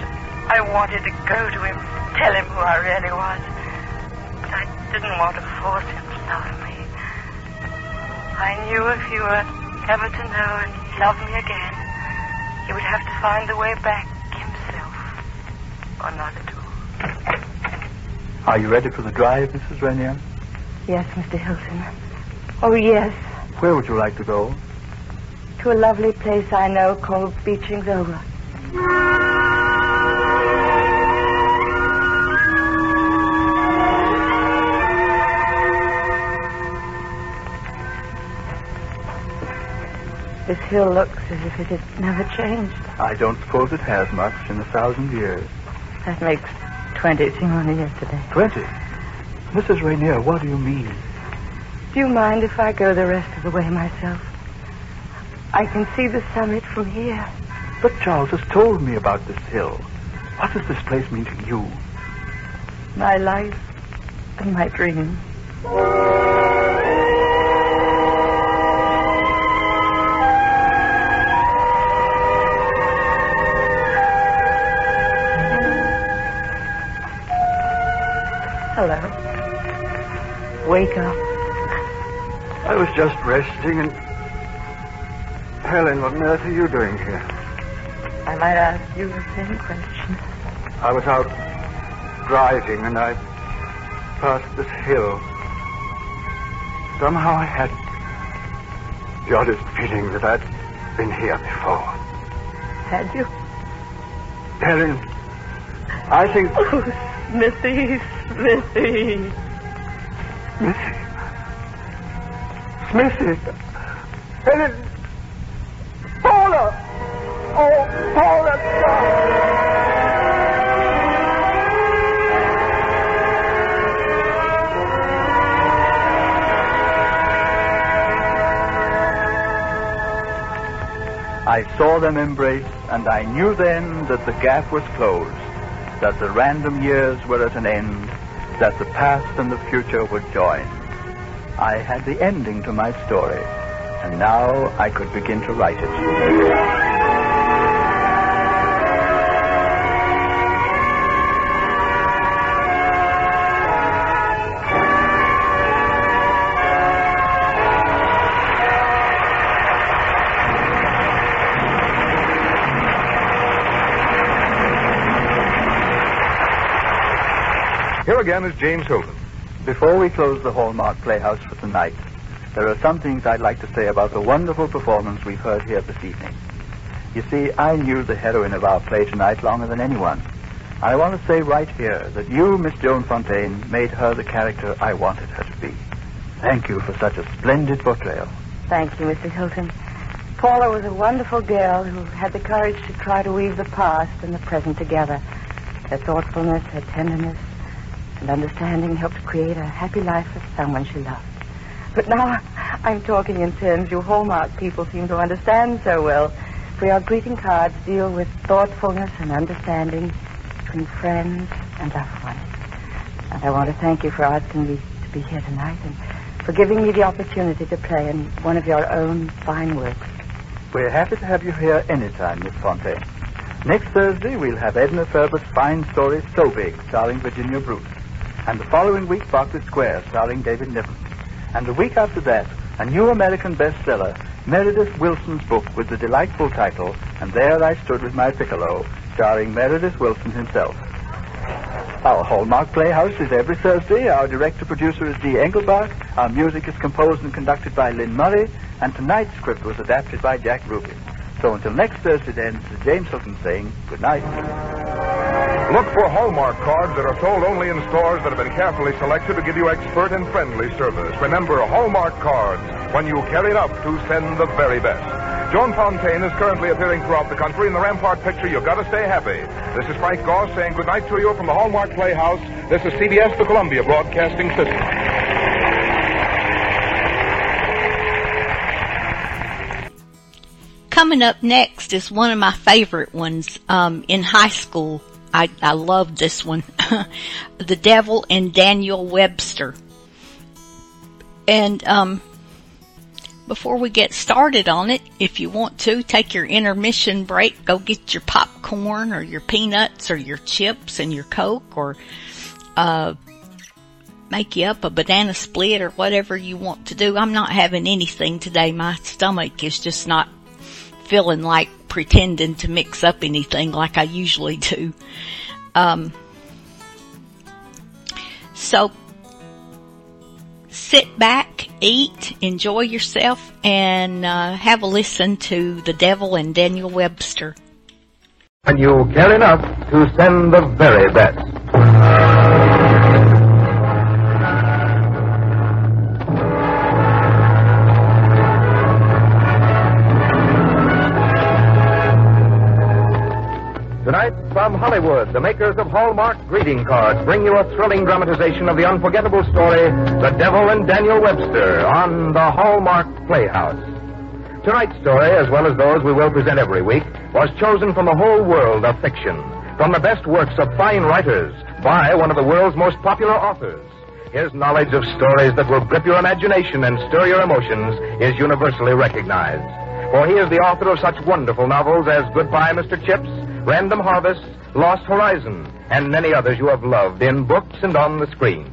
I wanted to go to him, tell him who I really was. But I didn't want to force him to love me. I knew if he were ever to know and love me again, he would have to find the way back himself. Or not at all. Are you ready for the drive, Mrs. Rainier? Yes, Mr. Hilton. Oh, yes. Where would you like to go? To a lovely place I know called Beeching's Over. This hill looks as if it had never changed. I don't suppose it has much in a thousand years. That makes 20 seem only yesterday. Twenty? Mrs. Rainier, what do you mean? Do you mind if I go the rest of the way myself? I can see the summit from here. But Charles has told me about this hill. What does this place mean to you? My life and my dream. Hello. Wake up. I was just resting and. Helen, what on earth are you doing here? I might ask you the same question. I was out driving and I passed this hill. Somehow I had the oddest feeling that I'd been here before. Had you? Helen, I think. Oh, Smithy, Smithy. Smithy. Smithy. Helen. I saw them embrace, and I knew then that the gap was closed, that the random years were at an end, that the past and the future would join. I had the ending to my story, and now I could begin to write it. Again is James Hilton. Before we close the Hallmark Playhouse for tonight, there are some things I'd like to say about the wonderful performance we've heard here this evening. You see, I knew the heroine of our play tonight longer than anyone. I want to say right here that you, Miss Joan Fontaine, made her the character I wanted her to be. Thank you for such a splendid portrayal. Thank you, Mr. Hilton. Paula was a wonderful girl who had the courage to try to weave the past and the present together. Her thoughtfulness, her tenderness, and understanding helped create a happy life for someone she loved. But now I'm talking in terms you Hallmark people seem to understand so well. For your greeting cards deal with thoughtfulness and understanding between friends and loved ones. And I want to thank you for asking me to be here tonight and for giving me the opportunity to play in one of your own fine works. We're happy to have you here anytime, Miss Fontaine. Next Thursday, we'll have Edna Ferber's fine story, So Big, starring Virginia Bruce. And the following week, Berkeley Square, starring David Niven. And the week after that, a new American bestseller, Meredith Willson's book with the delightful title, And There I Stood with My Piccolo, starring Meredith Willson himself. Our Hallmark Playhouse is every Thursday. Our director-producer is Dee Englebach. Our music is composed and conducted by Lynn Murray. And tonight's script was adapted by Jack Ruby. So until next Thursday then, this is James Hilton saying good night. Look for Hallmark cards that are sold only in stores that have been carefully selected to give you expert and friendly service. Remember, Hallmark cards when you carry it up to send the very best. Joan Fontaine is currently appearing throughout the country in the Rampart picture You've Got to Stay Happy. This is Frank Goss saying goodnight to you from the Hallmark Playhouse. This is CBS, the Columbia Broadcasting System. Coming up next is one of my favorite ones um, in high school. I, I loved this one. the Devil and Daniel Webster. And um, before we get started on it, if you want to, take your intermission break, go get your popcorn or your peanuts or your chips and your Coke or uh, make you up a banana split or whatever you want to do. I'm not having anything today. My stomach is just not feeling like pretending to mix up anything like I usually do. Um, so sit back, eat, enjoy yourself, and uh, have a listen to The Devil and Daniel Webster. And you care enough to send the very best. Hollywood, the makers of Hallmark greeting cards bring you a thrilling dramatization of the unforgettable story, The Devil and Daniel Webster, on the Hallmark Playhouse. Tonight's story, as well as those we will present every week, was chosen from the whole world of fiction, from the best works of fine writers, by one of the world's most popular authors. His knowledge of stories that will grip your imagination and stir your emotions is universally recognized. For he is the author of such wonderful novels as Goodbye, Mr. Chips, Random Harvest, Lost Horizon, and many others you have loved in books and on the screen.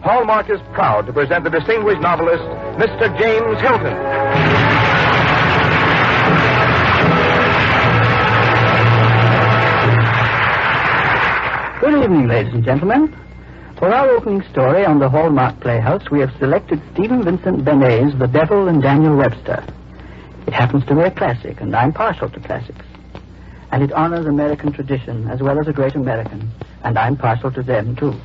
Hallmark is proud to present the distinguished novelist, Mr. James Hilton. Good evening, ladies and gentlemen. For our opening story on the Hallmark Playhouse, we have selected Stephen Vincent Benet's The Devil and Daniel Webster. It happens to be a classic, and I'm partial to classics. And it honors American tradition as well as a great American, and I'm partial to them, too.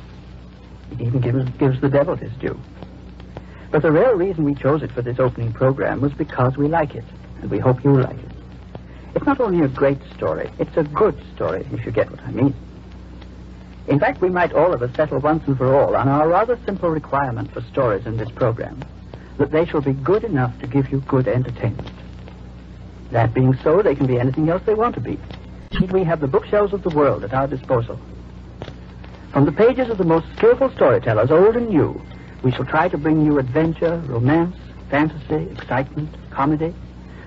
It even gives, gives the devil his due. But the real reason we chose it for this opening program was because we like it, and we hope you like it. It's not only a great story, it's a good story, if you get what I mean. In fact, we might all of us settle once and for all on our rather simple requirement for stories in this program that they shall be good enough to give you good entertainment. That being so, they can be anything else they want to be. We have the bookshelves of the world at our disposal. From the pages of the most skillful storytellers, old and new, We shall try to bring you adventure, romance, fantasy, excitement, comedy,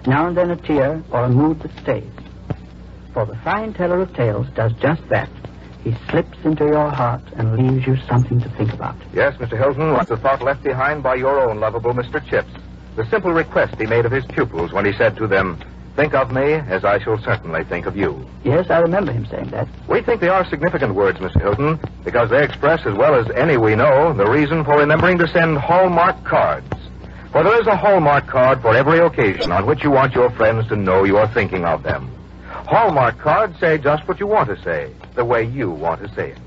now and then a tear or a mood that stays. For the fine teller of tales does just that. He slips into your heart and leaves you something to think about. Yes, Mr. Hilton, like the thought left behind by your own lovable Mr. Chips. The simple request he made of his pupils when he said to them, Think of me as I shall certainly think of you. Yes, I remember him saying that. We think they are significant words, Mr. Hilton, because they express as well as any we know the reason for remembering to send Hallmark cards. For there is a Hallmark card for every occasion on which you want your friends to know you are thinking of them. Hallmark cards say just what you want to say, the way you want to say it.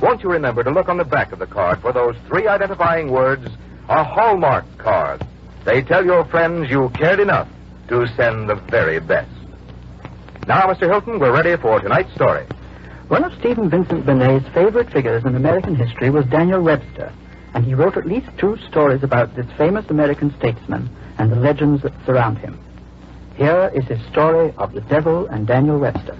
Won't you remember to look on the back of the card for those three identifying words, a Hallmark card. They tell your friends you cared enough to send the very best. Now, Mr. Hilton, we're ready for tonight's story. One of Stephen Vincent Benet's favorite figures in American history was Daniel Webster, and he wrote at least two stories about this famous American statesman and the legends that surround him. Here is his story of the devil and Daniel Webster.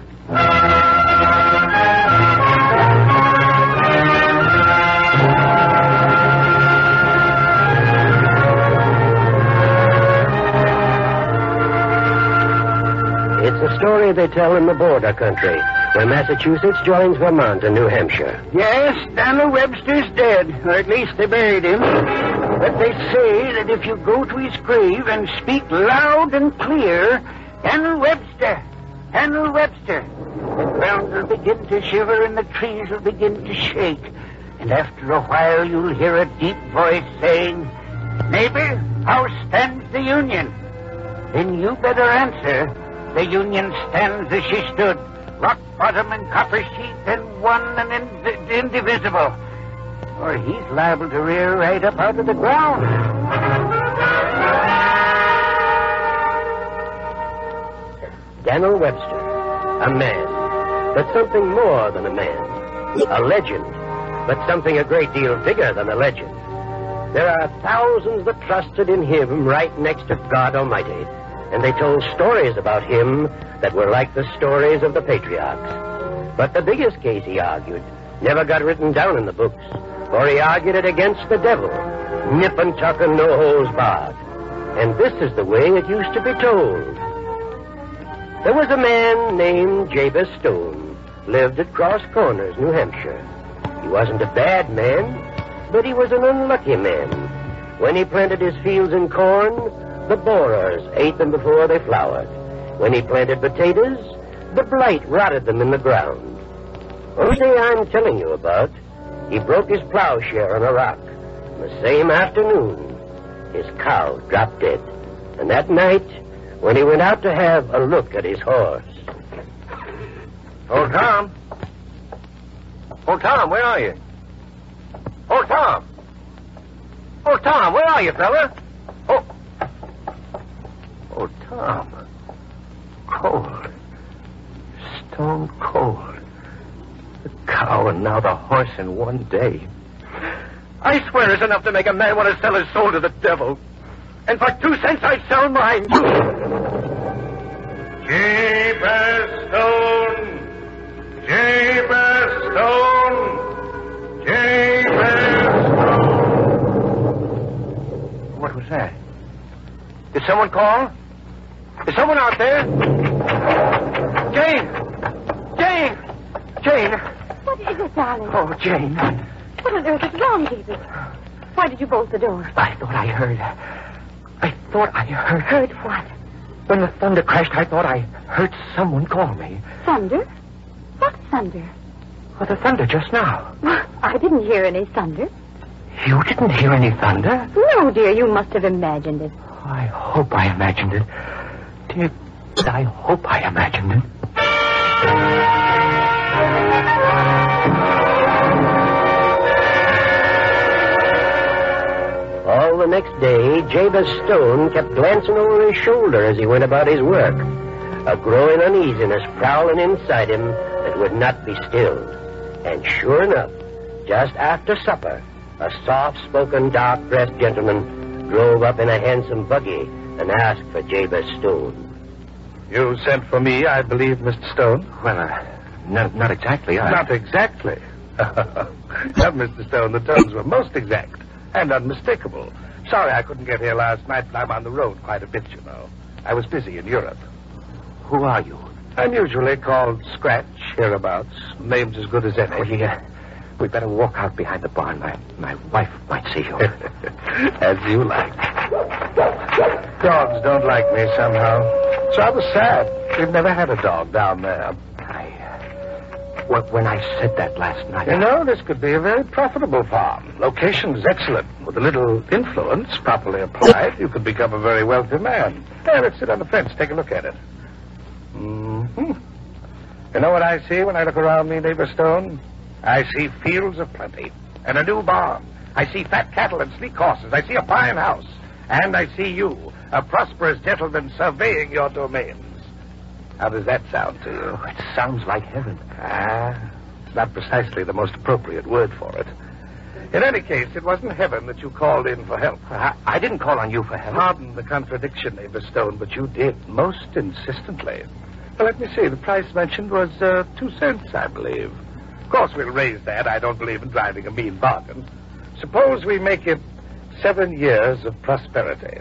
Story they tell in the border country, where Massachusetts joins Vermont and New Hampshire. Yes, Daniel Webster's dead, or at least they buried him. But they say that if you go to his grave and speak loud and clear, Daniel Webster, Daniel Webster, the ground will begin to shiver and the trees will begin to shake. And after a while you'll hear a deep voice saying, Neighbor, how stands the Union? Then you better answer. The Union stands as she stood, rock bottom and copper sheet, and one and ind- indivisible. Or he's liable to rear right up out of the ground. Daniel Webster, a man, but something more than a man. A legend, but something a great deal bigger than a legend. There are thousands that trusted in him right next to God Almighty, and they told stories about him that were like the stories of the patriarchs. But the biggest case he argued never got written down in the books, for he argued it against the devil, nip and tuck and no holes barred. And this is the way it used to be told. There was a man named Jabez Stone, lived at Cross Corners, New Hampshire. He wasn't a bad man, but he was an unlucky man. When he planted his fields in corn, the borers ate them before they flowered. When he planted potatoes, the blight rotted them in the ground. Day I'm telling you about, he broke his plowshare on a rock. The same afternoon, his cow dropped dead. And that night, when he went out to have a look at his horse. Oh, Tom. Oh, Tom, where are you? Oh, Tom. Oh, Tom, where are you, fella? Oh. Oh, Tom. Cold. Stone cold. The cow and now the horse in one day. I swear it's enough to make a man want to sell his soul to the devil. And for two cents I'd sell mine. Jabez Stone! Jabez Stone! Jabez What was that? Did someone call? Is someone out there? Jane! Jane! Jane! What is it, darling? Oh, Jane. What on earth is wrong, Jesus? Why did you bolt the door? I thought I heard. I thought I heard. Heard what? When the thunder crashed, I thought I heard someone call me. Thunder? What thunder? Well, the thunder just now. I didn't hear any thunder. You didn't hear any thunder? No, dear, you must have imagined it. I hope I imagined it. I hope I imagined it. All the next day, Jabez Stone kept glancing over his shoulder as he went about his work. A growing uneasiness prowling inside him that would not be stilled. And sure enough, just after supper, a soft-spoken, dark-dressed gentleman drove up in a handsome buggy and asked for Jabez Stone. You sent for me, I believe, Mr. Stone? Well, uh, not, not exactly. I... Not exactly. not, Mr. Stone. The tones were most exact. and unmistakable. Sorry I couldn't get here last night, but I'm on the road quite a bit, you know. I was busy in Europe. Who are you? I'm usually called Scratch, hereabouts. Name's as good as any. Oh, yeah. We'd better walk out behind the barn. My, my wife might see you. as you like. Dogs don't like me somehow. It's rather sad. We've never had a dog down there. Wh- When I said that last night. You know, this could be a very profitable farm. Location's excellent. With a little influence properly applied, you could become a very wealthy man. There, let's sit on the fence. Take a look at it. hmm You know what I see when I look around me, neighbor Stone? I see fields of plenty and a new barn. I see fat cattle and sleek horses. I see a fine house. And I see you, a prosperous gentleman surveying your domains. How does that sound to you? It sounds like heaven. Ah, it's not precisely the most appropriate word for it. In any case, it wasn't heaven that you called in for help. I, I didn't call on you for help. Pardon the contradiction, neighbor Stone, but you did, most insistently. Well, let me see. The price mentioned was uh, two cents, I believe. Of course, we'll raise that. I don't believe in driving a mean bargain. Suppose we make it seven years of prosperity.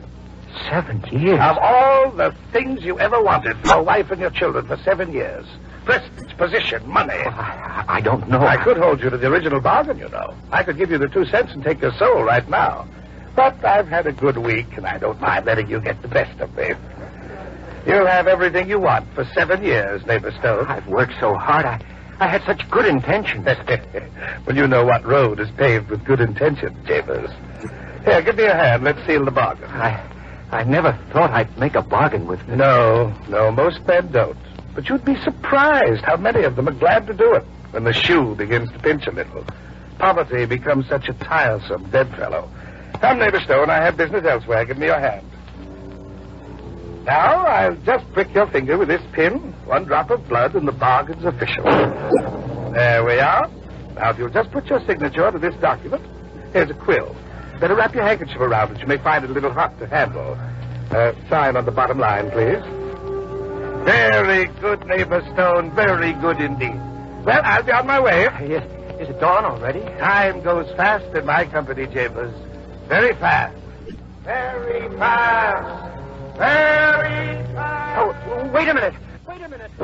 Seven years? Of all the things you ever wanted for a wife and your children for seven years. Prestige, position, money. I, I don't know. I could hold you to the original bargain, you know. I could give you the two cents and take your soul right now. But I've had a good week, and I don't mind letting you get the best of me. You'll have everything you want for seven years, neighbor Stone. I've worked so hard. I, I had such good intentions. well, you know what road is paved with good intentions, Jabez. Here, give me a hand. Let's seal the bargain. I, I never thought I'd make a bargain with. No, no, most men don't. But you'd be surprised how many of them are glad to do it when the shoe begins to pinch a little. Poverty becomes such a tiresome bedfellow. Come, neighbor Stone, I have business elsewhere. Give me your hand. Now, I'll just prick your finger with this pin. One drop of blood, and the bargain's official. There we are. Now, if you'll just put your signature to this document, here's a quill. Better wrap your handkerchief around it. You may find it a little hot to handle. Uh, sign on the bottom line, please. Very good, neighbor Stone. Very good indeed. Well, I'll be on my way. Is, is it dawn already? Time goes fast in my company, Jabez. Very fast. Very fast. Very fast. Oh, wait a minute. Wait a minute.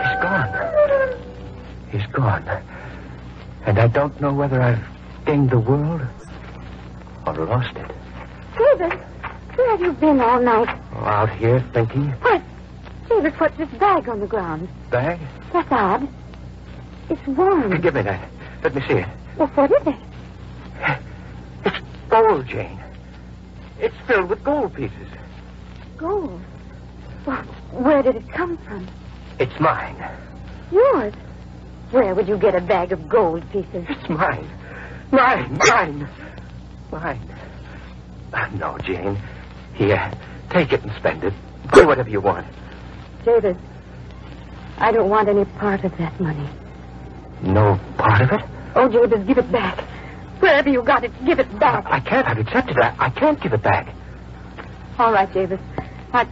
He's gone. He's gone. And I don't know whether I've gained the world or lost it. David, where have you been all night? Oh, out here thinking. What? David, what's this bag on the ground? Bag? That's odd. It's warm. Give me that. Let me see it. Well, what is it? Gold, Jane. It's filled with gold pieces. Gold. Well, where did it come from? It's mine. Yours. Where would you get a bag of gold pieces? It's mine. Mine, mine. Mine. Uh, no, Jane. Here, take it and spend it. Do whatever you want. David, I don't want any part of that money. No part of it? Oh, David, give it back. Wherever you got it, give it back. I can't. I've accepted it. I, I can't give it back. All right, David. I,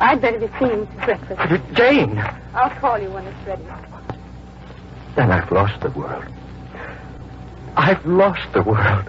I'd better be seeing to breakfast. Jane! I'll call you when it's ready. Then I've lost the world. I've lost the world.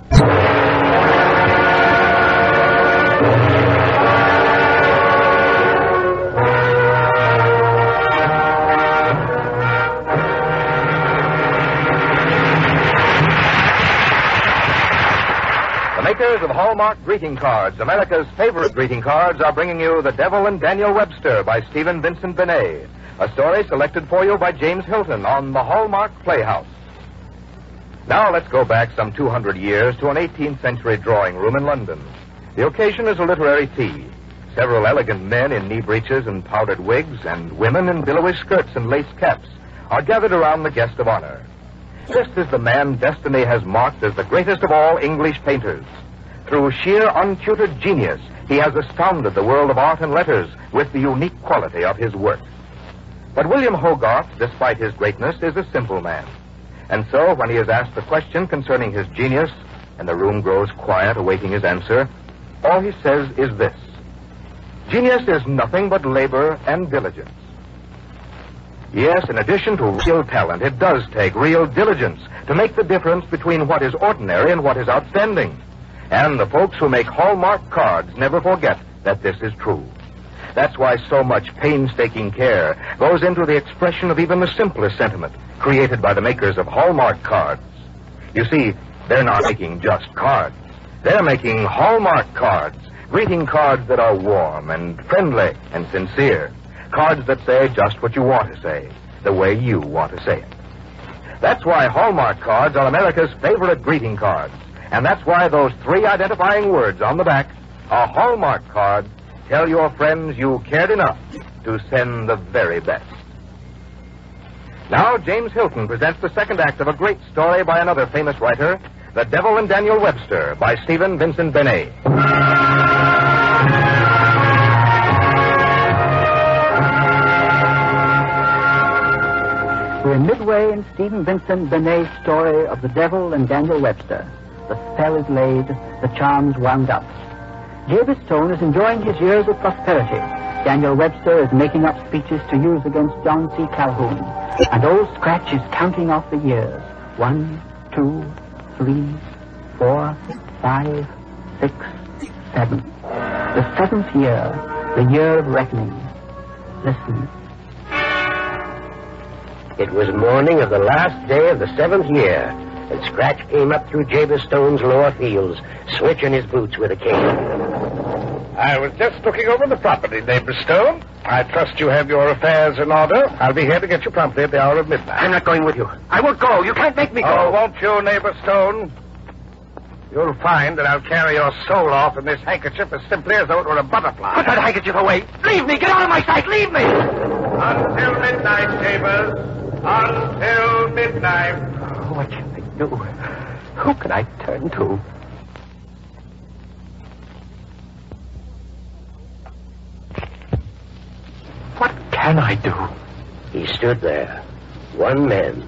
Makers of Hallmark greeting cards, America's favorite greeting cards, are bringing you The Devil and Daniel Webster by Stephen Vincent Benet, a story selected for you by James Hilton on the Hallmark Playhouse. Now let's go back some 200 years to an 18th century drawing room in London. The occasion is a literary tea. Several elegant men in knee breeches and powdered wigs, and women in billowy skirts and lace caps, are gathered around the guest of honor. This is the man destiny has marked as the greatest of all English painters. Through sheer untutored genius, he has astounded the world of art and letters with the unique quality of his work. But William Hogarth, despite his greatness, is a simple man. And so, when he is asked the question concerning his genius, and the room grows quiet awaiting his answer, all he says is this Genius is nothing but labor and diligence. Yes, in addition to real talent, it does take real diligence to make the difference between what is ordinary and what is outstanding. And the folks who make Hallmark cards never forget that this is true. That's why so much painstaking care goes into the expression of even the simplest sentiment created by the makers of Hallmark cards. You see, they're not making just cards. They're making Hallmark cards, greeting cards that are warm and friendly and sincere. Cards that say just what you want to say, the way you want to say it. That's why Hallmark cards are America's favorite greeting cards. And that's why those three identifying words on the back, a Hallmark card, tell your friends you cared enough to send the very best. Now, James Hilton presents the second act of a great story by another famous writer, The Devil and Daniel Webster, by Stephen Vincent Benet. We're midway in Stephen Vincent Benet's story of the devil and Daniel Webster. The spell is laid, the charms wound up. Jabez Stone is enjoying his years of prosperity. Daniel Webster is making up speeches to use against John C. Calhoun. And old Scratch is counting off the years. One, two, three, four, five, six, seven. The seventh year, the year of reckoning. Listen. It was morning of the last day of the seventh year, and Scratch came up through Jabez Stone's lower fields, switching his boots with a cane. I was just looking over the property, neighbor Stone. I trust you have your affairs in order. I'll be here to get you promptly at the hour of midnight. I'm not going with you. I won't go. You can't make me go. Oh, won't you, neighbor Stone? You'll find that I'll carry your soul off in this handkerchief as simply as though it were a butterfly. Put that handkerchief away. Leave me. Get out of my sight. Leave me. Until midnight, Jabez. Until midnight. Can I do? Who can I turn to? What can I do? He stood there, one man,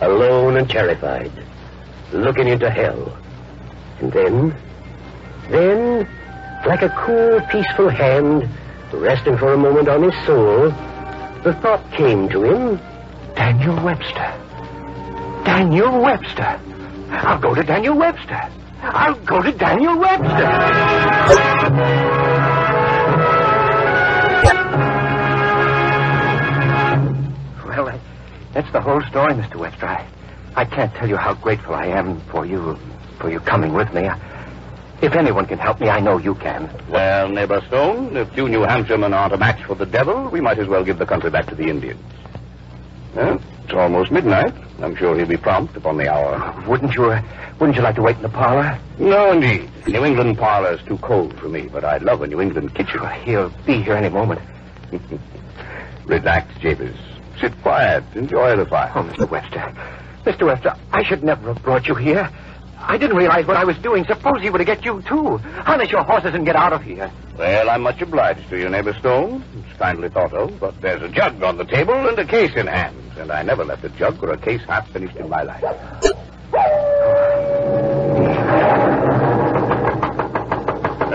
alone and terrified, looking into hell. And then, then, like a cool, peaceful hand resting for a moment on his soul, the thought came to him Daniel Webster. Daniel Webster. I'll go to Daniel Webster. I'll go to Daniel Webster. Well, that's the whole story, Mr. Webster. I, I can't tell you how grateful I am for you, for you coming with me. I, if anyone can help me, I know you can. Well, neighbor Stone, if you New Hampshire men aren't a match for the devil, we might as well give the country back to the Indians. Well, it's almost midnight. I'm sure he'll be prompt upon the hour. Wouldn't you, uh, wouldn't you like to wait in the parlor? No, indeed. New England parlor's too cold for me, but I'd love a New England kitchen. Oh, he'll be here any moment. Relax, Jabez. Sit quiet. Enjoy the fire. Oh, Mr. Webster. Mr. Webster, I should never have brought you here. I didn't realize what I was doing. Suppose he were to get you, too. Harness your horses and get out of here. Well, I'm much obliged to you, neighbor Stone. It's kindly thought of, but there's a jug on the table and a case in hand, and I never left a jug or a case half finished in my life.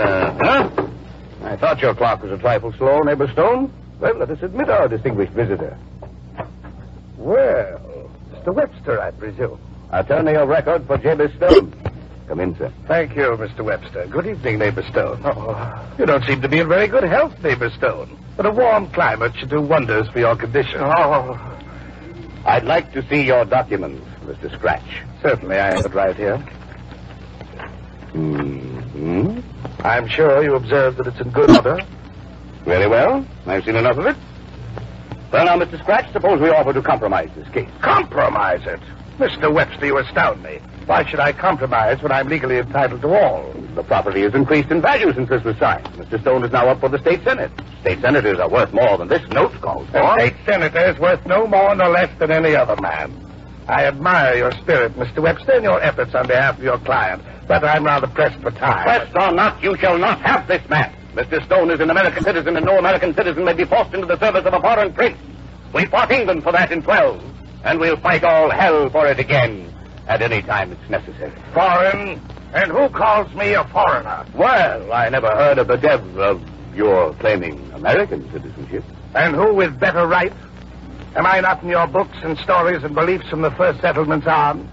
Uh-huh. I thought your clock was a trifle slow, neighbor Stone. Well, let us admit our distinguished visitor. Well, Mr. Webster, I presume. Attorney of record for Jabez Stone. Come in, sir. Thank you, Mr. Webster. Good evening, neighbor Stone. Oh, you don't seem to be in very good health, neighbor Stone. But a warm climate should do wonders for your condition. Oh. I'd like to see your documents, Mr. Scratch. Certainly, I have it right here. Hmm. I'm sure you observed that it's in good order. Very well. I've seen enough of it. Well, now, Mr. Scratch, suppose we offer to compromise this case. Compromise it? Mr. Webster, you astound me. Why should I compromise when I'm legally entitled to all? The property has increased in value since this was signed. Mr. Stone is now up for the state senate. State senators are worth more than this note calls for. A state senator is worth no more nor less than any other man. I admire your spirit, Mr. Webster, and your efforts on behalf of your client, but I'm rather pressed for time. Pressed or not, you shall not have this man. Mr. Stone is an American citizen, and no American citizen may be forced into the service of a foreign prince. We fought England for that in 12, and we'll fight all hell for it again at any time it's necessary. Foreign? And who calls me a foreigner? Well, I never heard of the dev of your claiming American citizenship. And who with better right? Am I not in your books and stories and beliefs from the first settlements on?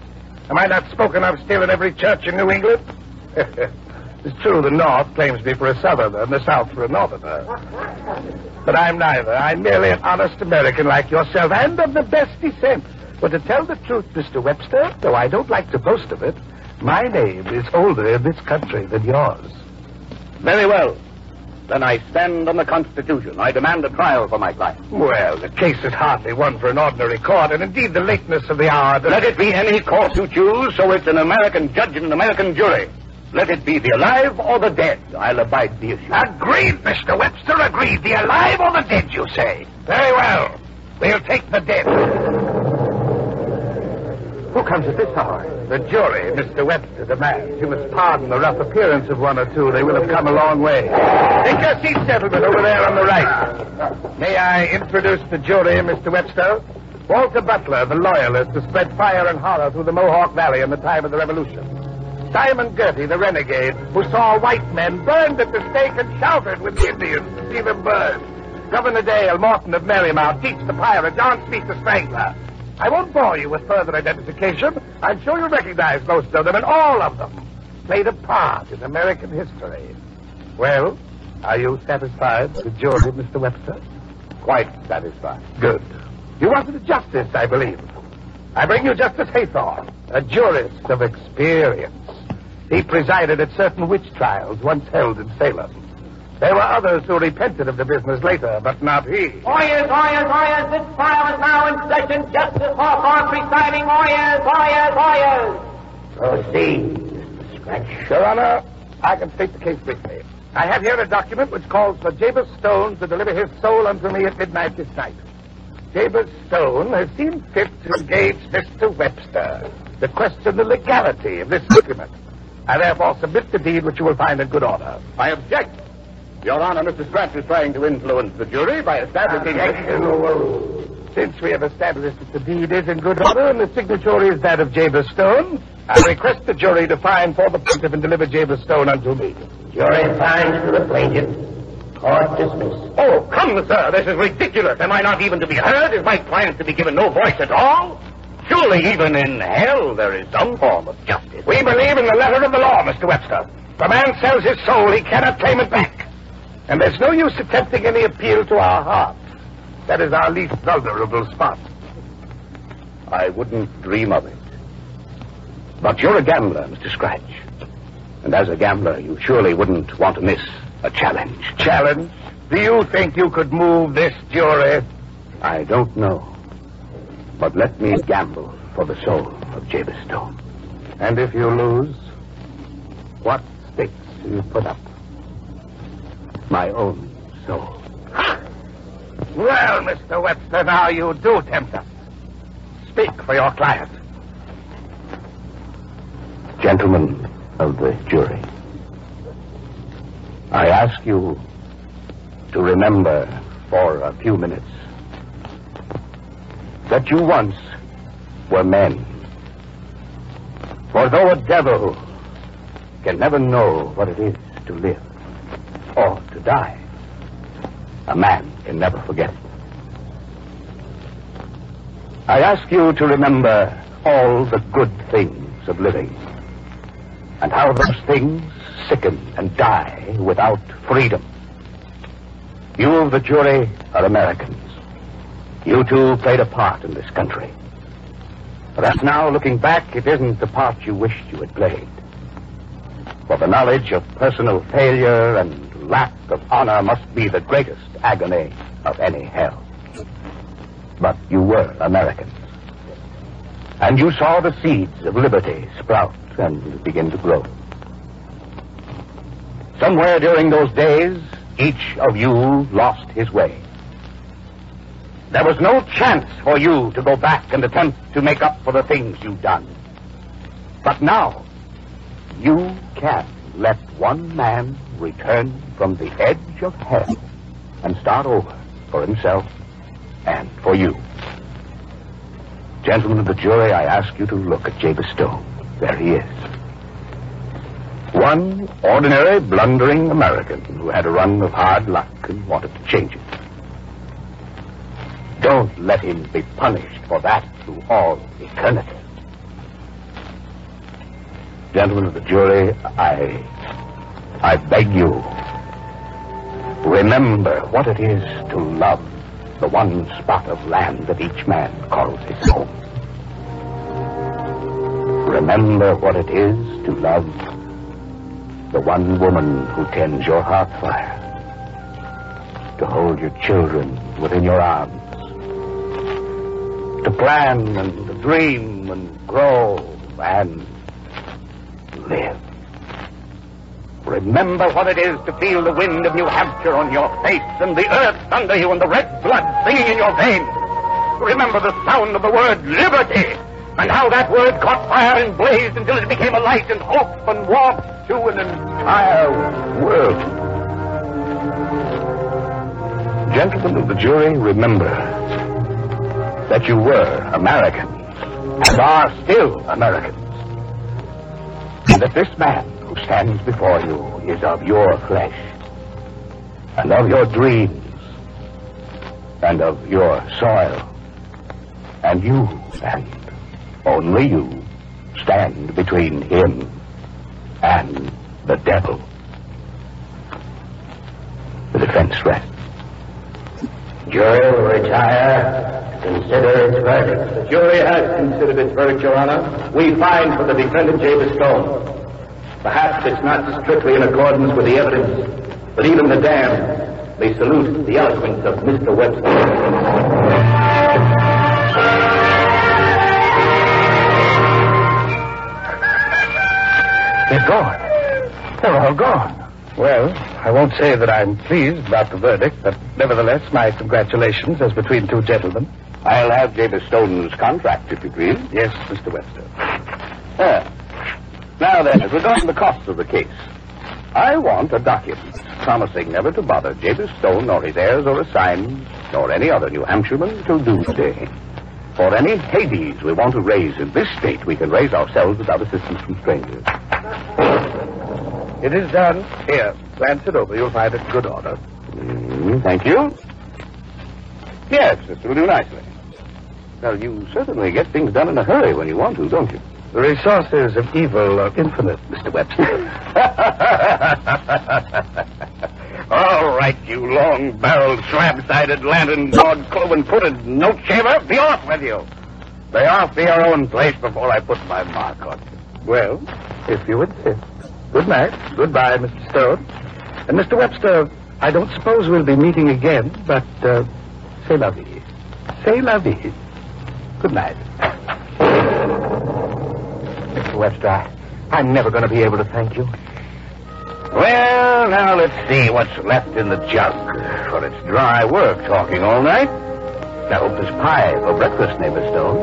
Am I not spoken of still in every church in New England? it's true the North claims me for a Southerner and the South for a Northerner. But I'm neither. I'm merely an honest American like yourself and of the best descent. But to tell the truth, Mr. Webster, though I don't like to boast of it, my name is older in this country than yours. Very well. Then I stand on the Constitution. I demand a trial for my client. Well, the case is hardly one for an ordinary court, and indeed the lateness of the hour... Let it be any court you choose, so it's an American judge and an American jury. Let it be the alive or the dead. I'll abide the issue. Agreed, Mr. Webster, agreed. The alive or the dead, you say? Very well. We'll take the dead. Who comes at this hour? The jury, Mr. Webster demands. You must pardon the rough appearance of one or two. They will have come a long way. Take your seat, gentlemen, over there on the right. May I introduce the jury, Mr. Webster? Walter Butler, the loyalist who spread fire and horror through the Mohawk Valley in the time of the Revolution. Simon Girty, the renegade, who saw white men burned at the stake and shouted with the Indians to see them. Governor Dale Morton of Merrymount, Teach the pirate, John Smith the strangler. I won't bore you with further identification. I'm sure you'll recognize most of them, and all of them played a part in American history. Well, are you satisfied with the jury, Mr. Webster? Quite satisfied. Good. You wanted a justice, I believe. I bring you Justice Hathorne, a jurist of experience. He presided at certain witch trials once held in Salem. There were others who repented of the business later, but not he. Oyez, oyez, oyez, this trial is now in session. Justice Hathorne presiding. Oyez, oyez, oyez. Proceed, Mr. Scratch. Your Honor, I can state the case briefly. I have here a document which calls for Jabez Stone to deliver his soul unto me at midnight this night. Jabez Stone has seen fit to engage Mr. Webster to question the legality of this document. I therefore submit the deed which you will find in good order. I object. Your Honor, Mr. Scratch is trying to influence the jury by establishing... Ah, Objection. Since we have established that the deed is in good order and the signature is that of Jabez Stone, I request the jury to find for the plaintiff and deliver Jabez Stone unto me. Jury finds to the plaintiff. Court dismissed. Oh, come, sir. This is ridiculous. Am I not even to be heard? Is my client to be given no voice at all? Surely even in hell there is some form of justice. We believe in the letter of the law, Mr. Webster. If a man sells his soul, he cannot claim it back. And there's no use attempting any appeal to our hearts. That is our least vulnerable spot. I wouldn't dream of it. But you're a gambler, Mr. Scratch. And as a gambler, you surely wouldn't want to miss a challenge. Challenge? Do you think you could move this jury? I don't know. But let me gamble for the soul of Jabez Stone. And if you lose, what stakes do you put up? My own soul. Well, Mr. Webster, now you do tempt us. Speak for your client. Gentlemen of the jury, I ask you to remember for a few minutes that you once were men. For though a devil can never know what it is to live or to die, a man can never forget. I ask you to remember all the good things of living and how those things sicken and die without freedom. You the jury are Americans. You too played a part in this country. Perhaps now, looking back, it isn't the part you wished you had played. For the knowledge of personal failure and lack of honor must be the greatest agony of any hell. But you were Americans. And you saw the seeds of liberty sprout and begin to grow. Somewhere during those days, each of you lost his way. There was no chance for you to go back and attempt to make up for the things you've done. But now, you can let one man return from the edge of hell and start over for himself and for you. Gentlemen of the jury, I ask you to look at Jabez Stone. There he is. One ordinary, blundering American who had a run of hard luck and wanted to change it. Don't let him be punished for that through all eternity. Gentlemen of the jury, I. I beg you. Remember what it is to love the one spot of land that each man calls his home. Remember what it is to love the one woman who tends your hearth fire, to hold your children within your arms, to plan and to dream and grow and live. Remember what it is to feel the wind of New Hampshire on your face and the earth under you and the red blood singing in your veins. Remember the sound of the word liberty and how that word caught fire and blazed until it became a light and hope and warmth to an entire world. Gentlemen of the jury, remember that you were Americans and are still Americans. And that this man who stands before you is of your flesh and of your dreams and of your soil. And you, and only you, stand between him and the devil. The defense rests. Jury will retire. Consider its verdict. The jury has considered its verdict, Your Honor. We find for the defendant, Jabez Stone. Perhaps it's not strictly in accordance with the evidence, but even the damned may salute the eloquence of Mr. Webster. They're gone. They're all gone. Well, I won't say that I'm pleased about the verdict, but nevertheless, my congratulations as between two gentlemen. I'll have Jabez Stone's contract, if you please. Yes, Mr. Webster. Ah. Now then, as regards the costs of the case, I want a document promising never to bother Jabez Stone nor his heirs or assigns, nor any other New Hampshireman till doomsday. For any Hades we want to raise in this state, we can raise ourselves without assistance from strangers. It is done. Here, glance it over. You'll find it in good order. Mm, thank you. Yes, this will do nicely. Well, you certainly get things done in a hurry when you want to, don't you? The resources of evil are infinite, Mr. Webster. All right, you long-barreled, slab-sided, lantern, dog cloven footed note shaver, be off with you. Be off to your own place before I put my mark on you. Well, if you insist. Good night. Goodbye, Mr. Stone. And Mr. Webster, I don't suppose we'll be meeting again, but uh, say vie. Say vie. Good night. Mr. Webster, I, I'm never going to be able to thank you. Well, now let's see what's left in the jug. For it's dry work talking all night. I hope there's pie for breakfast, neighbor Stone.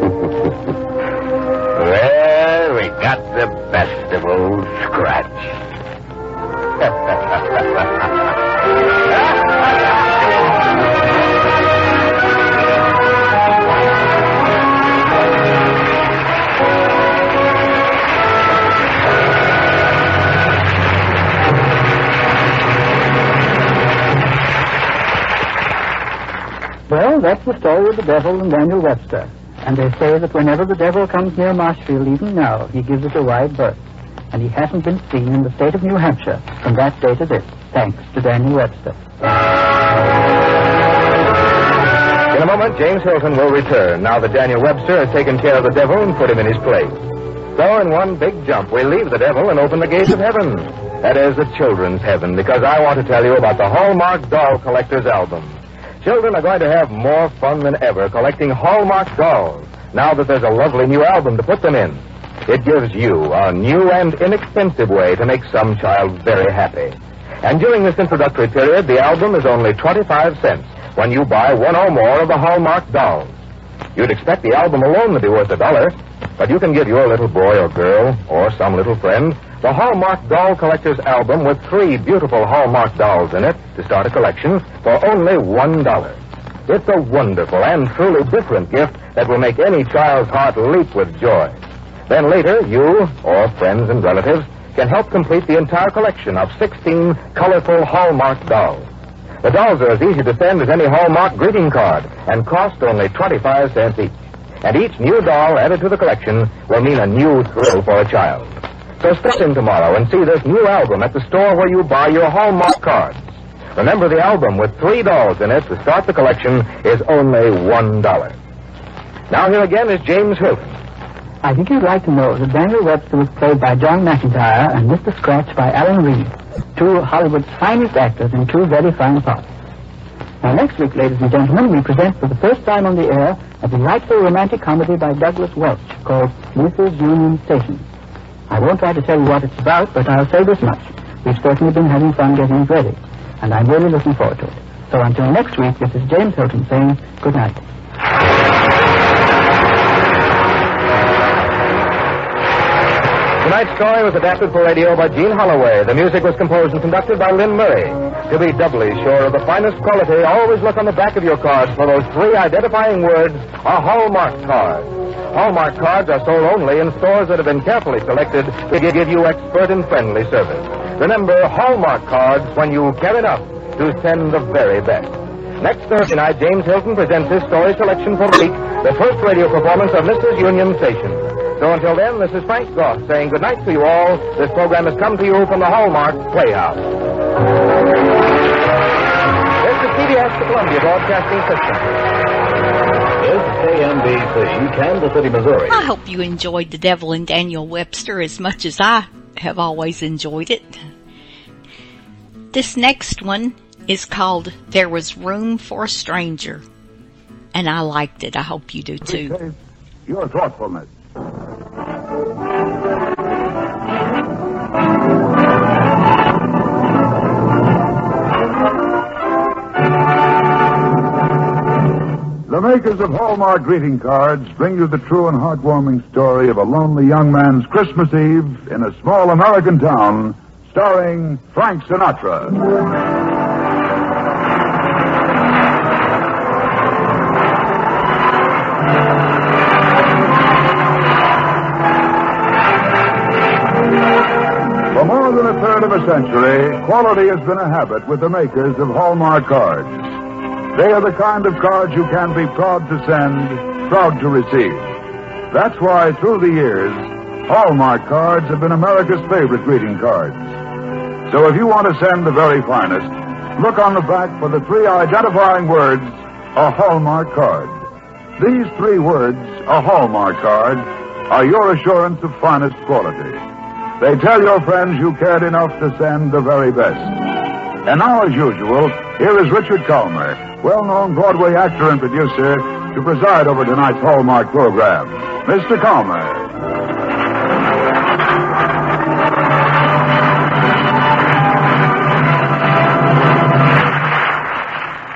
well, we got the best of old Scratch. Well, that's the story of the devil and Daniel Webster. And they say that whenever the devil comes near Marshfield, even now, he gives it a wide berth. And he hasn't been seen in the state of New Hampshire from that day to this, thanks to Daniel Webster. In a moment, James Hilton will return now that Daniel Webster has taken care of the devil and put him in his place. So, in one big jump, we leave the devil and open the gates of heaven. That is the children's heaven, because I want to tell you about the Hallmark Doll Collector's Album. Children are going to have more fun than ever collecting Hallmark dolls now that there's a lovely new album to put them in. It gives you a new and inexpensive way to make some child very happy. And during this introductory period, the album is only 25 cents when you buy one or more of the Hallmark dolls. You'd expect the album alone to be worth a dollar, but you can give your little boy or girl or some little friend the Hallmark Doll Collector's Album with three beautiful Hallmark dolls in it to start a collection for only one dollar. It's a wonderful and truly different gift that will make any child's heart leap with joy. Then later, you or friends and relatives can help complete the entire collection of 16 colorful Hallmark dolls. The dolls are as easy to send as any Hallmark greeting card and cost only 25 cents each. And each new doll added to the collection will mean a new thrill for a child. So step in tomorrow and see this new album at the store where you buy your Hallmark cards. Remember, the album with three dolls in it to start the collection is only one dollar. Now here again is James Hilton. I think you'd like to know that Daniel Webster was played by John McIntire and Mr. Scratch by Alan Reed, two Hollywood's finest actors in two very fine parts. Now, next week, ladies and gentlemen, we present for the first time on the air a delightful romantic comedy by Douglas Welch called Mrs. Union Station. I won't try to tell you what it's about, but I'll say this much. We've certainly been having fun getting it ready, and I'm really looking forward to it. So until next week, this is James Hilton saying good night. Tonight's story was adapted for radio by Jean Holloway. The music was composed and conducted by Lynn Murray. To be doubly sure of the finest quality, always look on the back of your cards for those three identifying words, a Hallmark card. Hallmark cards are sold only in stores that have been carefully selected to give you expert and friendly service. Remember, Hallmark cards when you care enough to send the very best. Next Thursday night, James Hilton presents his story selection for the week, the first radio performance of Mrs. Union Station. So until then, this is Frank Goss saying good night to you all. This program has come to you from the Hallmark Playhouse. This is CBS, the Columbia Broadcasting System. This is KMBC, Kansas City, Missouri. I hope you enjoyed The Devil and Daniel Webster as much as I have always enjoyed it. This next one is called There Was Room for a Stranger. And I liked it. I hope you do too. Your thoughtfulness. The makers of Hallmark greeting cards bring you the true and heartwarming story of a lonely young man's Christmas Eve in a small American town, starring Frank Sinatra. Third of a century, quality has been a habit with the makers of Hallmark cards. They are the kind of cards you can be proud to send, proud to receive. That's why, through the years, Hallmark cards have been America's favorite greeting cards. So if you want to send the very finest, look on the back for the three identifying words, a Hallmark card. These three words, a Hallmark card, are your assurance of finest quality. They tell your friends you cared enough to send the very best. And now, as usual, here is Richard Kollmar, well-known Broadway actor and producer, to preside over tonight's Hallmark program. Mr. Kollmar.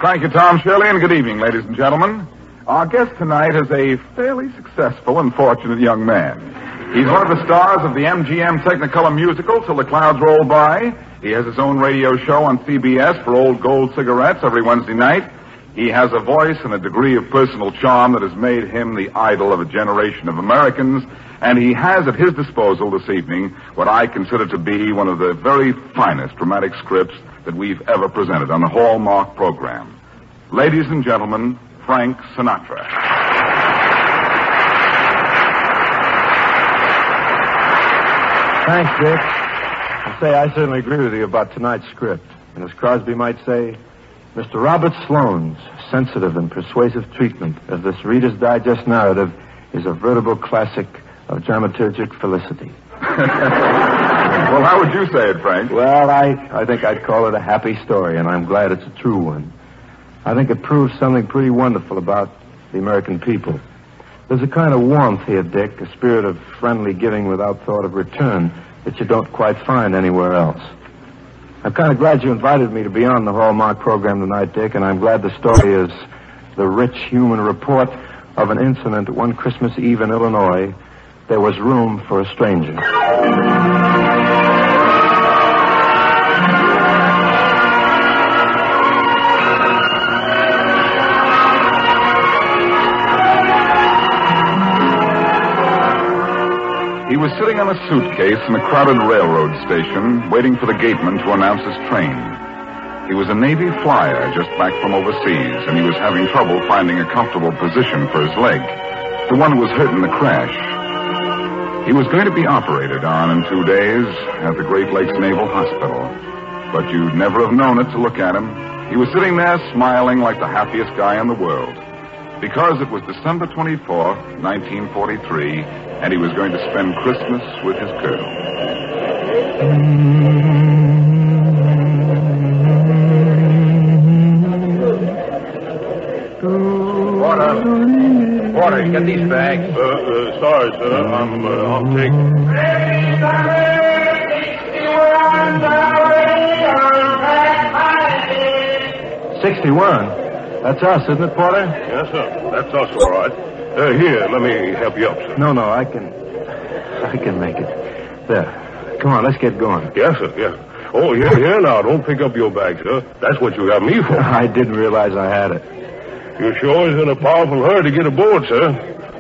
Thank you, Tom Shirley, and good evening, ladies and gentlemen. Our guest tonight is a fairly successful and fortunate young man. He's one of the stars of the MGM Technicolor musical, Till the Clouds Roll By. He has his own radio show on CBS for Old Gold Cigarettes every Wednesday night. He has a voice and a degree of personal charm that has made him the idol of a generation of Americans, and he has at his disposal this evening what I consider to be one of the very finest dramatic scripts that we've ever presented on the Hallmark program. Ladies and gentlemen, Frank Sinatra. Thanks, Dick. I say I certainly agree with you about tonight's script. And as Crosby might say, Mr. Robert Sloane's sensitive and persuasive treatment of this Reader's Digest narrative is a veritable classic of dramaturgic felicity. well, how would you say it, Frank? Well, I, I think I'd call it a happy story, and I'm glad it's a true one. I think it proves something pretty wonderful about the American people. There's a kind of warmth here, Dick, a spirit of friendly giving without thought of return that you don't quite find anywhere else. I'm kind of glad you invited me to be on the Hallmark program tonight, Dick, and I'm glad the story is the rich human report of an incident one Christmas Eve in Illinois. There was room for a stranger. He was sitting on a suitcase in a crowded railroad station, waiting for the gateman to announce his train. He was a Navy flyer just back from overseas, and he was having trouble finding a comfortable position for his leg, the one that was hurt in the crash. He was going to be operated on in two days at the Great Lakes Naval Hospital. But you'd never have known it to look at him. He was sitting there smiling like the happiest guy in the world. Because it was December 24, 1943, and he was going to spend Christmas with his girl. Porter. Porter, get these bags. Uh, uh, sorry, sir. I'm, uh, I'm taking. Sixty-one. That's us, isn't it, Porter? Yes, sir. That's us, all right. Uh, here, let me help you up, sir. No, no, I can. I can make it. There. Come on, let's get going. Yes, sir. Yes. Oh, here, here now. Don't pick up your bag, sir. That's what you got me for. I didn't realize I had it. You sure is in a powerful hurry to get aboard, sir.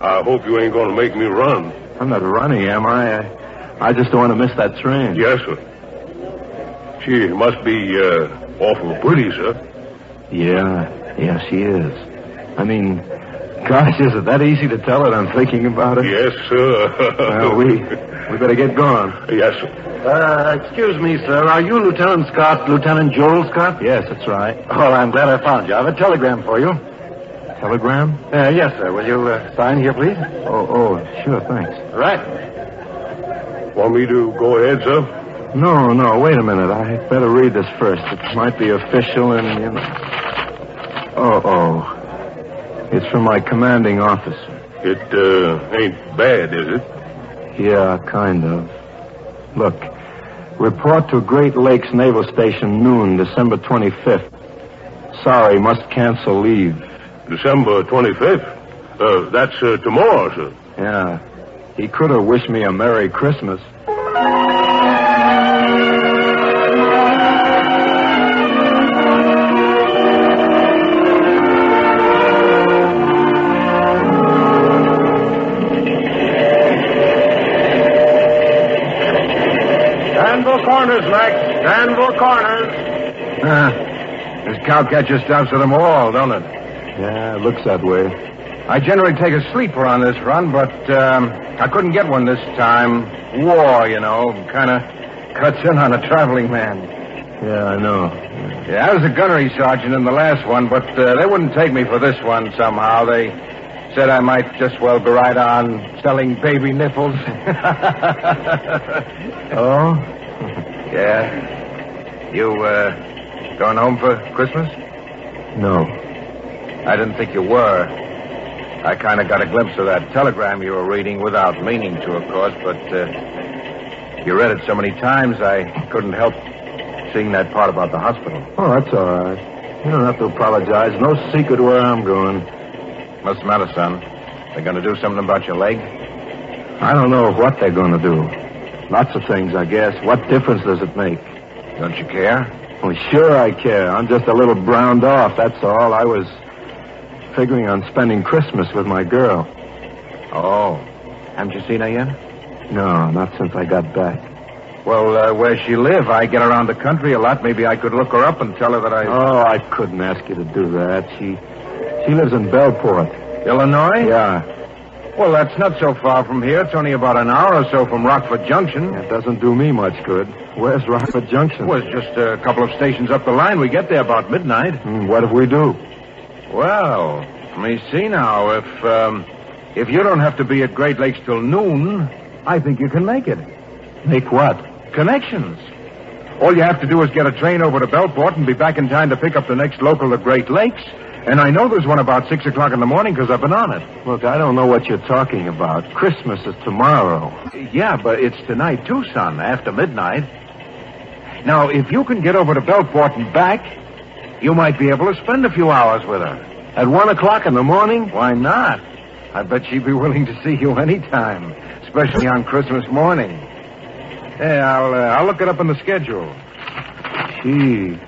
I hope you ain't going to make me run. I'm not running, am I? I, I just don't want to miss that train. Yes, sir. She must be uh, awful pretty, sir. Yeah, yeah, she is. I mean, gosh, is it that easy to tell it? I'm thinking about it. Yes, sir. well, we we better get going. Yes, sir. Uh, excuse me, sir. Are you Lieutenant Scott, Lieutenant Joel Scott? Yes, that's right. Oh, I'm glad I found you. I have a telegram for you. Telegram? Uh, yes, sir. Will you uh, sign here, please? Oh, oh, sure, thanks. Right. Want me to go ahead, sir? No, no, wait a minute. I better read this first. It might be official and, you know. Oh, oh. It's from my commanding officer. It uh, ain't bad, is it? Yeah, kind of. Look, report to Great Lakes Naval Station noon, December 25th. Sorry, must cancel leave. December 25th? Uh, that's uh, tomorrow, sir. Yeah. He could have wished me a Merry Christmas. Corners, Max. Danville Corners. Ah, this cowcatcher stops at them all, don't it? Yeah, it looks that way. I generally take a sleeper on this run, but um, I couldn't get one this time. War, you know, kind of cuts in on a traveling man. Yeah, I know. Yeah, I was a gunnery sergeant in the last one, but uh, they wouldn't take me for this one somehow. They said I might just well go right on selling baby nipples. oh? Yeah. You, uh, going home for Christmas? No. I didn't think you were. I kind of got a glimpse of that telegram you were reading without meaning to, of course, but uh, you read it so many times I couldn't help seeing that part about the hospital. Oh, that's all right. You don't have to apologize. No secret where I'm going. What's the matter, son? They're going to do something about your leg? I don't know what they're going to do. Lots of things, I guess. What difference does it make? Don't you care? Oh, sure I care. I'm just a little browned off, that's all. I was figuring on spending Christmas with my girl. Oh. Haven't you seen her yet? No, not since I got back. Well, uh, where she live? I get around the country a lot. Maybe I could look her up and tell her that I... Oh, I couldn't ask you to do that. She she lives in Bellport. Illinois? Yeah. Well, that's not so far from here. It's only about an hour or so from Rockford Junction. It doesn't do me much good. Where's Rockford Junction? Well, it's just a couple of stations up the line. We get there about midnight. Hmm, what if we do? Well, let me see now. If um, if you don't have to be at Great Lakes till noon, I think you can make it. Make what? Connections. All you have to do is get a train over to Bellport and be back in time to pick up the next local to Great Lakes. And I know there's one about 6 o'clock in the morning because I've been on it. Look, I don't know what you're talking about. Christmas is tomorrow. Yeah, but it's tonight, too, son, after midnight. Now, if you can get over to Bellport and back, you might be able to spend a few hours with her. At 1 o'clock in the morning? Why not? I bet she'd be willing to see you any time, especially on Christmas morning. Hey, I'll, uh, I'll look it up in the schedule. Gee,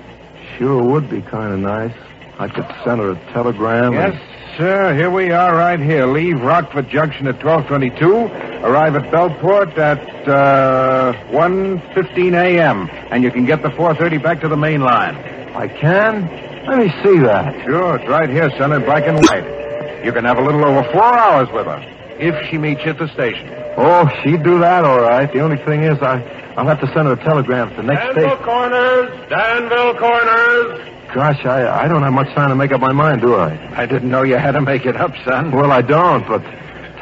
sure would be kind of nice. I could send her a telegram. Yes, and... sir. Here we are right here. Leave Rockford Junction at 1222. Arrive at Bellport at uh, 1.15 a.m. And you can get the 4.30 back to the main line. I can? Let me see that. Sure, it's right here, son, in black and white. You can have a little over four hours with her, if she meets you at the station. Oh, she'd do that all right. The only thing is, I, I'll have to send her a telegram to the next Danville station. Corners! Danville Corners! Gosh, I, I don't have much time to make up my mind, do I? I didn't know you had to make it up, son. Well, I don't, but...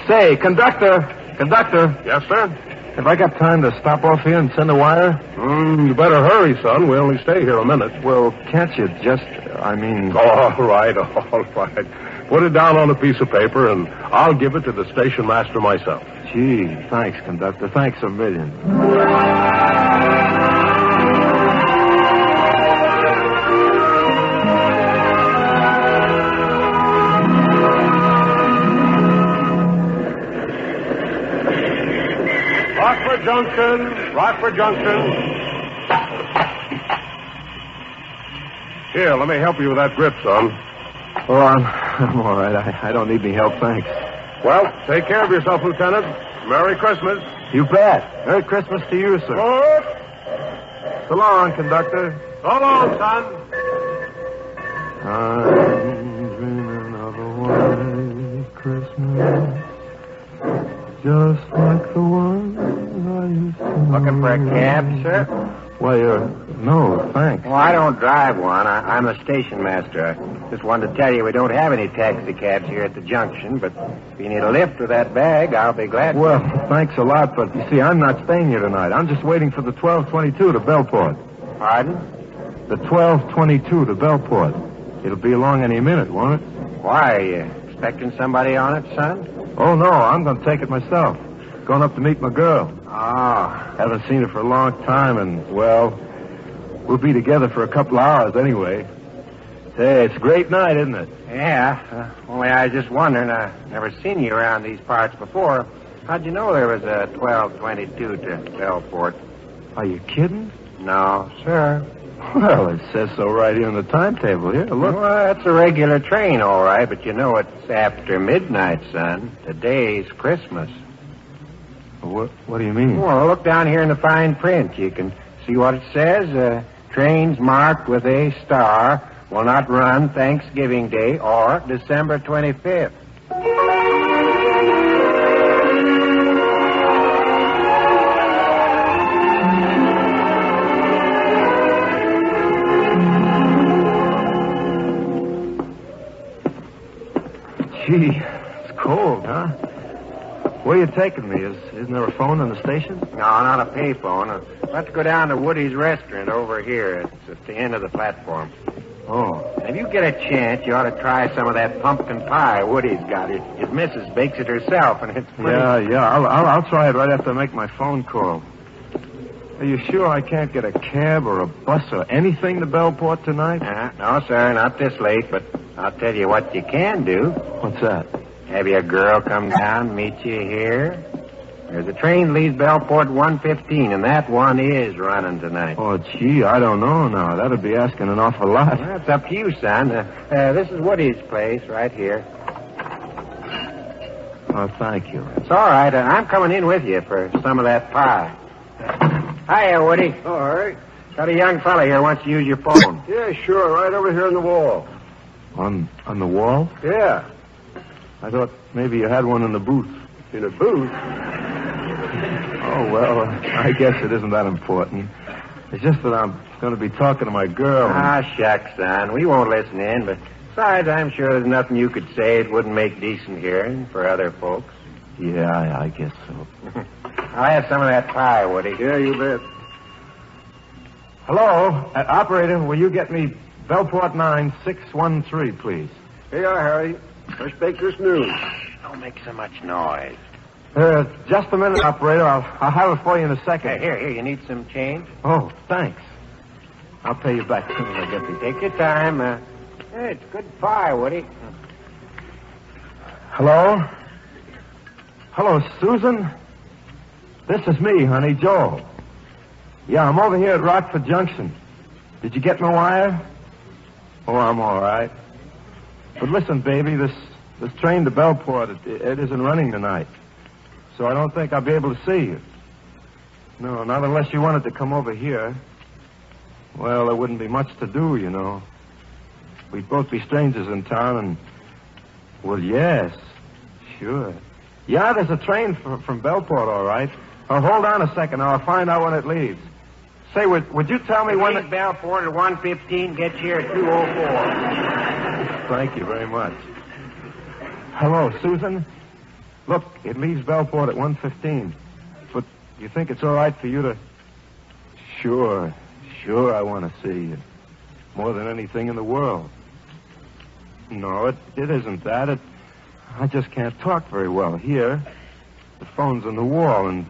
Say, conductor! Conductor! Yes, sir? Have I got time to stop off here and send a wire? Mm, you better hurry, son. We only stay here a minute. Well, can't you just... I mean... All right, all right. Put it down on a piece of paper, and I'll give it to the station master myself. Gee, thanks, conductor. Thanks a million. Junction! Rockford Junction! Here, let me help you with that grip, son. Oh, I'm, I'm all right. I, I don't need any help, thanks. Well, take care of yourself, Lieutenant. Merry Christmas. You bet. Merry Christmas to you, sir. Oh, So long, conductor. so long, son. I'm dreaming of a white Christmas, just like the one I used to Looking for a cab, sir? Why, uh, no, thanks. Well, I don't drive one. I, I'm a station master. I just wanted to tell you we don't have any taxi cabs here at the junction, but if you need a lift with that bag, I'll be glad to. Well, thanks a lot, but you see, I'm not staying here tonight. I'm just waiting for the 1222 to Bellport. Pardon? The 1222 to Bellport. It'll be along any minute, won't it? Why, are you expecting somebody on it, son? Oh, no, I'm going to take it myself. Going up to meet my girl. Ah. Haven't seen her for a long time, and, well, we'll be together for a couple hours anyway. Hey, it's a great night, isn't it? Yeah. Uh, only I was just wondering. I've never seen you around these parts before. How'd you know there was a 1222 to Bellport? Are you kidding? No, sir. Well, it says so right here on the timetable. Here, look. Well, that's a regular train, all right, but you know it's after midnight, son. Today's Christmas. What, what do you mean? Well, look down here in the fine print. You can see what it says. Uh, trains marked with a star will not run Thanksgiving Day or December 25th. Gee, it's cold, huh? Where you taking me? Is, isn't there a phone in the station? No, not a payphone. Uh, let's go down to Woody's restaurant over here. It's at the end of the platform. Oh. And if you get a chance, you ought to try some of that pumpkin pie Woody's got. His, his missus bakes it herself, and it's pretty. Yeah, yeah. I'll, I'll, I'll try it right after I make my phone call. Are you sure I can't get a cab or a bus or anything to Bellport tonight? Uh, no, sir, not this late, but I'll tell you what you can do. What's that? Have your girl come down meet you here? There's a train leaves Bellport 115, and that one is running tonight. Oh, gee, I don't know now. That'd be asking an awful lot. Well, it's up to you, son. Uh, uh, this is Woody's place right here. Oh, thank you. It's all right. Uh, I'm coming in with you for some of that pie. Hiya, Woody. All right. Got a young fella here wants to use your phone. Yeah, sure. Right over here on the wall. On on the wall? Yeah. I thought maybe you had one in the booth. In a booth? Oh, well, uh, I guess it isn't that important. It's just that I'm going to be talking to my girl. Ah, shucks, son. We won't listen in, but besides, I'm sure there's nothing you could say it wouldn't make decent hearing for other folks. Yeah, I, I guess so. I'll have some of that pie, Woody. Yeah, you bet. Hello, uh, operator. Will you get me Bellport 9613, please? Here you are, Harry. Let's make this news. Don't make so much noise. Uh, just a minute, operator. I'll, I'll have it for you in a second. Hey, here, here. You need some change? Oh, thanks. I'll pay you back as soon as I get the. Take your time. Uh, hey, it's good pie, Woody. Hello? Hello, Susan? This is me, honey, Joel. Yeah, I'm over here at Rockford Junction. Did you get my wire? Oh, I'm all right. But listen, baby, this this train to Bellport, it, it isn't running tonight. So I don't think I'll be able to see you. No, not unless you wanted to come over here. Well, there wouldn't be much to do, you know. We'd both be strangers in town, and. Well, yes. Sure. Yeah, there's a train from, from Bellport, all right. Oh, hold on a second. I'll find out when it leaves. Say, would, would you tell me when Leave it... Bellport at 115, get here at 204. Thank you very much. Hello, Susan. Look, it leaves Bellport at 115. But you think it's all right for you to... Sure, sure I want to see you. More than anything in the world. No, it, it isn't that. It, I just can't talk very well here. The phone's on the wall, and...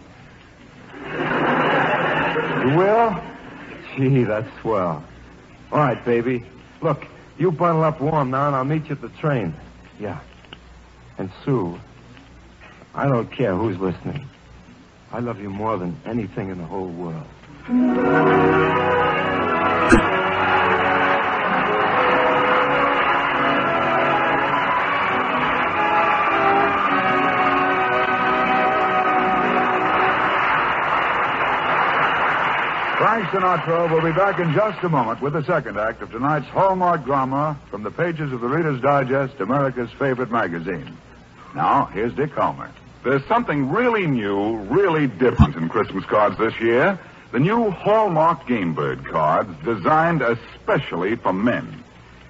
You will? Gee, that's swell. All right, baby. Look, you bundle up warm now, and I'll meet you at the train. Yeah. And Sue, I don't care who's listening. I love you more than anything in the whole world. Sinatra will be back in just a moment with the second act of tonight's Hallmark drama from the pages of the Reader's Digest, America's favorite magazine. Now, here's Dick Calmer. There's something really new, really different in Christmas cards this year. The new Hallmark Game Bird cards designed especially for men.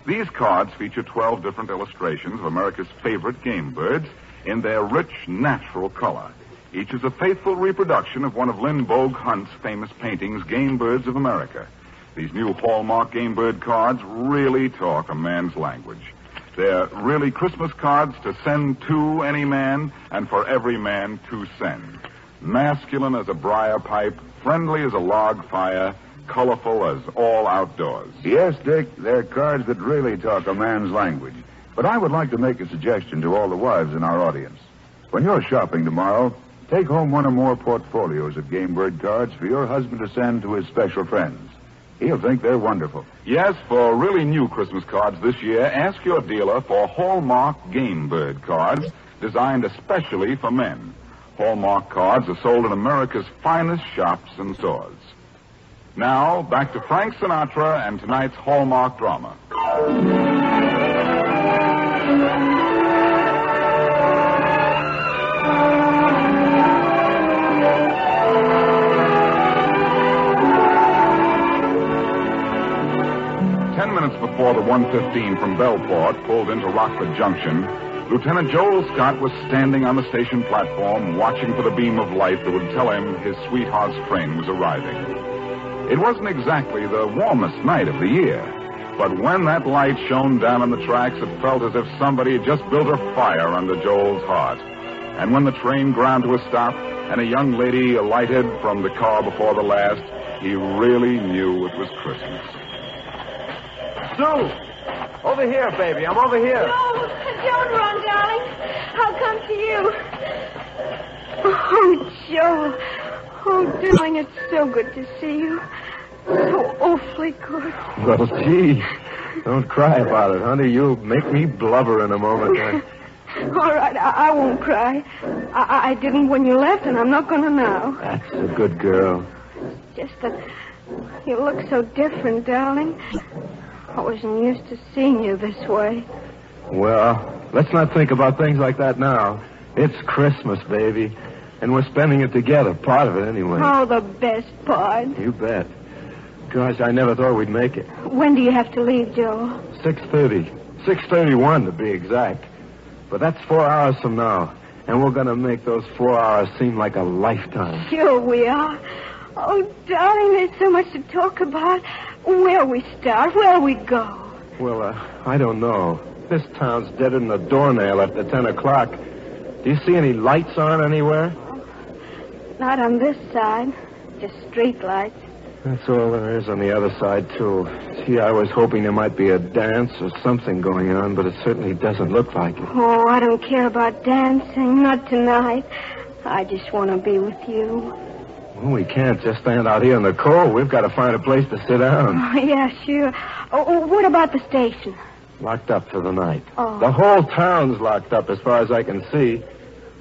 These cards feature 12 different illustrations of America's favorite game birds in their rich, natural color. Each is a faithful reproduction of one of Bogue Hunt's famous paintings, Game Birds of America. These new Hallmark Game Bird cards really talk a man's language. They're really Christmas cards to send to any man and for every man to send. Masculine as a briar pipe, friendly as a log fire, colorful as all outdoors. Yes, Dick, they're cards that really talk a man's language. But I would like to make a suggestion to all the wives in our audience. When you're shopping tomorrow, take home one or more portfolios of Game Bird cards for your husband to send to his special friends. He'll think they're wonderful. Yes, for really new Christmas cards this year, ask your dealer for Hallmark Game Bird cards designed especially for men. Hallmark cards are sold in America's finest shops and stores. Now, back to Frank Sinatra and tonight's Hallmark drama. The 115 from Bellport pulled into Rockford Junction, Lieutenant Joel Scott was standing on the station platform watching for the beam of light that would tell him his sweetheart's train was arriving. It wasn't exactly the warmest night of the year, but when that light shone down on the tracks, it felt as if somebody had just built a fire under Joel's heart. And when the train ground to a stop and a young lady alighted from the car before the last, he really knew it was Christmas. Sue! Over here, baby. I'm over here. No, don't run, darling. I'll come to you. Oh, Joe. Oh, darling, it's so good to see you. So awfully good. Well, gee. Don't cry about it, honey. You'll make me blubber in a moment. All right, I, I won't cry. I, I didn't when you left, and I'm not going to now. That's a good girl. Just that you look so different, darling. I wasn't used to seeing you this way. Well, let's not think about things like that now. It's Christmas, baby. And we're spending it together, part of it anyway. Oh, the best part. You bet. Gosh, I never thought we'd make it. When do you have to leave, Joe? 6.30. 6.31 to be exact. But that's four hours from now. And we're going to make those four hours seem like a lifetime. Sure we are. Oh, darling, there's so much to talk about. Where we start, where we go. Well, uh, I don't know. This town's deader than a doornail after 10 o'clock. Do you see any lights on anywhere? Not on this side. Just street lights. That's all there is on the other side, too. Gee, I was hoping there might be a dance or something going on, but it certainly doesn't look like it. Oh, I don't care about dancing. Not tonight. I just want to be with you. Well, we can't just stand out here in the cold. We've got to find a place to sit down. Oh, yeah, sure. Oh, oh, what about the station? Locked up for the night. Oh. The whole town's locked up as far as I can see.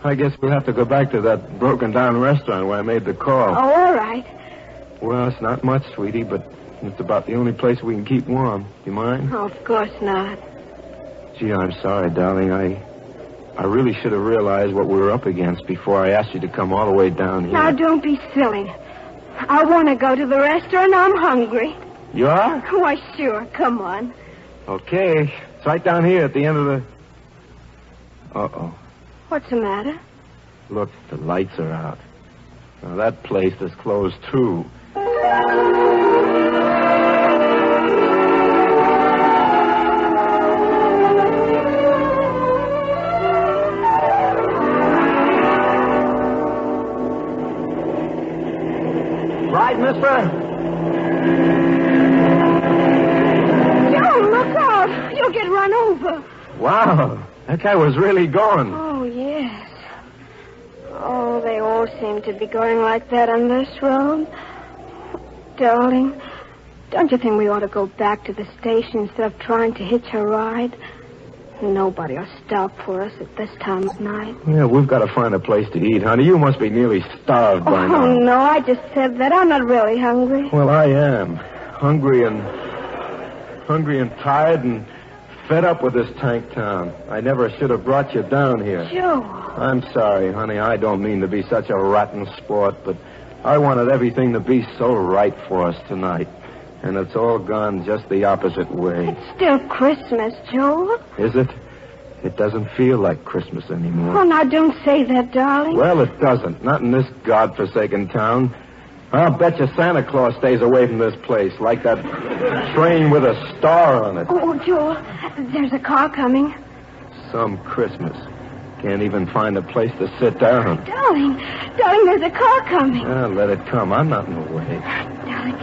I guess we'll have to go back to that broken down restaurant where I made the call. Oh, all right. Well, it's not much, sweetie, but it's about the only place we can keep warm. You mind? Oh, of course not. Gee, I'm sorry, darling. I I really should have realized what we were up against before I asked you to come all the way down here. Now, don't be silly. I want to go to the restaurant. I'm hungry. You are? Why, sure. Come on. Okay. It's right down here at the end of the. Uh-oh. What's the matter? Look, the lights are out. Now, that place is closed, too. Right. Joe, look out. You'll get run over. Wow. That guy was really gone. Oh, yes. Oh, they all seem to be going like that on this road. Darling, don't you think we ought to go back to the station instead of trying to hitch a ride? Nobody will stop for us at this time of night. Yeah, we've got to find a place to eat, honey. You must be nearly starved by Oh, now. Oh, no, I just said that. I'm not really hungry. Well, I am. Hungry and. hungry and tired and fed up with this tank town. I never should have brought you down here. Joe. I'm sorry, honey. I don't mean to be such a rotten sport, but I wanted everything to be so right for us tonight. And it's all gone just the opposite way. It's Still Christmas, Joe. Is it? It doesn't feel like Christmas anymore. Oh, now don't say that, darling. Well, it doesn't. Not in this godforsaken town. I'll bet you Santa Claus stays away from this place, like that train with a star on it. Oh, Joel, there's a car coming. Some Christmas. Can't even find a place to sit down. Darling, darling, there's a car coming. Ah, let it come. I'm not in the way. Darling,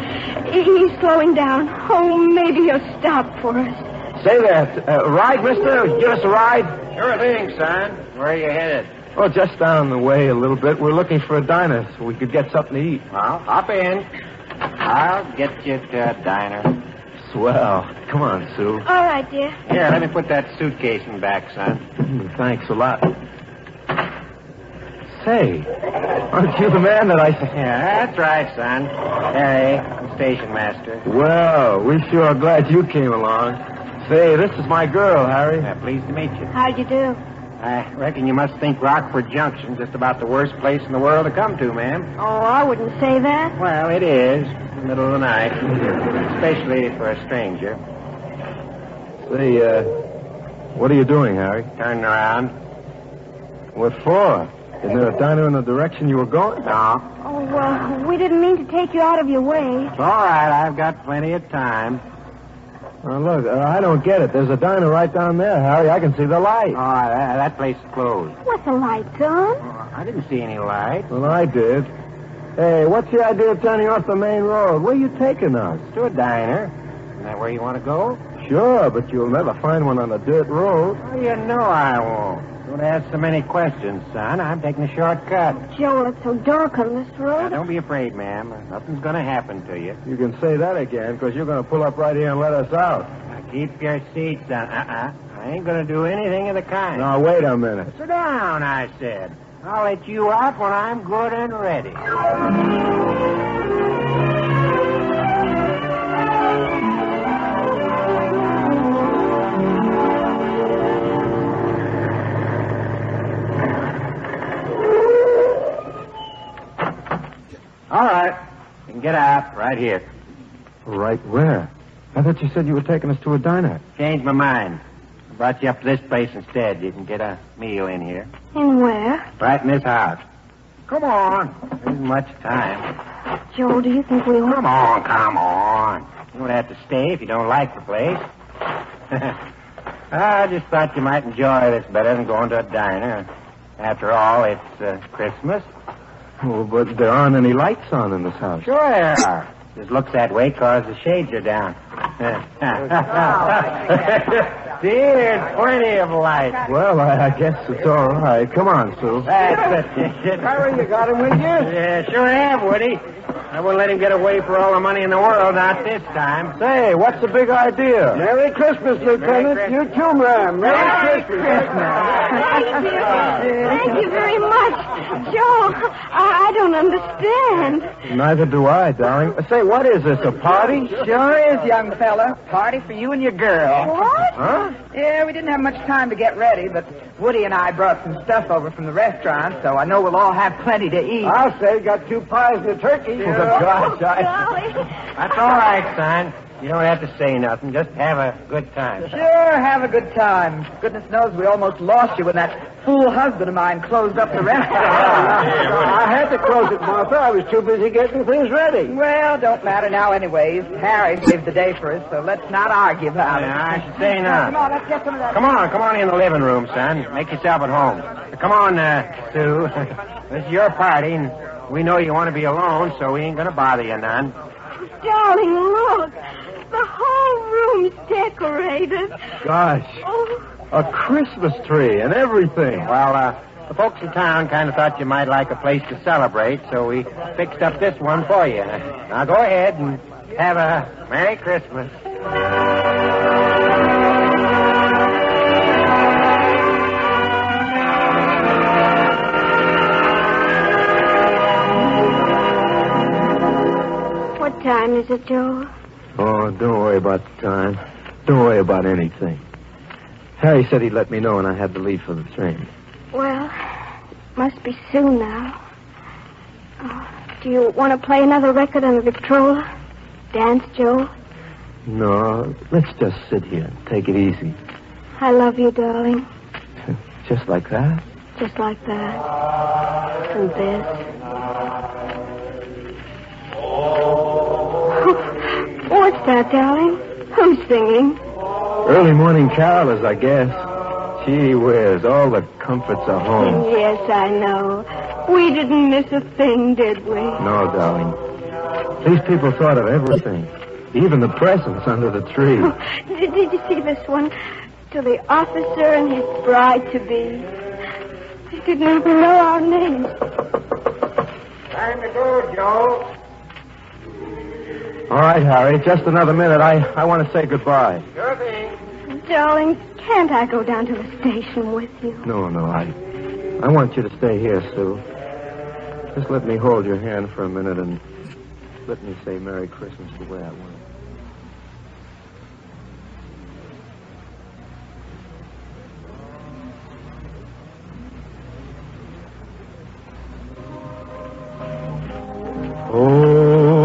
he's slowing down. Oh, maybe he'll stop for us. Say that. Uh, ride, mister? Give us a ride? Sure thing, son. Where are you headed? Oh, just down the way a little bit. We're looking for a diner so we could get something to eat. Well, hop in. I'll get you to a diner. Swell. Come on, Sue. All right, dear. Here, let me put that suitcase in back, son. Hmm, Thanks a lot. Say, aren't you the man that I... Yeah, that's right, son. Harry, I'm station master. Well, we sure are glad you came along. Say, this is my girl, Harry. Yeah, pleased to meet you. How'd you do? I reckon you must think Rockford Junction just about the worst place in the world to come to, ma'am. Oh, I wouldn't say that. Well, it is. In the middle of the night. Especially for a stranger. Say, uh, what are you doing, Harry? Turning around. What for? Isn't there a diner in the direction you were going? No. Oh, well, we didn't mean to take you out of your way. All right. I've got plenty of time. Now, look, uh, I don't get it. There's a diner right down there, Harry. I can see the light. Oh, that, that place is closed. What's the lights on? I didn't see any light. Well, I did. Hey, what's the idea of turning off the main road? Where are you taking us? To a diner. Isn't that where you want to go? Sure, but you'll never find one on a dirt road. Oh, you know I won't. Don't ask so many questions, son. I'm taking a shortcut. Oh, Joel, it's so dark on this Now, road. don't be afraid, ma'am. Nothing's going to happen to you. You can say that again, because you're going to pull up right here and let us out. Now, keep your seats on. Uh-uh. I ain't going to do anything of the kind. Now, wait a minute. Sit down, I said. I'll let you out when I'm good and ready. All right. You can get out right here. Right where? I thought you said you were taking us to a diner. Changed my mind. I brought you up to this place instead. You can get a meal in here. In where? Right in this house. Come on. There isn't much time. Joe, do you think we ought Come on, come on. You don't have to stay if you don't like the place. I just thought you might enjoy this better than going to a diner. After all, it's uh, Christmas. Oh, but there aren't any lights on in this house. Sure there are. Just looks that way, cause the shades are down. There's plenty of light. Well, I, I guess it's all right. Come on, Sue. That's it. Harry, you got him with you? Yeah, sure have, Woody. I wouldn't let him get away for all the money in the world, not this time. Say, what's the big idea? Merry Christmas, Lieutenant. You too, ma'am. Merry Christmas. Thank you. Thank you very much. Joel, I, I I don't understand. Neither do I, darling. Say, what is this, a party? Sure is, young fella. Party for you and your girl. What? Huh? Yeah, we didn't have much time to get ready, but Woody and I brought some stuff over from the restaurant, so I know we'll all have plenty to eat. I'll say, got two pies and a turkey. gosh, I... Oh, That's all right, son. You don't have to say nothing. Just have a good time. Sure, have a good time. Goodness knows we almost lost you when that fool husband of mine closed up the restaurant. I had to close it, Martha. I was too busy getting things ready. Well, don't matter now anyways. Harry saved the day for us, so let's not argue about Yeah, it. I should say not. Come on, let's get some of that. Come on, come on in the living room, son. Make yourself at home. Come on, uh, Sue. this is your party, and we know you want to be alone, so we ain't going to bother you none. Darling, look. The whole room's decorated. Gosh, Oh, a Christmas tree and everything. Well, uh, the folks in town kind of thought you might like a place to celebrate, so we fixed up this one for you. Now go ahead and have a Merry Christmas. what time is it, Joe? Oh, don't worry about the time. Don't worry about anything. Harry said he'd let me know when I had to leave for the train. Well, must be soon now. Oh, do you want to play another record on the Victrola? Dance, Joe? No, let's just sit here and take it easy. I love you, darling. Just like that? Just like that. And this. Oh. What's that, darling? Who's singing? Early morning carolers, I guess. Gee whiz, all the comforts of home. Yes, I know. We didn't miss a thing, did we? No, darling. These people thought of everything. Even the presents under the tree. Did, did you see this one? To the officer and his bride to be. They didn't even know our names. Time to go, Joe. All right, Harry, just another minute. I, I want to say goodbye. Sure thing. Darling, can't I go down to the station with you? No, no, I I want you to stay here, Sue. Just let me hold your hand for a minute and let me say Merry Christmas the way I want it. Oh.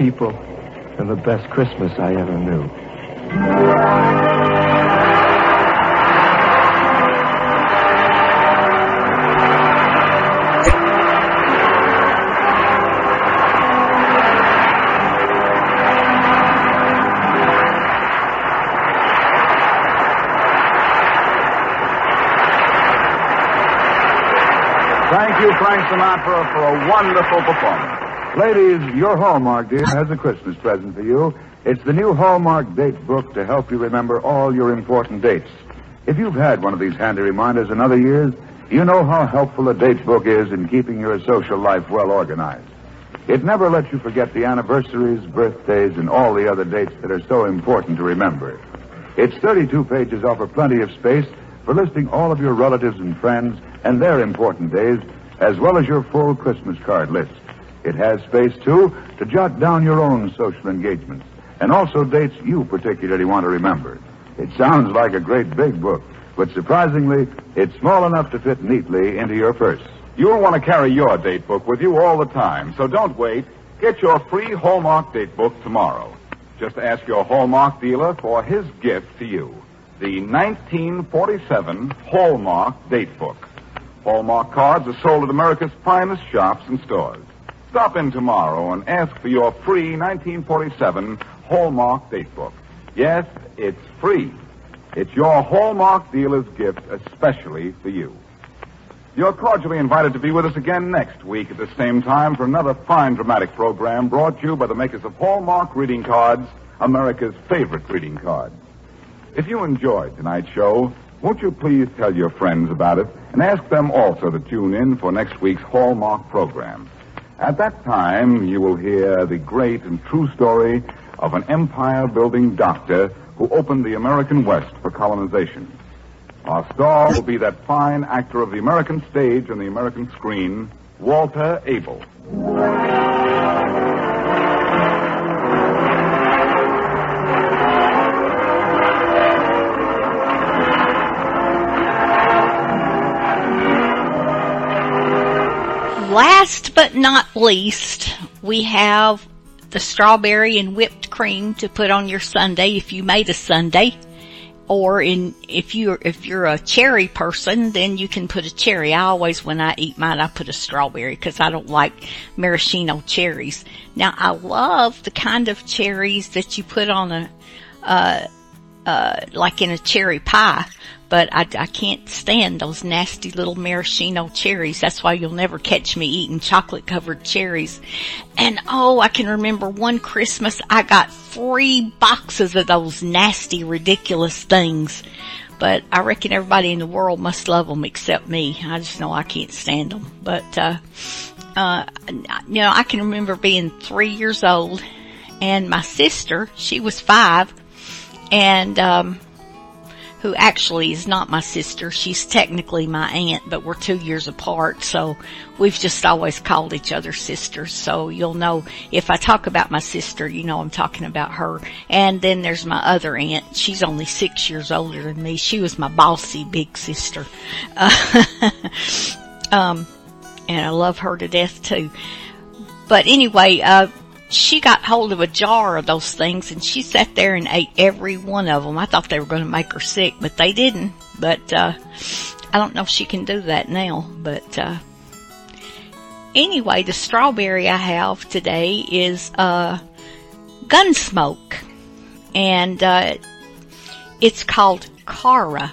People, and the best Christmas I ever knew. Thank you, Frank Sinatra, for a wonderful performance. Ladies, your Hallmark dear has a Christmas present for you. It's the new Hallmark date book to help you remember all your important dates. If you've had one of these handy reminders in other years, you know how helpful a date book is in keeping your social life well organized. It never lets you forget the anniversaries, birthdays, and all the other dates that are so important to remember. Its 32 pages offer plenty of space for listing all of your relatives and friends and their important days, as well as your full Christmas card list. It has space, too, to jot down your own social engagements and also dates you particularly want to remember. It sounds like a great big book, but surprisingly, it's small enough to fit neatly into your purse. You'll want to carry your date book with you all the time, so don't wait. Get your free Hallmark date book tomorrow. Just ask your Hallmark dealer for his gift to you the 1947 Hallmark date book. Hallmark cards are sold at America's finest shops and stores. Stop in tomorrow and ask for your free 1947 Hallmark date book. Yes, it's free. It's your Hallmark dealer's gift especially for you. You're cordially invited to be with us again next week at the same time for another fine dramatic program brought to you by the makers of Hallmark Reading Cards, America's favorite greeting card. If you enjoyed tonight's show, won't you please tell your friends about it and ask them also to tune in for next week's Hallmark program? At that time, you will hear the great and true story of an empire building doctor who opened the American West for colonization. Our star will be that fine actor of the American stage and the American screen, Walter Abel. Last but not least, we have the strawberry and whipped cream to put on your sundae if you made a sundae. Or in, if you're, if you're a cherry person, then you can put a cherry. I always, when I eat mine, I put a strawberry because I don't like maraschino cherries. Now I love the kind of cherries that you put on a, uh, uh, like in a cherry pie, but I, I can't stand those nasty little maraschino cherries. That's why you'll never catch me eating chocolate covered cherries. And oh, I can remember one Christmas I got three boxes of those nasty, ridiculous things. But I reckon everybody in the world must love them except me. I just know I can't stand them. But, uh, uh, you know, I can remember being three years old and my sister, she was five, and um, who actually is not my sister. She's technically my aunt, but we're two years apart, so we've just always called each other sisters. So you'll know if I talk about my sister, you know I'm talking about her. And then there's my other aunt. She's only six years older than me. She was my bossy big sister. Uh, um, and I love her to death too. But anyway, uh, she got hold of a jar of those things and she sat there and ate every one of them. I thought they were going to make her sick, but they didn't. But, uh, I don't know if she can do that now, but, uh, anyway, the strawberry I have today is, uh, Gunsmoke. And, uh, it's called Cara.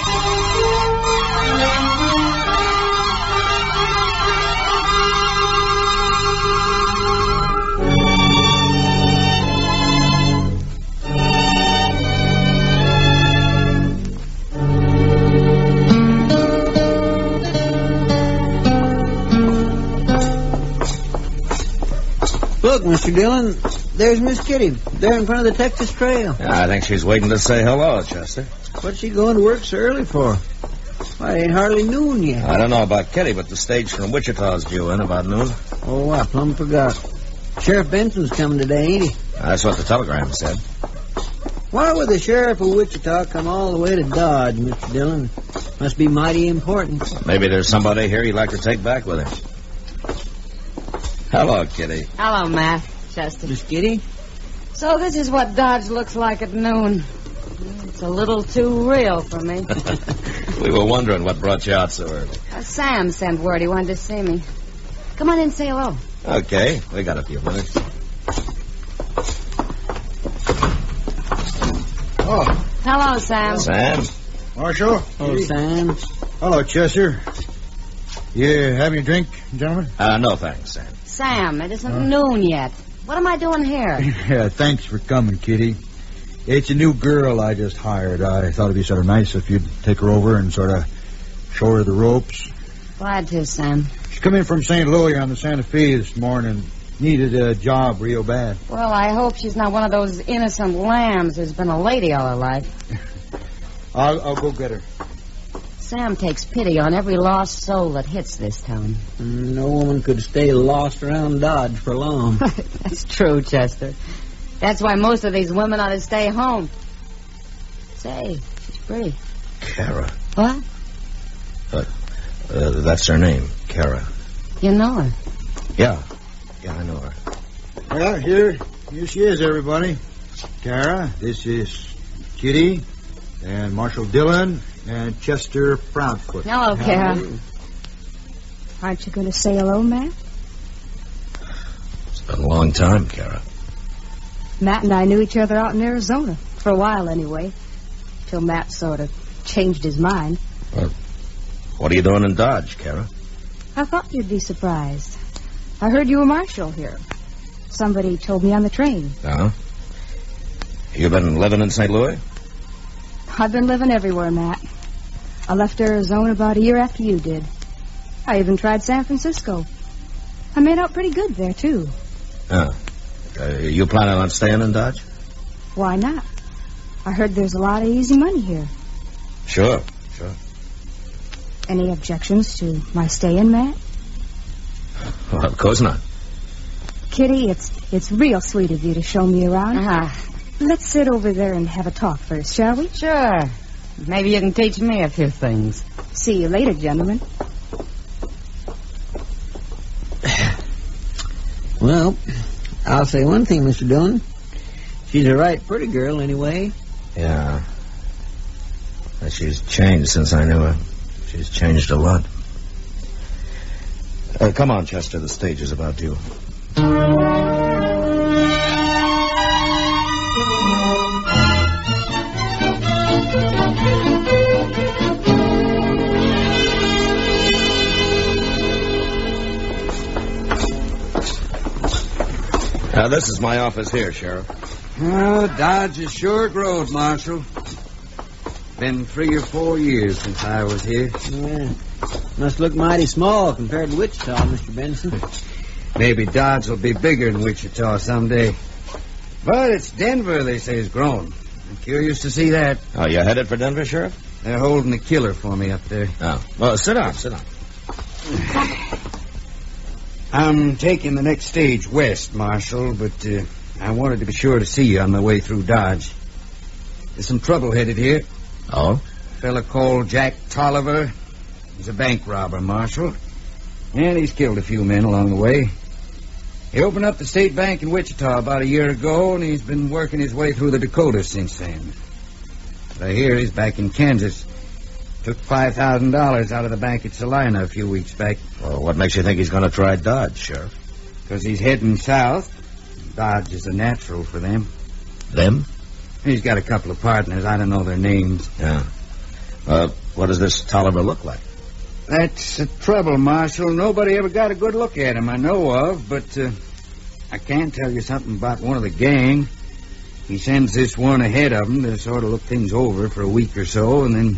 Look, Mr. Dillon, there's Miss Kitty, there in front of the Texas Trail. I think she's waiting to say hello, Chester. What's she going to work so early for? Why, it ain't hardly noon yet. I don't know about Kitty, but the stage from Wichita's due in about noon. Oh, I plumb forgot. Sheriff Benson's coming today, ain't he? That's what the telegram said. Why would the sheriff of Wichita come all the way to Dodge, Mr. Dillon? Must be mighty important. Maybe there's somebody here you'd like to take back with him. Hello, Kitty. Hello, Matt. Chester. Miss Kitty? So this is what Dodge looks like at noon. It's a little too real for me. We were wondering what brought you out so early. Uh, Sam sent word he wanted to see me. Come on in and say hello. Okay, we got a few minutes. Oh, Hello, Sam. Sam? Marshal. Oh, Sam. Hello, Chester. You have a drink, gentlemen? Uh, no thanks, Sam. Sam, it isn't noon yet. What am I doing here? Yeah, thanks for coming, Kitty. It's a new girl I just hired. I thought it'd be sort of nice if you'd take her over and sort of show her the ropes. Glad to, Sam. She come in from St. Louis on the Santa Fe this morning. Needed a job real bad. Well, I hope she's not one of those innocent lambs who's been a lady all her life. I'll, I'll go get her. Sam takes pity on every lost soul that hits this town. Mm, No woman could stay lost around Dodge for long. That's true, Chester. That's why most of these women ought to stay home. Say, she's pretty. Kara. What? Uh, uh, that's her name, Kara. You know her. Yeah. Yeah, I know her. Well, here, here she is, everybody. Kara, this is Kitty, and Marshal Dillon, and Chester Proudfoot. Hello, Kara. Aren't you going to say hello, Matt? It's been a long time, Kara. Matt and I knew each other out in Arizona, for a while anyway, till Matt sort of changed his mind. What are you doing in Dodge, Kara? I thought you'd be surprised. I heard you were marshal here. Somebody told me on the train. Uh-huh. You been living in St. Louis? I've been living everywhere, Matt. I left Arizona about a year after you did. I even tried San Francisco. I made out pretty good there, too. Uh, uh, you planning on staying in Dodge? Why not? I heard there's a lot of easy money here. Sure, sure. Any objections to my staying, Matt? Well, of course not. Kitty, it's it's real sweet of you to show me around. Uh-huh. Let's sit over there and have a talk first, shall we? Sure. Maybe you can teach me a few things. See you later, gentlemen. Well, I'll say one thing, Mr. Dillon. She's a right pretty girl, anyway. Yeah. Uh, She's changed since I knew her. She's changed a lot. Uh, come on, Chester. The stage is about due. Uh, this is my office here, Sheriff. Oh, Dodge is sure growed, Marshal. Been three or four years since I was here. Yeah. Must look mighty small compared to Wichita, Mr. Benson. Maybe Dodge will be bigger than Wichita someday. But it's Denver, they say, is grown. I'm curious to see that. Oh, you headed for Denver, Sheriff? They're holding a killer for me up there. Oh. Well, sit down, sit down. I'm taking the next stage west, Marshal, but uh, I wanted to be sure to see you on my way through Dodge. There's some trouble headed here. Oh? A fella called Jack Tolliver. He's a bank robber, Marshal. And he's killed a few men along the way. He opened up the state bank in Wichita about a year ago, and he's been working his way through the Dakotas since then. But I hear he's back in Kansas. Took $5,000 out of the bank at Salina a few weeks back. Well, what makes you think he's going to try Dodge, Sheriff? Because he's heading south. Dodge is a natural for them. Them? He's got a couple of partners. I don't know their names. Yeah. Uh, what does this Tolliver look like? That's the trouble, Marshal. Nobody ever got a good look at him I know of, but uh, I can tell you something about one of the gang. He sends this one ahead of him to sort of look things over for a week or so, and then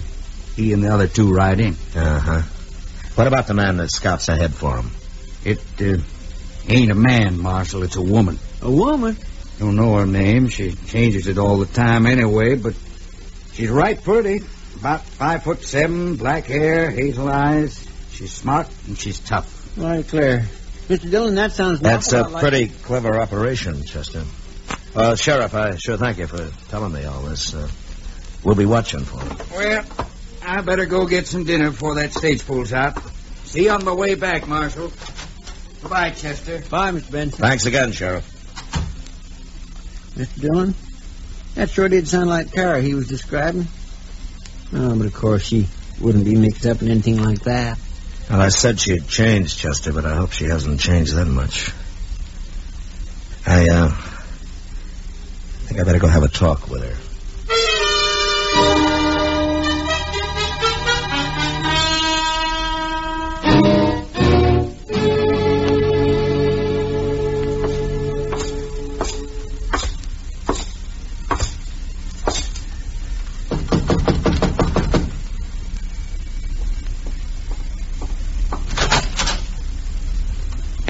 he and the other two ride in. Uh-huh. What about the man that scouts ahead for him? It uh, ain't a man, Marshal. It's a woman. A woman? Don't know her name. She changes it all the time anyway, but she's right pretty. About five foot seven, black hair, hazel eyes. She's smart and she's tough. All right, Claire. Mr. Dillon, that sounds an That's a like- pretty clever operation, Chester. Uh, Sheriff, I sure thank you for telling me all this. Uh, we'll be watching for him. Well, I better go get some dinner before that stage pulls out. See you on my way back, Marshal. Goodbye, Chester. Bye, Mr. Benson. Thanks again, Sheriff. Mr. Dillon, that sure did sound like Kara he was describing. Oh, but of course she wouldn't be mixed up in anything like that. Well, I said she had changed, Chester, but I hope she hasn't changed that much. I, uh, think I better go have a talk with her.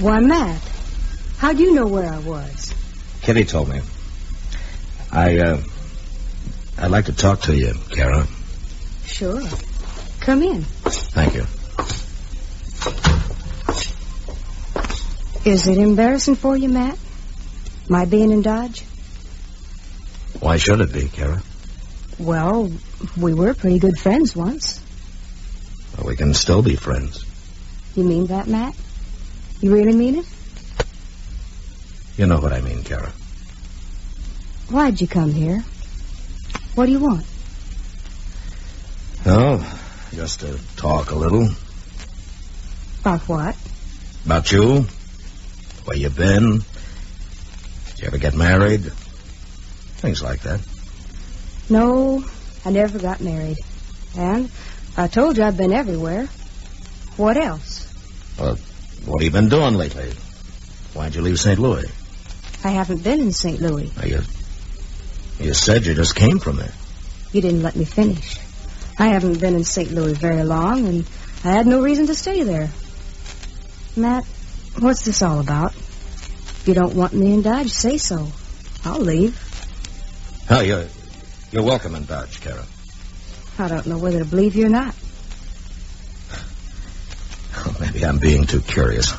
Why, Matt, how do you know where I was? Kitty told me. I, uh, I'd like to talk to you, Kara. Sure. Come in. Thank you. Is it embarrassing for you, Matt? My being in Dodge? Why should it be, Kara? Well, we were pretty good friends once. Well, we can still be friends. You mean that, Matt? You really mean it? You know what I mean, Kara. Why'd you come here? What do you want? Oh, just to talk a little About what? about you, where you been. Did you ever get married? Things like that. No, I never got married. And I told you I've been everywhere. What else? Well, what have you been doing lately? Why'd you leave St. Louis? I haven't been in St. Louis. Now, You, you said you just came from there. You didn't let me finish. I haven't been in St. Louis very long, and I had no reason to stay there. Matt, what's this all about? If you don't want me in Dodge, say so. I'll leave. Oh, you're, you're welcome in Dodge, Kara. I don't know whether to believe you or not. Oh, maybe I'm being too curious.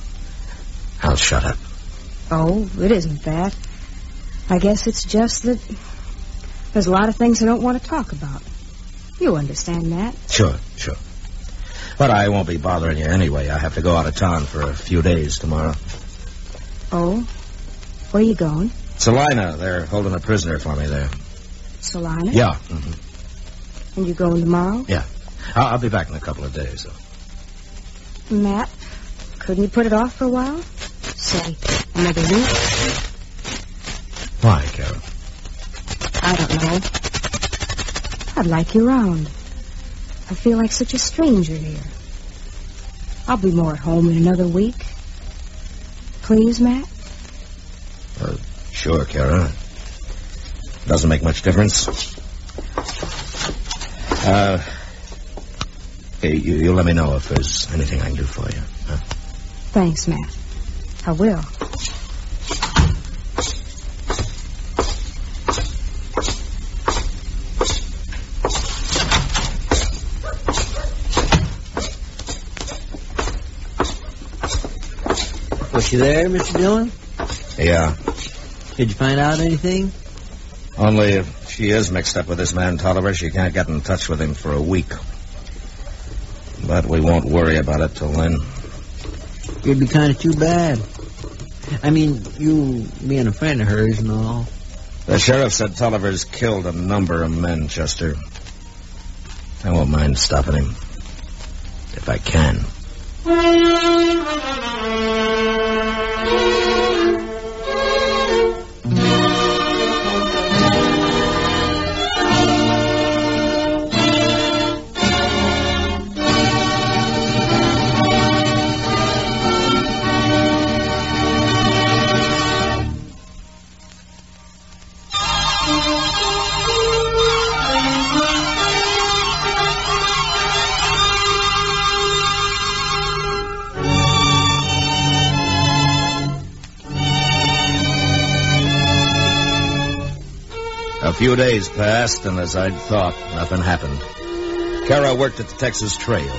I'll shut up. Oh, it isn't that. I guess it's just that there's a lot of things I don't want to talk about. You understand that. Sure, sure. But I won't be bothering you anyway. I have to go out of town for a few days tomorrow. Oh? Where are you going? Salina, they're holding a prisoner for me there. Salina? Yeah. hmm And you going tomorrow? Yeah. I'll, I'll be back in a couple of days. Matt, couldn't you put it off for a while? Say, another week? Why, Kara? I don't know. I'd like you around. I feel like such a stranger here. I'll be more at home in another week. Please, Matt? Uh, sure, Kara. Doesn't make much difference. Uh, hey, you, you let me know if there's anything I can do for you. Huh? Thanks, Matt. I will. Was she there, Mr. Dillon? Yeah. Did you find out anything? Only if she is mixed up with this man Tolliver, she can't get in touch with him for a week. But we won't worry about it till then. It'd be kind of too bad. I mean, you being a friend of hers and all. The sheriff said Tolliver's killed a number of men, Chester. I won't mind stopping him. If I can. Few days passed, and as I'd thought, nothing happened. Kara worked at the Texas Trail.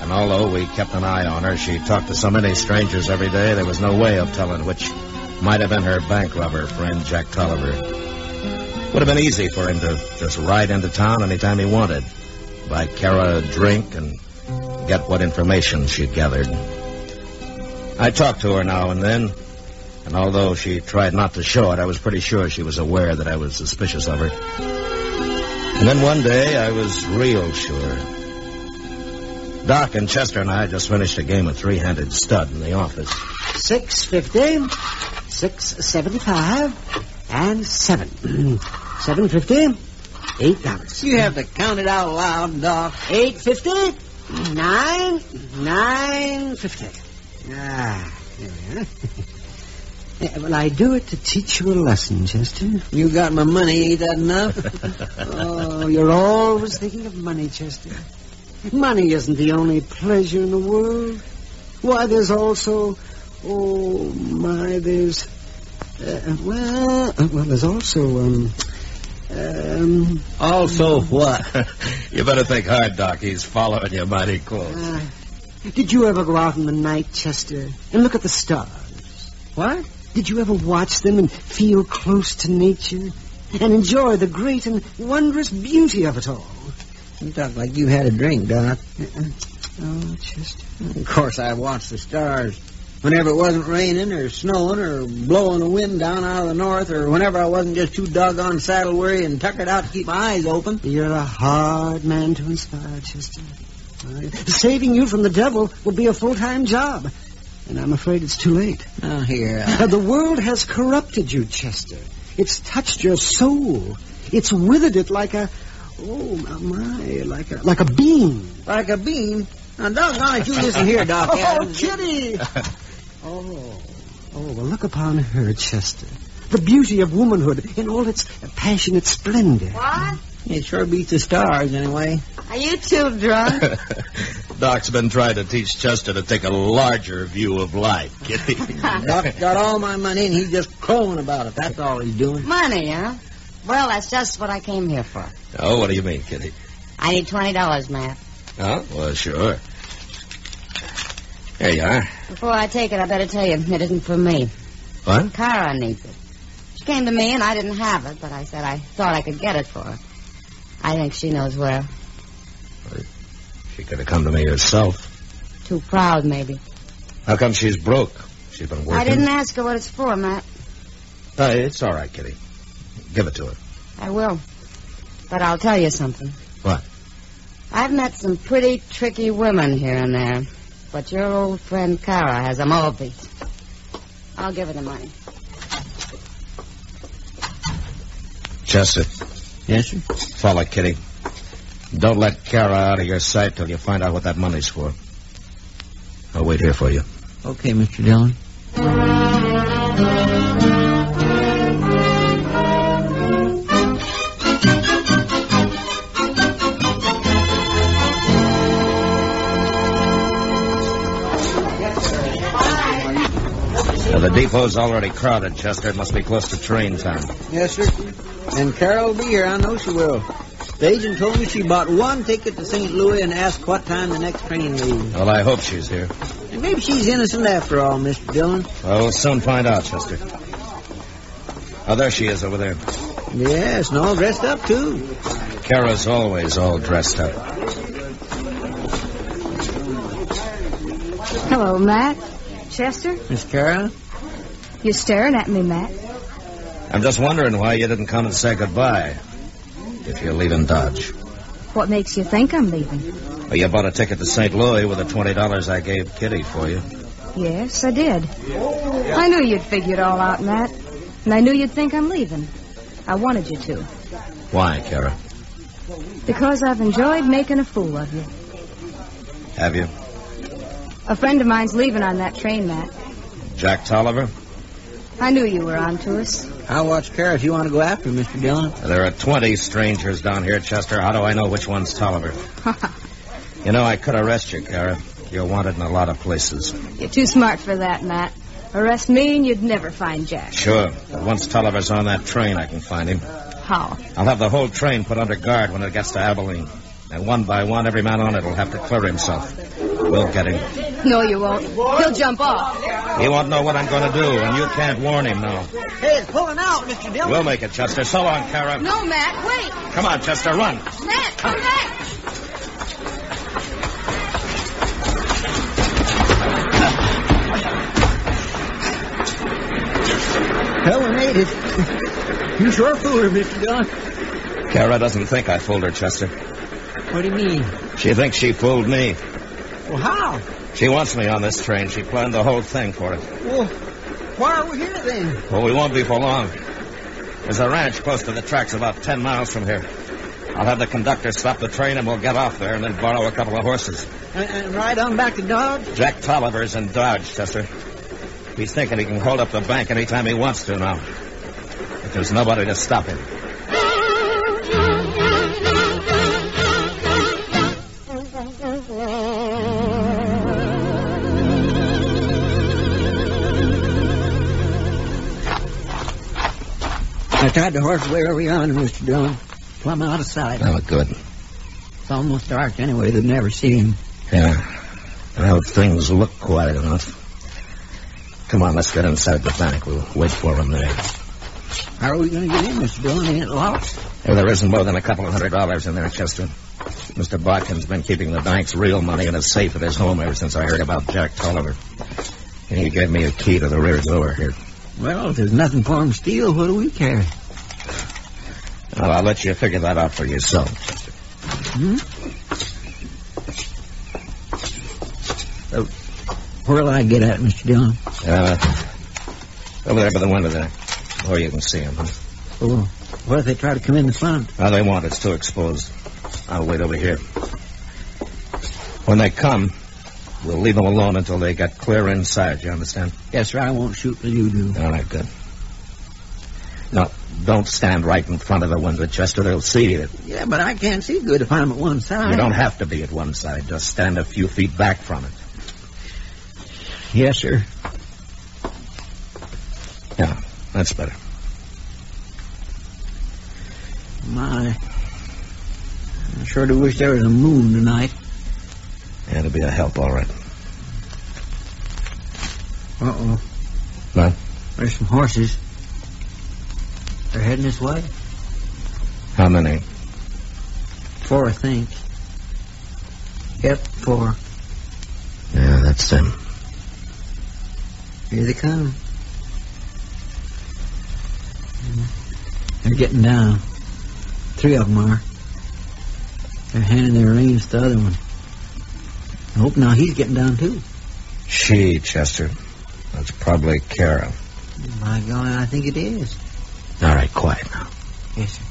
And although we kept an eye on her, she talked to so many strangers every day, there was no way of telling which might have been her bank robber friend, Jack Tolliver. Would have been easy for him to just ride into town anytime he wanted. buy Kara a drink, and get what information she'd gathered. I talked to her now and then, and although she tried not to show it, I was pretty sure she was aware that I was suspicious of her. And then one day, I was real sure. Doc and Chester and I just finished a game of three-handed stud in the office. Six fifty, six seventy-five, and seven. Seven fifty, eight dollars. You have to count it out loud, Doc. Eight fifty, nine, nine fifty. Ah, here we are. Yeah, well, I do it to teach you a lesson, Chester. You got my money, ain't that enough? Oh, you're always thinking of money, Chester. Money isn't the only pleasure in the world. Why, there's also, oh my, there's, uh, well, uh, well, there's also, um, um. Also what? you better think hard, Doc. He's following you mighty close. Uh, did you ever go out in the night, Chester, and look at the stars? What? Did you ever watch them and feel close to nature and enjoy the great and wondrous beauty of it all? You talk like you had a drink, Doc. Uh-uh. Oh, Chester. Of course, I watched the stars. Whenever it wasn't raining or snowing or blowing a wind down out of the north or whenever I wasn't just too doggone saddle weary and tuckered out to keep my eyes open. You're a hard man to inspire, Chester. Uh, saving you from the devil will be a full-time job. And I'm afraid it's too late. Oh, here. Uh, the world has corrupted you, Chester. It's touched your soul. It's withered it like a, oh my, like a like a bean. Like a beam? Now, doggone it, you listen here, Doc. oh, Adams. Kitty! oh, oh, well, look upon her, Chester. The beauty of womanhood in all its passionate splendor. What? It sure beats the stars, anyway. Are you too drunk? Doc's been trying to teach Chester to take a larger view of life, Kitty. Doc's got all my money and he's just crowing about it. That's all he's doing. Money, huh? Well, that's just what I came here for. oh, what do you mean, Kitty? I need twenty dollars, Matt. Oh, well, sure. There you are. Before I take it, I better tell you, it isn't for me. What? Kara needs it. She came to me and I didn't have it, but I said I thought I could get it for her. I think she knows where. She could have come to me herself. Too proud, maybe. How come she's broke? She's been working. I didn't ask her what it's for, Matt. Uh, it's all right, Kitty. Give it to her. I will. But I'll tell you something. What? I've met some pretty tricky women here and there. But your old friend Kara has them all beat. I'll give her the money. Chester. Yes, sir? Follow Kitty. Don't let Kara out of your sight till you find out what that money's for. I'll wait here for you. Okay, Mr. Dillon. Now, the depot's already crowded, Chester. It must be close to train time. Yes, sir. And Carol will be here. I know she will. The agent told me she bought one ticket to St. Louis and asked what time the next train leaves. Well, I hope she's here. And maybe she's innocent after all, Mr. Dillon. Well, we'll soon find out, Chester. Oh, there she is over there. Yes, and all dressed up, too. Kara's always all dressed up. Hello, Matt. Chester? Miss Kara? You're staring at me, Matt. I'm just wondering why you didn't come and say goodbye. If you're leaving Dodge. What makes you think I'm leaving? Well, you bought a ticket to St. Louis with the $20 I gave Kitty for you. Yes, I did. I knew you'd figure it all out, Matt. And I knew you'd think I'm leaving. I wanted you to. Why, Kara? Because I've enjoyed making a fool of you. Have you? A friend of mine's leaving on that train, Matt. Jack Tolliver? I knew you were on to us. I'll watch Kara if you want to go after him, Mr. Dillon. There are 20 strangers down here, Chester. How do I know which one's Tolliver? you know, I could arrest you, Kara. You're wanted in a lot of places. You're too smart for that, Matt. Arrest me and you'd never find Jack. Sure, but once Tolliver's on that train, I can find him. How? I'll have the whole train put under guard when it gets to Abilene. And one by one, every man on it will have to clear himself. We'll get him. No, you won't. He'll jump off. He won't know what I'm going to do, and you can't warn him now. Hey, it's pulling out, Mr. Dillon. We'll make it, Chester. So long, Kara. No, Matt, wait. Come on, Chester, run. Matt, come back. Helen made it. You sure fooled her, Mr. Dillon. Kara doesn't think I fooled her, Chester. What do you mean? She thinks she fooled me. Well, how? She wants me on this train. She planned the whole thing for it. Well, why are we here then? Well, we won't be for long. There's a ranch close to the tracks about ten miles from here. I'll have the conductor stop the train and we'll get off there and then borrow a couple of horses. And, and ride on back to Dodge? Jack Tolliver's in Dodge, Chester. He's thinking he can hold up the bank anytime he wants to now. But there's nobody to stop him. Tied the horse way over yonder, Mr. Dillon. Plumb out of sight. Oh, good. It's almost dark anyway. They'd never see him. Yeah. Well, things look quiet enough. Come on, let's get inside the bank. We'll wait for him there. How are we going to get in, Mr. Dillon? Ain't it locked? Well, there isn't more than a couple of hundred dollars in there, Chester. Mr. Botkin's been keeping the bank's real money in a safe at his home ever since I heard about Jack Tolliver. And he gave me a key to the rear door here. Well, if there's nothing for him to steal, what do we care? Well, I'll let you figure that out for yourself. Hmm? Where'll I get at, Mr. Dillon? Uh, over there by the window there. Or you can see him. Huh? Oh, what if they try to come in the front? Well, they won't. It's too exposed. I'll wait over here. When they come, we'll leave them alone until they get clear inside. You understand? Yes, sir. I won't shoot till you do. All right, good. Now, don't stand right in front of the window, Chester. They'll see you. Yeah, but I can't see good if I'm at one side. You don't have to be at one side. Just stand a few feet back from it. Yes, sir. Yeah, that's better. My. I sure do wish there was a moon tonight. Yeah, it'll be a help, all right. Uh-oh. What? There's some horses. They're heading this way. How many? Four, I think. Yep, four. Yeah, that's them. Here they come. They're getting down. Three of them are. They're handing their reins to the other one. I hope now he's getting down too. She, Chester. That's probably Kara. My God, I think it is. All right, quiet now. Yes, sir.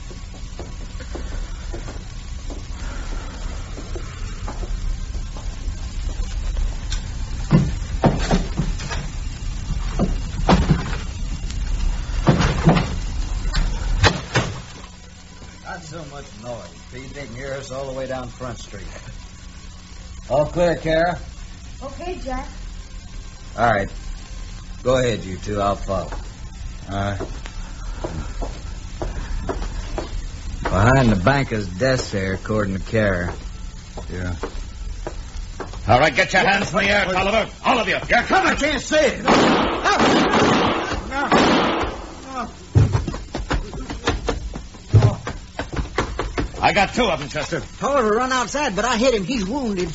Not so much noise. Pete, they can hear us all the way down Front Street. All clear, Kara? Okay, Jack. All right. Go ahead, you two. I'll follow. All right. Behind the banker's desk there, according to Kara. Yeah. All right, get your hands in the air, Tolliver. All of you. You're coming. I can't see it. I got two of them, Chester. Tolliver run outside, but I hit him. He's wounded.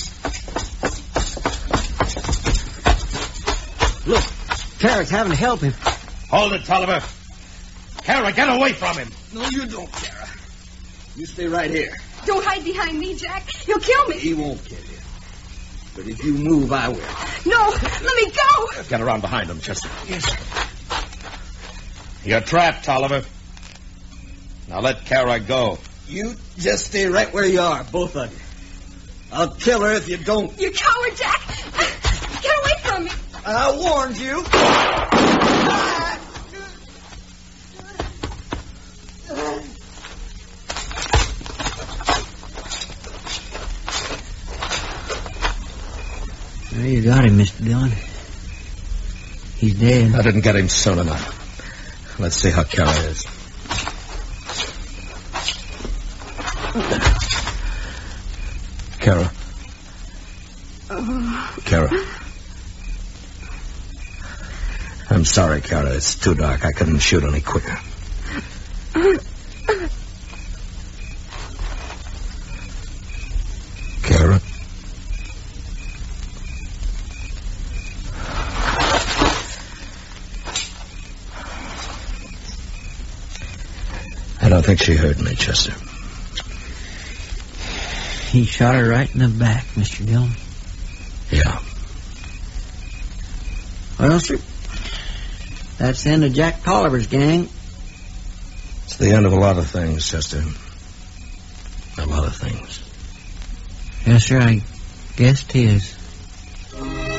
Look, Carrick's having to help him. Hold it, Tolliver. Kara, get away from him. No, you don't, Kara. You stay right here. Don't hide behind me, Jack. You'll kill me. He won't kill you. But if you move, I will. No, let me go. Get around behind him, Chester. Yes, sir. You're trapped, Tolliver. Now let Kara go. You just stay right where you are, both of you. I'll kill her if you don't. You coward, Jack. Get away from me. I warned you. Ah! There you got him, Mr. Dillon. He's dead. I didn't get him soon enough. Let's see how Kara is. Kara. Kara. I'm sorry, Kara. It's too dark. I couldn't shoot any quicker. Kara. Don't think she heard me, Chester. He shot her right in the back, Mr. Dillon. Yeah. Well, sir, that's the end of Jack Tolliver's gang. It's the end of a lot of things, Chester. A lot of things. Yes, sir, I guess it is.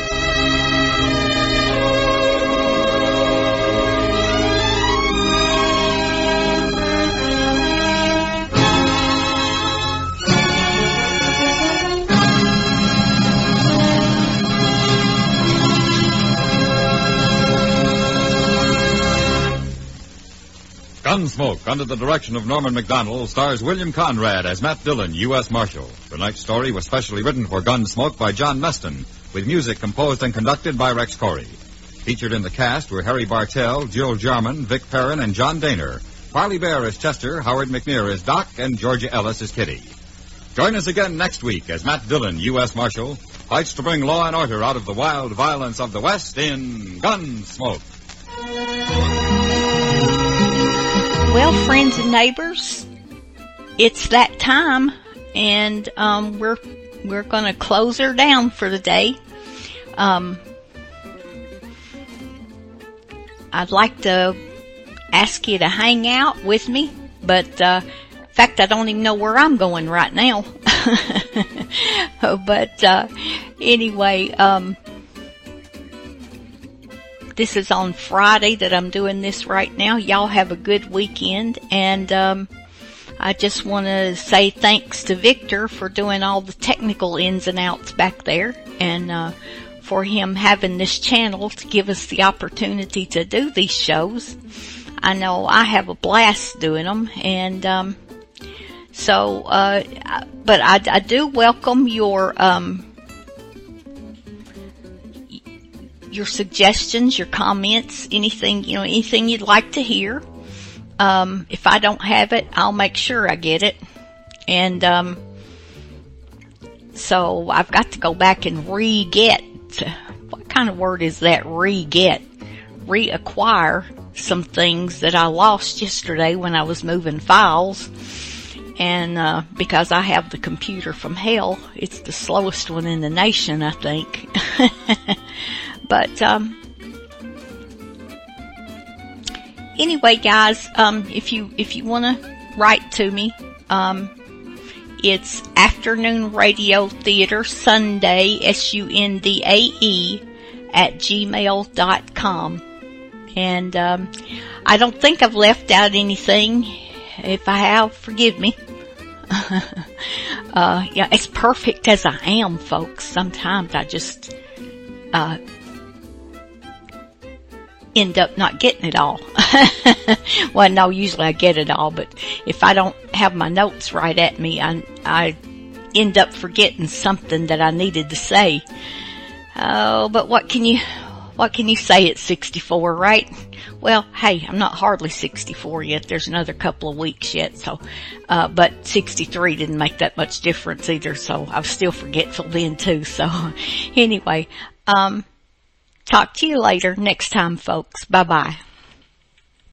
Gunsmoke, under the direction of Norman Macdonnell, stars William Conrad as Matt Dillon, U.S. Marshal. Tonight's story was specially written for Gunsmoke by John Meston, with music composed and conducted by Rex Koury. Featured in the cast were Harry Bartell, Jill Jarmyn, Vic Perrin, and John Dehner. Parley Baer as Chester, Howard McNear is Doc, and Georgia Ellis is Kitty. Join us again next week as Matt Dillon, U.S. Marshal, fights to bring law and order out of the wild violence of the West in Gunsmoke. Well, friends and neighbors, it's that time, and um, we're we're going to close her down for the day. Um, I'd like to ask you to hang out with me, but uh, in fact, I don't even know where I'm going right now. but uh, anyway, um, this is on Friday that I'm doing this right now. Y'all have a good weekend and, um, I just want to say thanks to Victor for doing all the technical ins and outs back there and, uh, for him having this channel to give us the opportunity to do these shows. I know I have a blast doing them and, um, so, uh, but I, I do welcome your, um, your suggestions, your comments, anything, you know, anything you'd like to hear. Um, if I don't have it, I'll make sure I get it. And, um, so I've got to go back and re-get, what kind of word is that, re-get? Reacquire some things that I lost yesterday when I was moving files. And, uh, because I have the computer from hell, it's the slowest one in the nation, I think. But um, anyway, guys, um, if you if you want to write to me, um, it's afternoon radio theater Sunday S U N D A E at gmail dot com, and um, I don't think I've left out anything. If I have, forgive me. uh, yeah, as perfect as I am, folks. Sometimes I just uh, end up not getting it all. well, no, usually I get it all, but if I don't have my notes right at me, I, I end up forgetting something that I needed to say. Oh, but what can you, what can you say at 64, right? Well, hey, I'm not hardly 64 yet. There's another couple of weeks yet, so, uh, but 63 didn't make that much difference either, so I was still forgetful then too, so anyway, um, Talk to you later next time, folks. Bye bye.